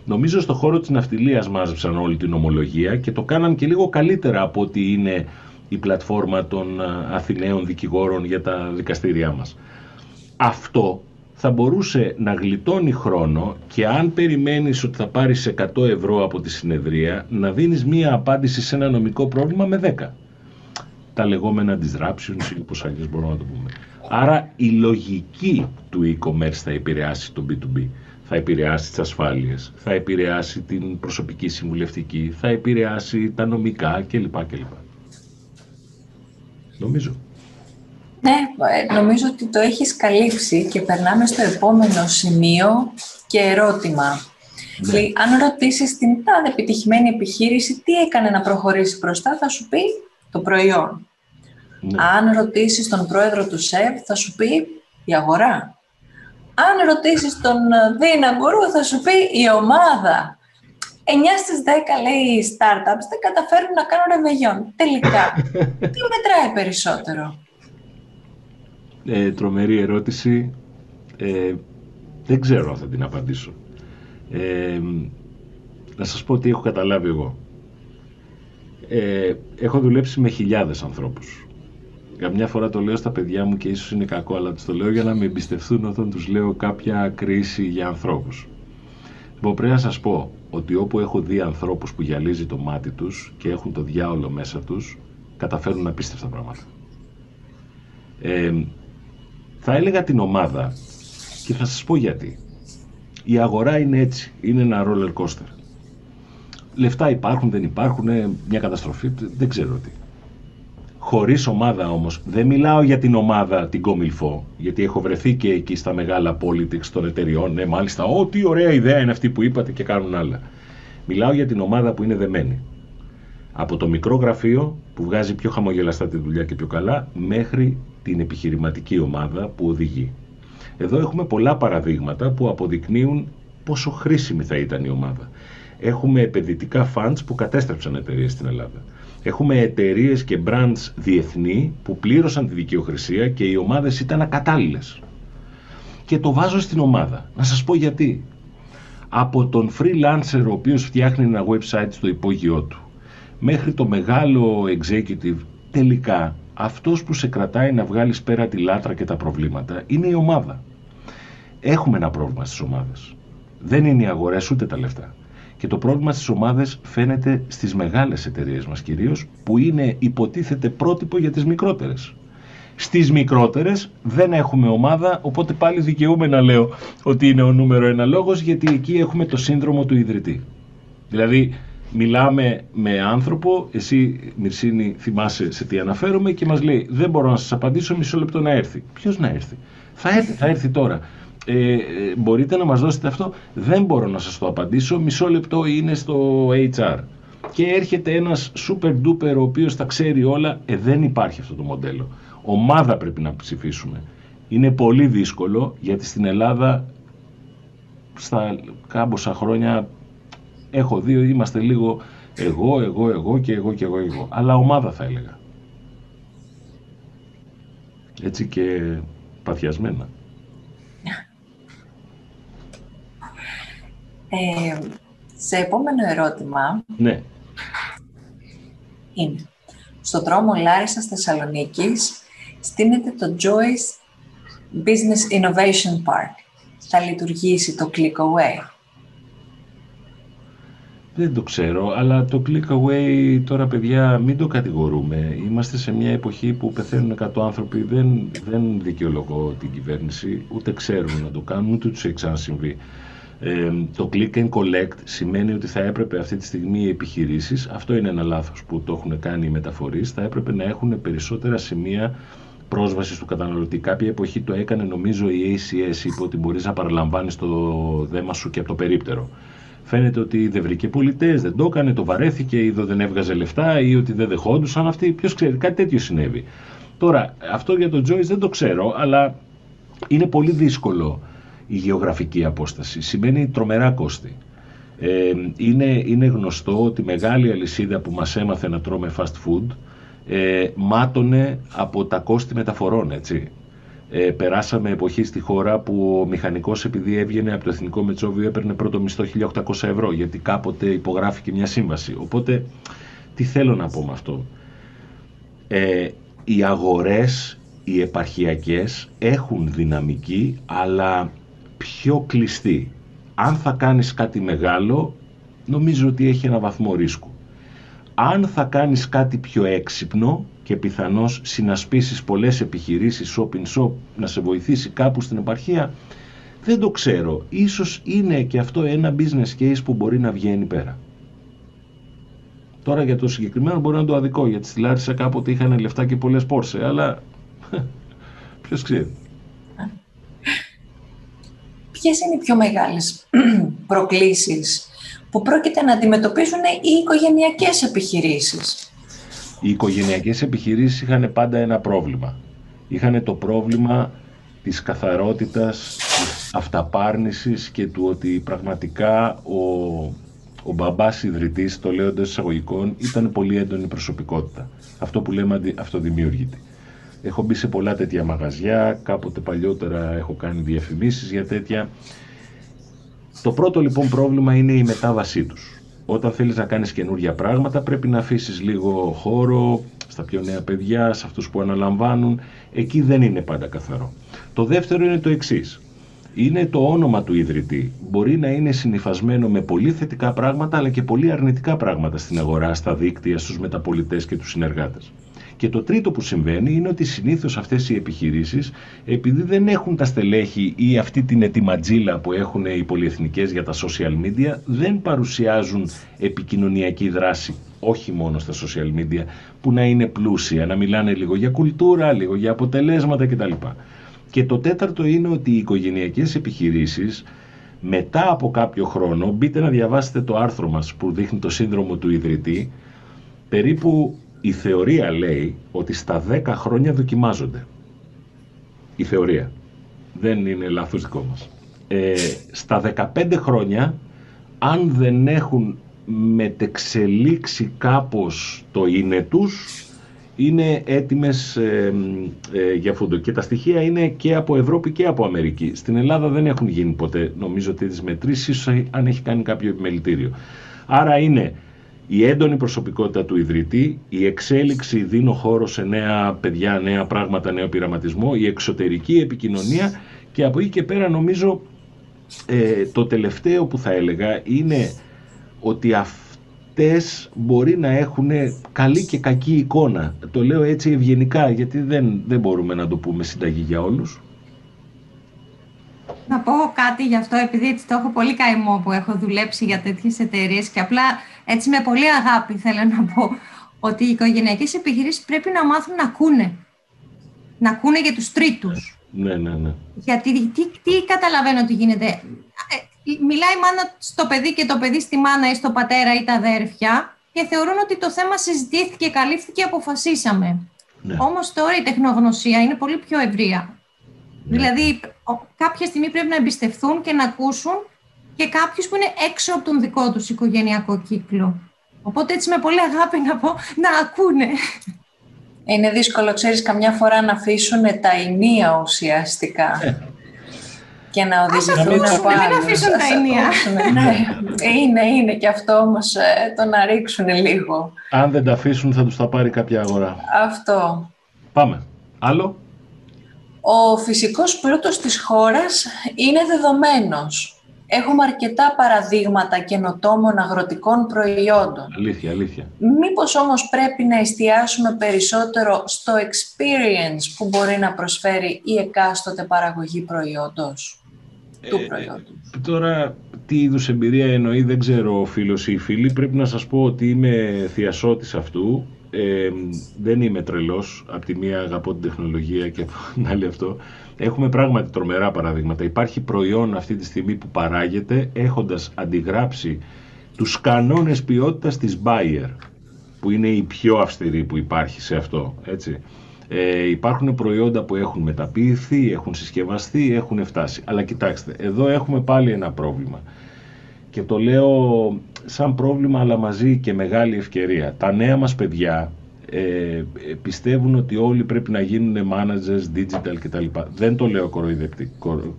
Νομίζω στο χώρο της ναυτιλίας μάζεψαν όλη την ομολογία και το κάναν και λίγο καλύτερα από ότι είναι η πλατφόρμα των Αθηναίων δικηγόρων για τα δικαστήριά μας. Αυτό θα μπορούσε να γλιτώνει χρόνο και αν περιμένεις ότι θα πάρεις 100 ευρώ από τη συνεδρία να δίνεις μία απάντηση σε ένα νομικό πρόβλημα με 10. Τα λεγόμενα disruptions ή όπως αλλιώς μπορούμε να το πούμε. Άρα η λογική του e-commerce θα επηρεάσει το B2B. Θα επηρεάσει τις ασφάλειες, θα επηρεάσει την προσωπική συμβουλευτική, θα επηρεάσει τα νομικά κλπ. κλπ. Νομίζω. Ναι, ε, νομίζω ότι το έχεις καλύψει και περνάμε στο επόμενο σημείο και ερώτημα. Ναι. αν ρωτήσεις την τάδε επιτυχημένη επιχείρηση τι έκανε να προχωρήσει μπροστά, θα σου πει το προϊόν. Ναι. Αν ρωτήσεις τον πρόεδρο του ΣΕΒ, θα σου πει η αγορά. Αν ρωτήσεις τον Δίνα Γκουρού, θα σου πει η ομάδα. 9 στις 10 λέει οι startups δεν καταφέρουν να κάνουν ρεβεγιόν. Τελικά, τι μετράει περισσότερο; Ε, τρομερή ερώτηση. Ε, δεν ξέρω αν θα την απαντήσω. Ε, να σας πω τι έχω καταλάβει εγώ. Ε, έχω δουλέψει με χιλιάδες ανθρώπους. Για μια φορά το λέω στα παιδιά μου και ίσως είναι κακό, αλλά τους το λέω για να με εμπιστευτούν όταν τους λέω κάποια κρίση για ανθρώπους. Λοιπόν, πρέπει να σας πω ότι όπου έχω δει ανθρώπους που γυαλίζει το μάτι τους και έχουν το διάολο μέσα τους, καταφέρουν απίστευτα πράγματα. Ε, θα έλεγα την ομάδα Και θα σας πω γιατί. Η αγορά είναι έτσι, είναι ένα roller coaster. Λεφτά υπάρχουν, δεν υπάρχουν, μια καταστροφή, δεν ξέρω τι. Χωρίς ομάδα όμως, δεν μιλάω για την ομάδα την Κομιλφό, γιατί έχω βρεθεί και εκεί στα μεγάλα politics των εταιριών. Ναι, μάλιστα, ό,τι ωραία ιδέα είναι αυτή που είπατε και κάνουν άλλα. Μιλάω για την ομάδα που είναι δεμένη. Από το μικρό γραφείο που βγάζει πιο χαμογελαστά τη δουλειά και πιο καλά, μέχρι την επιχειρηματική ομάδα που οδηγεί. Εδώ έχουμε πολλά παραδείγματα που αποδεικνύουν πόσο χρήσιμη θα ήταν η ομάδα. Έχουμε επενδυτικά funds που κατέστρεψαν εταιρείες στην Ελλάδα. Έχουμε εταιρείες και brands διεθνή που πλήρωσαν τη δικαιοχρησία και οι ομάδες ήταν ακατάλληλες. Και το βάζω στην ομάδα. Να σας πω γιατί. Από τον freelancer ο οποίος φτιάχνει ένα website στο υπόγειό του μέχρι το μεγάλο executive τελικά αυτός που σε κρατάει να βγάλεις πέρα τη λάτρα και τα προβλήματα είναι η ομάδα. Έχουμε ένα πρόβλημα στις ομάδες. Δεν είναι οι αγορές ούτε τα λεφτά. Και το πρόβλημα στις ομάδες φαίνεται στις μεγάλες εταιρείες μας κυρίως, που είναι υποτίθεται πρότυπο για τις μικρότερες. Στις μικρότερες δεν έχουμε ομάδα, οπότε πάλι δικαιούμαι να λέω ότι είναι ο νούμερο ένα λόγος, γιατί εκεί έχουμε το σύνδρομο του ιδρυτή. Δηλαδή, μιλάμε με άνθρωπο, εσύ Μυρσίνη θυμάσαι σε τι αναφέρομαι και μας λέει δεν μπορώ να σας απαντήσω μισό λεπτό να έρθει. Ποιος να έρθει; Θα έρθει, θα έρθει τώρα. Ε, ε, μπορείτε να μας δώσετε αυτό; Δεν μπορώ να σας το απαντήσω. Μισό λεπτό είναι στο HR. Και έρχεται ένας super duper ο οποίος τα ξέρει όλα. Ε, δεν υπάρχει αυτό το μοντέλο. Ομάδα πρέπει να ψηφίσουμε. Είναι πολύ δύσκολο γιατί στην Ελλάδα στα κάμποσα χρόνια έχω δει ότι είμαστε λίγο εγώ, εγώ, εγώ και εγώ και εγώ, εγώ. Αλλά ομάδα θα έλεγα. Έτσι και παθιασμένα. Ε, σε επόμενο ερώτημα. Ναι. Είναι. Στο δρόμο Λάρισας Θεσσαλονίκης στείνεται το Joyce Business Innovation Park. Θα λειτουργήσει το Click Away. Δεν το ξέρω, αλλά το click away τώρα παιδιά μην το κατηγορούμε. Είμαστε σε μια εποχή που πεθαίνουν 100 άνθρωποι, δεν, δεν δικαιολογώ την κυβέρνηση, ούτε ξέρουν να το κάνουν, ούτε τους έχει ξανασυμβεί. Ε, το click and collect σημαίνει ότι θα έπρεπε αυτή τη στιγμή οι επιχειρήσεις, αυτό είναι ένα λάθος που το έχουν κάνει οι μεταφορείς, θα έπρεπε να έχουν περισσότερα σημεία πρόσβασης του καταναλωτή. Κάποια εποχή το έκανε νομίζω η ACS, είπε ότι μπορείς να παραλαμβάνεις το δέμα σου και από το περίπτερο. Φαίνεται ότι δεν βρήκε πολιτές, δεν το έκανε, το βαρέθηκε, ή δεν έβγαζε λεφτά ή ότι δεν δεχόντουσαν αυτοί. Ποιος ξέρει, κάτι τέτοιο συνέβη. Τώρα, αυτό για τον Joyce δεν το ξέρω, αλλά είναι πολύ δύσκολο η γεωγραφική απόσταση. Σημαίνει τρομερά κόστη. Ε, είναι, είναι γνωστό ότι η μεγάλη αλυσίδα που μας έμαθε να τρώμε fast food ε, μάτωνε από τα κόστη μεταφορών, έτσι ε, περάσαμε εποχή στη χώρα που ο μηχανικός επειδή έβγαινε από το Εθνικό Μετσόβιο έπαιρνε πρώτο μισθό 1800 ευρώ γιατί κάποτε υπογράφηκε μια σύμβαση. Οπότε τι θέλω να πω με αυτό; Ε, οι αγορές, οι επαρχιακές έχουν δυναμική αλλά πιο κλειστή. Αν θα κάνεις κάτι μεγάλο νομίζω ότι έχει ένα βαθμό ρίσκου. Αν θα κάνεις κάτι πιο έξυπνο και πιθανώς συνασπίσεις πολλές επιχειρήσεις shopping shop να σε βοηθήσει κάπου στην επαρχία δεν το ξέρω. Ίσως είναι και αυτό ένα business case που μπορεί να βγαίνει πέρα. Τώρα για το συγκεκριμένο μπορεί να το αδικό γιατί στη Λάρισα κάποτε είχαν λεφτά και πολλές πόρσε αλλά ποιος ξέρει. Ποιες είναι οι πιο μεγάλες προκλήσεις που πρόκειται να αντιμετωπίσουν οι οικογενειακές επιχειρήσεις; Οι οικογενειακές επιχειρήσεις είχαν πάντα ένα πρόβλημα. Είχαν το πρόβλημα της καθαρότητας, της αυταπάρνησης και του ότι πραγματικά ο, ο μπαμπάς ιδρυτής, το λέω εντός εισαγωγικών, ήταν πολύ έντονη προσωπικότητα. Αυτό που λέμε αυτοδημιουργητή. Έχω μπει σε πολλά τέτοια μαγαζιά, κάποτε παλιότερα έχω κάνει διαφημίσεις για τέτοια. Το πρώτο λοιπόν πρόβλημα είναι η μετάβασή τους όταν θέλεις να κάνεις καινούργια πράγματα πρέπει να αφήσεις λίγο χώρο στα πιο νέα παιδιά, σε αυτούς που αναλαμβάνουν. Εκεί δεν είναι πάντα καθαρό. Το δεύτερο είναι το εξής. Είναι το όνομα του ιδρυτή. Μπορεί να είναι συνειφασμένο με πολύ θετικά πράγματα αλλά και πολύ αρνητικά πράγματα στην αγορά, στα δίκτυα, στους μεταπολιτές και τους συνεργάτες. Και το τρίτο που συμβαίνει είναι ότι συνήθως αυτές οι επιχειρήσεις, επειδή δεν έχουν τα στελέχη ή αυτή την ετοιματζίλα που έχουν οι πολυεθνικές για τα social media, δεν παρουσιάζουν επικοινωνιακή δράση, όχι μόνο στα social media, που να είναι πλούσια, να μιλάνε λίγο για κουλτούρα, λίγο για αποτελέσματα κτλ. Και το τέταρτο είναι ότι οι οικογενειακές επιχειρήσεις μετά από κάποιο χρόνο, μπείτε να διαβάσετε το άρθρο μας που δείχνει το σύνδρομο του ιδρυτή, περίπου η θεωρία λέει ότι στα 10 χρόνια δοκιμάζονται. Η θεωρία. Δεν είναι λάθος δικό μας. Ε, στα 15 χρόνια, αν δεν έχουν μετεξελίξει κάπως το είναι τους, είναι έτοιμες ε, ε, για φούντο. Και τα στοιχεία είναι και από Ευρώπη και από Αμερική. Στην Ελλάδα δεν έχουν γίνει ποτέ, νομίζω ότι τις μετρήσεις, αν έχει κάνει κάποιο επιμελητήριο. Άρα είναι η έντονη προσωπικότητα του ιδρυτή, η εξέλιξη δίνω χώρο σε νέα παιδιά, νέα πράγματα, νέο πειραματισμό, η εξωτερική επικοινωνία και από εκεί και πέρα νομίζω ε, το τελευταίο που θα έλεγα είναι ότι αυτές μπορεί να έχουν καλή και κακή εικόνα. Το λέω έτσι ευγενικά γιατί δεν, δεν μπορούμε να το πούμε συνταγή για όλους. Να πω κάτι γι' αυτό, επειδή έτσι το έχω πολύ καημό που έχω δουλέψει για τέτοιες εταιρείες και απλά έτσι με πολύ αγάπη θέλω να πω ότι οι οικογενειακές επιχειρήσεις πρέπει να μάθουν να ακούνε. Να ακούνε για τους τρίτους. Ναι, ναι, ναι. Γιατί τι, τι καταλαβαίνω ότι γίνεται. Ε, μιλάει η μάνα στο παιδί και το παιδί στη μάνα ή στο πατέρα ή τα αδέρφια και θεωρούν ότι το θέμα συζητήθηκε, καλύφθηκε, αποφασίσαμε. Ναι. Όμως τώρα η τεχνογνωσία είναι πολύ πιο ευρεία. Ναι. Δηλαδή, κάποια στιγμή πρέπει να εμπιστευθούν και να ακούσουν και κάποιους που είναι έξω από τον δικό τους οικογενειακό κύκλο. Οπότε έτσι με πολύ αγάπη να πω να ακούνε. Είναι δύσκολο, ξέρεις, καμιά φορά να αφήσουν τα ενία ουσιαστικά. Ε. Και να οδηγηθούν από άλλους. Μην αφήσουν τα ενία. ναι, είναι, είναι και αυτό όμως ε, το να ρίξουν λίγο. Αν δεν τα αφήσουν θα τους τα πάρει κάποια αγορά. Αυτό. Πάμε. Άλλο. Ο φυσικός πλούτος της χώρας είναι δεδομένος. Έχουμε αρκετά παραδείγματα καινοτόμων αγροτικών προϊόντων. Αλήθεια, αλήθεια. Μήπως όμως πρέπει να εστιάσουμε περισσότερο στο experience που μπορεί να προσφέρει η εκάστοτε παραγωγή προϊόντος. του ε, προϊόντος; Τώρα, τι είδους εμπειρία εννοεί, δεν ξέρω ο φίλος ή η φίλη. Πρέπει να σας πω ότι είμαι θειασότης αυτού ε, δεν είμαι τρελός, από τη μία αγαπώ την τεχνολογία και από την άλλη αυτό. Έχουμε πράγματι τρομερά παραδείγματα. Υπάρχει προϊόν αυτή τη στιγμή που παράγεται έχοντας αντιγράψει τους κανόνες ποιότητας της Bayer, που είναι η πιο αυστηρή που υπάρχει σε αυτό, έτσι. Ε, υπάρχουν προϊόντα που έχουν μεταποιηθεί, έχουν συσκευαστεί, έχουν φτάσει. Αλλά κοιτάξτε, εδώ έχουμε πάλι ένα πρόβλημα. Και το λέω σαν πρόβλημα αλλά μαζί και μεγάλη ευκαιρία. Τα νέα μας παιδιά ε, πιστεύουν ότι όλοι πρέπει να γίνουν managers, digital κτλ. Δεν το λέω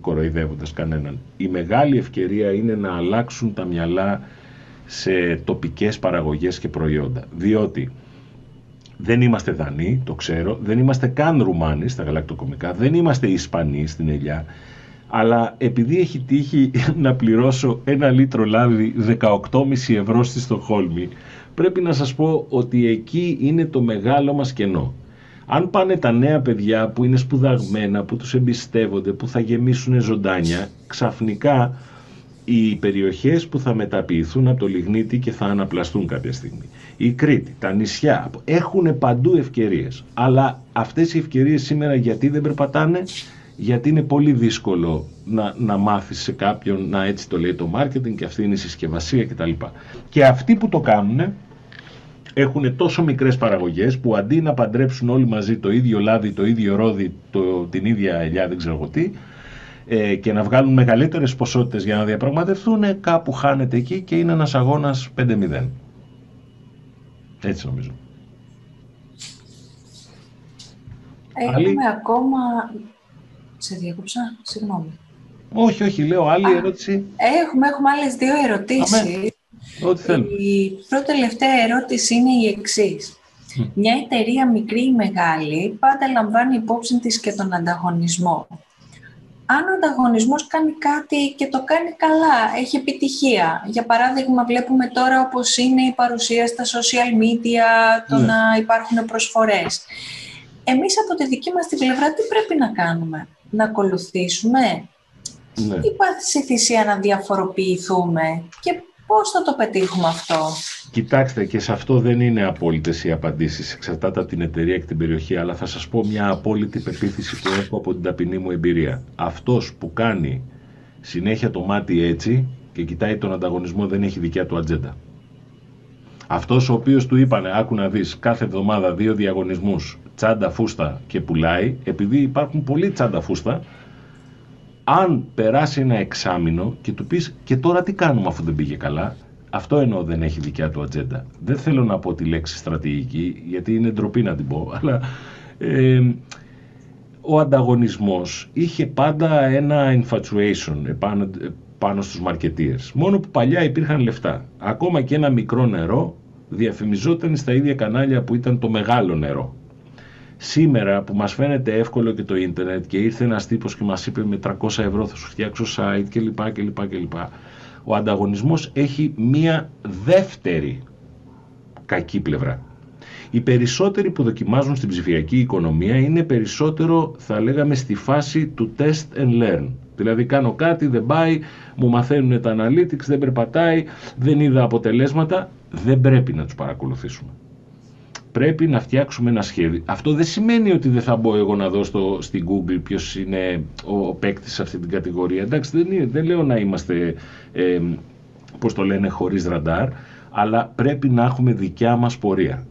κοροϊδεύοντας κανέναν. Η μεγάλη ευκαιρία είναι να αλλάξουν τα μυαλά σε τοπικές παραγωγές και προϊόντα. Διότι δεν είμαστε Δανείοι, το ξέρω, δεν είμαστε καν Ρουμάνοι στα γαλακτοκομικά, δεν είμαστε Ισπανοί στην Ελιά, αλλά επειδή έχει τύχει να πληρώσω ένα λίτρο λάδι 18,5 ευρώ στη Στοχόλμη, πρέπει να σας πω ότι εκεί είναι το μεγάλο μας κενό. Αν πάνε τα νέα παιδιά που είναι σπουδαγμένα, που τους εμπιστεύονται, που θα γεμίσουν ζωντάνια, ξαφνικά οι περιοχές που θα μεταποιηθούν από το Λιγνίτη και θα αναπλαστούν κάποια στιγμή. Η Κρήτη, τα νησιά, έχουν παντού ευκαιρίες. Αλλά αυτές οι ευκαιρίες σήμερα γιατί δεν περπατάνε, γιατί είναι πολύ δύσκολο να, να μάθεις σε κάποιον να έτσι το λέει το marketing και αυτή είναι η συσκευασία κτλ. Και αυτοί που το κάνουν έχουν τόσο μικρές παραγωγές που αντί να παντρέψουν όλοι μαζί το ίδιο λάδι, το ίδιο ρόδι, το, την ίδια ελιά, δεν ξέρω τι, ε, και να βγάλουν μεγαλύτερες ποσότητες για να διαπραγματευτούν, κάπου χάνεται εκεί και είναι ένας αγώνας 5-0. Έτσι νομίζω. Έχουμε ακόμα σε διέκοψα, συγγνώμη. Όχι, όχι, λέω άλλη ερώτηση. Έχουμε, έχουμε άλλες δύο ερωτήσεις. Ό,τι θέλω. Η πρώτη τελευταία ερώτηση είναι η εξής. Μια εταιρεία μικρή ή μεγάλη πάντα λαμβάνει υπόψη της και τον ανταγωνισμό. αν ο ανταγωνισμός κάνει κάτι και το κάνει καλά, έχει επιτυχία. Για παράδειγμα, βλέπουμε τώρα όπως είναι η παρουσία στα social media, το ναι. να υπάρχουν προσφορές. Εμείς από τη δική μας την πλευρά τι πρέπει να κάνουμε, να ακολουθήσουμε; Ναι. ή πάθηση θυσία να διαφοροποιηθούμε και πώς θα το πετύχουμε αυτό; Κοιτάξτε και σε αυτό δεν είναι απόλυτες οι απαντήσεις, εξαρτάται από την εταιρεία και την περιοχή, αλλά θα σας πω μια απόλυτη πεποίθηση που έχω από την ταπεινή μου εμπειρία. Αυτός που κάνει συνέχεια το μάτι έτσι και κοιτάει τον ανταγωνισμό δεν έχει δικιά του ατζέντα. Αυτός ο οποίος του είπανε, άκου να δεις, κάθε εβδομάδα δύο διαγωνισμούς, τσάντα φούστα και πουλάει, επειδή υπάρχουν πολλοί τσάντα φούστα, αν περάσει ένα εξάμεινο και του πεις και τώρα τι κάνουμε αφού δεν πήγε καλά, αυτό εννοώ δεν έχει δικιά του ατζέντα. Δεν θέλω να πω τη λέξη στρατηγική, γιατί είναι ντροπή να την πω, αλλά ε, ο ανταγωνισμός είχε πάντα ένα infatuation επάνω, πάνω στους μαρκετίες. Μόνο που παλιά υπήρχαν λεφτά. Ακόμα και ένα μικρό νερό διαφημιζόταν στα ίδια κανάλια που ήταν το μεγάλο νερό. Σήμερα που μας φαίνεται εύκολο και το ίντερνετ και ήρθε ένας τύπος και μας είπε με 300 ευρώ θα σου φτιάξω site κλπ. κλπ, κλπ. Ο ανταγωνισμός έχει μία δεύτερη κακή πλευρά. Οι περισσότεροι που δοκιμάζουν στην ψηφιακή οικονομία είναι περισσότερο θα λέγαμε στη φάση του test and learn. Δηλαδή κάνω κάτι, δεν πάει, μου μαθαίνουν τα analytics, δεν περπατάει, δεν είδα αποτελέσματα, δεν πρέπει να τους παρακολουθήσουμε πρέπει να φτιάξουμε ένα σχέδιο. Αυτό δεν σημαίνει ότι δεν θα μπω εγώ να δω στο, στην Google ποιος είναι ο, ο παίκτης σε αυτή την κατηγορία. Εντάξει, δεν, δεν λέω να είμαστε, ε, πώς το λένε, χωρίς ραντάρ, αλλά πρέπει να έχουμε δικιά μας πορεία.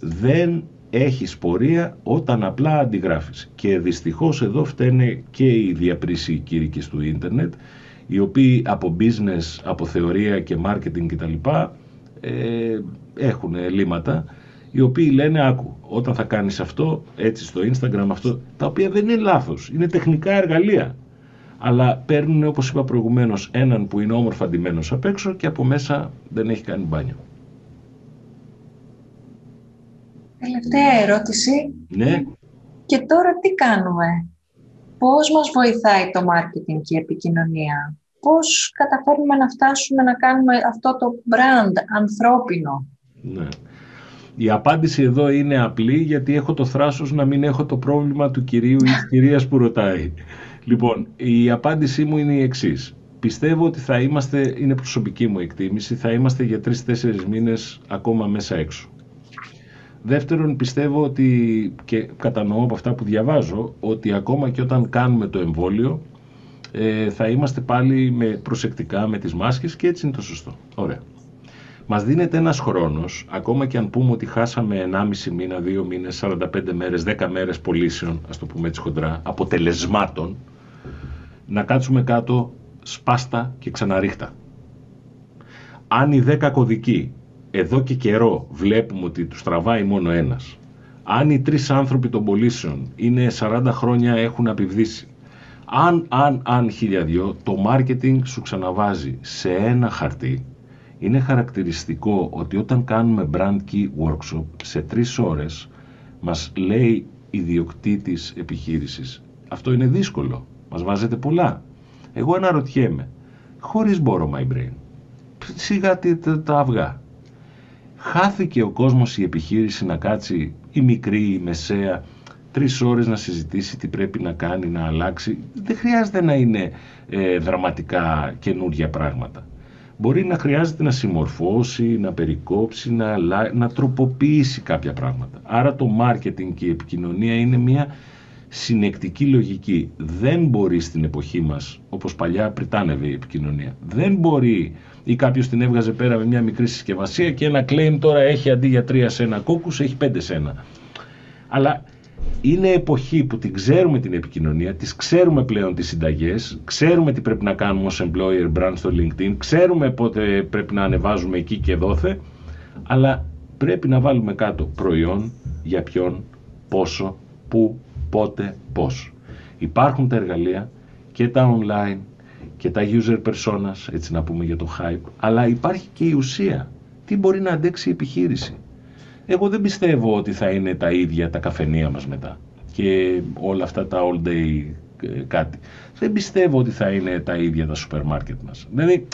Δεν έχεις πορεία όταν απλά αντιγράφεις. Και δυστυχώς εδώ φταίνε και οι διαπρίσιοι κήρυκες του ίντερνετ, οι οποίοι από business, από θεωρία και marketing κτλ. Ε, έχουν ελλείμματα οι οποίοι λένε άκου, όταν θα κάνεις αυτό, έτσι στο Instagram αυτό, τα οποία δεν είναι λάθος, είναι τεχνικά εργαλεία. Αλλά παίρνουν, όπως είπα προηγουμένως, έναν που είναι όμορφα αντιμένος απ' έξω και από μέσα δεν έχει κάνει μπάνιο. Τελευταία ερώτηση. Ναι. Και τώρα τι κάνουμε; Πώς μας βοηθάει το marketing και η επικοινωνία; Πώς καταφέρνουμε να φτάσουμε να κάνουμε αυτό το brand ανθρώπινο; Ναι. Η απάντηση εδώ είναι απλή γιατί έχω το θράσος να μην έχω το πρόβλημα του κυρίου ή της κυρίας που ρωτάει. Λοιπόν, η απάντησή μου είναι η εξής. Πιστεύω ότι θα είμαστε, είναι προσωπική μου εκτίμηση, θα είμαστε για τρεις-τέσσερις μήνες ακόμα μέσα έξω. Δεύτερον, πιστεύω ότι, και κατανοώ από αυτά που διαβάζω, ότι ακόμα και όταν κάνουμε το εμβόλιο, ε, θα είμαστε πάλι με, προσεκτικά με τις μάσκες και έτσι είναι το σωστό. Ωραία. Μας δίνεται ένας χρόνος, ακόμα και αν πούμε ότι χάσαμε 1,5 μήνα, 2 μήνες, 45 μέρες, 10 μέρες πωλήσεων, ας το πούμε έτσι χοντρά, αποτελεσμάτων, να κάτσουμε κάτω σπάστα και ξαναρίχτα. Αν οι 10 κωδικοί εδώ και καιρό βλέπουμε ότι τους τραβάει μόνο ένας, αν οι τρεις άνθρωποι των πωλήσεων είναι 40 χρόνια έχουν επιβδίσει, αν, αν, αν χιλιαδιό, το marketing σου ξαναβάζει σε ένα χαρτί είναι χαρακτηριστικό ότι όταν κάνουμε brand key workshop σε τρεις ώρες μας λέει ιδιοκτήτης επιχείρησης. Αυτό είναι δύσκολο, μας βάζετε πολλά. Εγώ αναρωτιέμαι χωρίς μπορώ my brain σιγά τα αυγά. Χάθηκε ο κόσμος η επιχείρηση να κάτσει η μικρή, η μεσαία τρεις ώρες να συζητήσει τι πρέπει να κάνει, να αλλάξει. Δεν χρειάζεται να είναι ε, δραματικά καινούργια πράγματα μπορεί να χρειάζεται να συμμορφώσει, να περικόψει, να, να τροποποιήσει κάποια πράγματα. Άρα το marketing και η επικοινωνία είναι μια συνεκτική λογική. Δεν μπορεί στην εποχή μας, όπως παλιά πριτάνευε η επικοινωνία, δεν μπορεί ή κάποιος την έβγαζε πέρα με μια μικρή συσκευασία και ένα claim τώρα έχει αντί για τρία σε ένα κόκκους, έχει πέντε σε ένα. Αλλά είναι εποχή που την ξέρουμε την επικοινωνία, τις ξέρουμε πλέον τις συνταγές, ξέρουμε τι πρέπει να κάνουμε ως employer brand στο LinkedIn, ξέρουμε πότε πρέπει να ανεβάζουμε εκεί και δόθε, αλλά πρέπει να βάλουμε κάτω προϊόν, για ποιον, πόσο, πού, πότε, πώς. Υπάρχουν τα εργαλεία και τα online και τα user personas, έτσι να πούμε για το hype, αλλά υπάρχει και η ουσία. Τι μπορεί να αντέξει η επιχείρηση; Εγώ δεν πιστεύω ότι θα είναι τα ίδια τα καφενεία μας μετά και όλα αυτά τα all day ε, κάτι. Δεν πιστεύω ότι θα είναι τα ίδια τα σούπερ μάρκετ μας. Δηλαδή,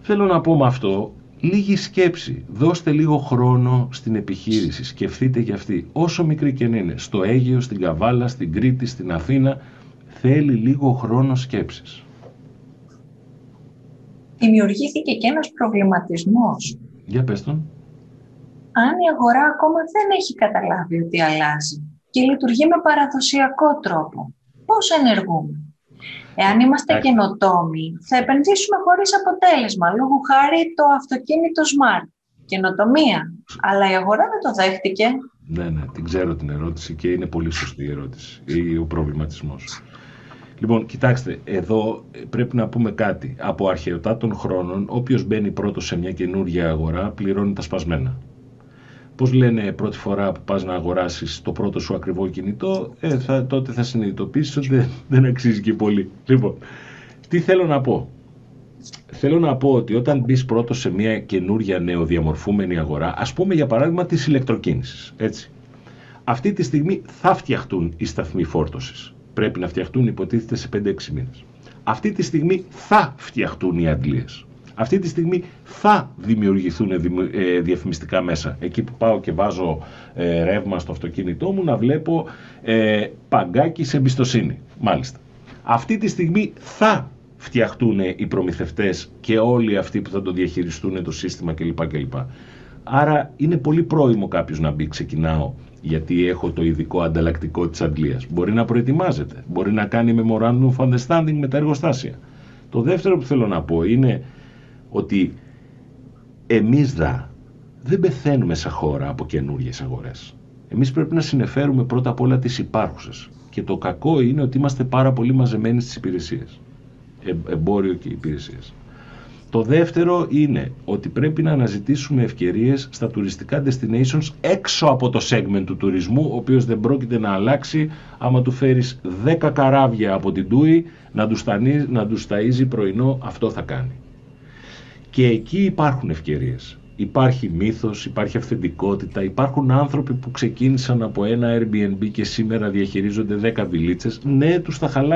θέλω να πω με αυτό, λίγη σκέψη. Δώστε λίγο χρόνο στην επιχείρηση. Σκεφτείτε για αυτή. Όσο μικρή και να είναι. Στο Αίγιο, στην Καβάλα, στην Κρήτη, στην Αθήνα. Θέλει λίγο χρόνο σκέψης. Δημιουργήθηκε και ένας προβληματισμός. Για πες τον. Αν η αγορά ακόμα δεν έχει καταλάβει ότι αλλάζει και λειτουργεί με παραδοσιακό τρόπο, πώς ενεργούμε; Εάν είμαστε καινοτόμοι, θα επενδύσουμε χωρίς αποτέλεσμα, λόγω χάρη το αυτοκίνητο smart. Καινοτομία. Αλλά η αγορά δεν το δέχτηκε. Ναι, ναι, την ξέρω την ερώτηση και είναι πολύ σωστή η ερώτηση ή ο προβληματισμός. Λοιπόν, κοιτάξτε, εδώ πρέπει να πούμε κάτι. Από αρχαιοτά των χρόνων, όποιος μπαίνει πρώτος σε μια καινούργια αγορά πληρώνει τα σπασμένα. Πώς λένε πρώτη φορά που πας να αγοράσεις το πρώτο σου ακριβό κινητό, ε, θα, τότε θα συνειδητοποιήσεις ότι δεν, δεν αξίζει και πολύ. Λοιπόν, τι θέλω να πω; Θέλω να πω ότι όταν μπεις πρώτος σε μια καινούρια νεοδιαμορφούμενη αγορά, ας πούμε για παράδειγμα της ηλεκτροκίνησης, έτσι. Αυτή τη στιγμή θα φτιαχτούν οι σταθμοί φόρτωσης. Πρέπει να φτιαχτούν υποτίθεται σε 5-6 μήνες. Αυτή τη στιγμή θα φτιαχτούν οι αντλίες. Αυτή τη στιγμή θα δημιουργηθούν ε, διαφημιστικά μέσα. Εκεί που πάω και βάζω ε, ρεύμα στο αυτοκίνητό μου να βλέπω ε, παγκάκι σε εμπιστοσύνη. Μάλιστα. Αυτή τη στιγμή θα φτιαχτούν οι προμηθευτές και όλοι αυτοί που θα το διαχειριστούν το σύστημα κλπ. κλπ. Άρα είναι πολύ πρόημο κάποιος να μπει ξεκινάω γιατί έχω το ειδικό ανταλλακτικό της Αγγλίας. Μπορεί να προετοιμάζεται, μπορεί να κάνει memorandum of understanding με τα εργοστάσια. Το δεύτερο που θέλω να πω είναι ότι εμείς δα δεν πεθαίνουμε σαν χώρα από καινούριε αγορές. Εμείς πρέπει να συνεφέρουμε πρώτα απ' όλα τις υπάρχουσες. Και το κακό είναι ότι είμαστε πάρα πολύ μαζεμένοι στις υπηρεσίες. Ε, εμπόριο και υπηρεσίες. Το δεύτερο είναι ότι πρέπει να αναζητήσουμε ευκαιρίες στα τουριστικά destinations έξω από το segment του τουρισμού, ο οποίος δεν πρόκειται να αλλάξει άμα του φέρεις 10 καράβια από την Τούι να τους, να τους ταΐζει πρωινό, αυτό θα κάνει. Και εκεί υπάρχουν ευκαιρίες. Υπάρχει μύθος, υπάρχει αυθεντικότητα, υπάρχουν άνθρωποι που ξεκίνησαν από ένα Airbnb και σήμερα διαχειρίζονται 10 βιλίτσες. Ναι, τους θα χαλάει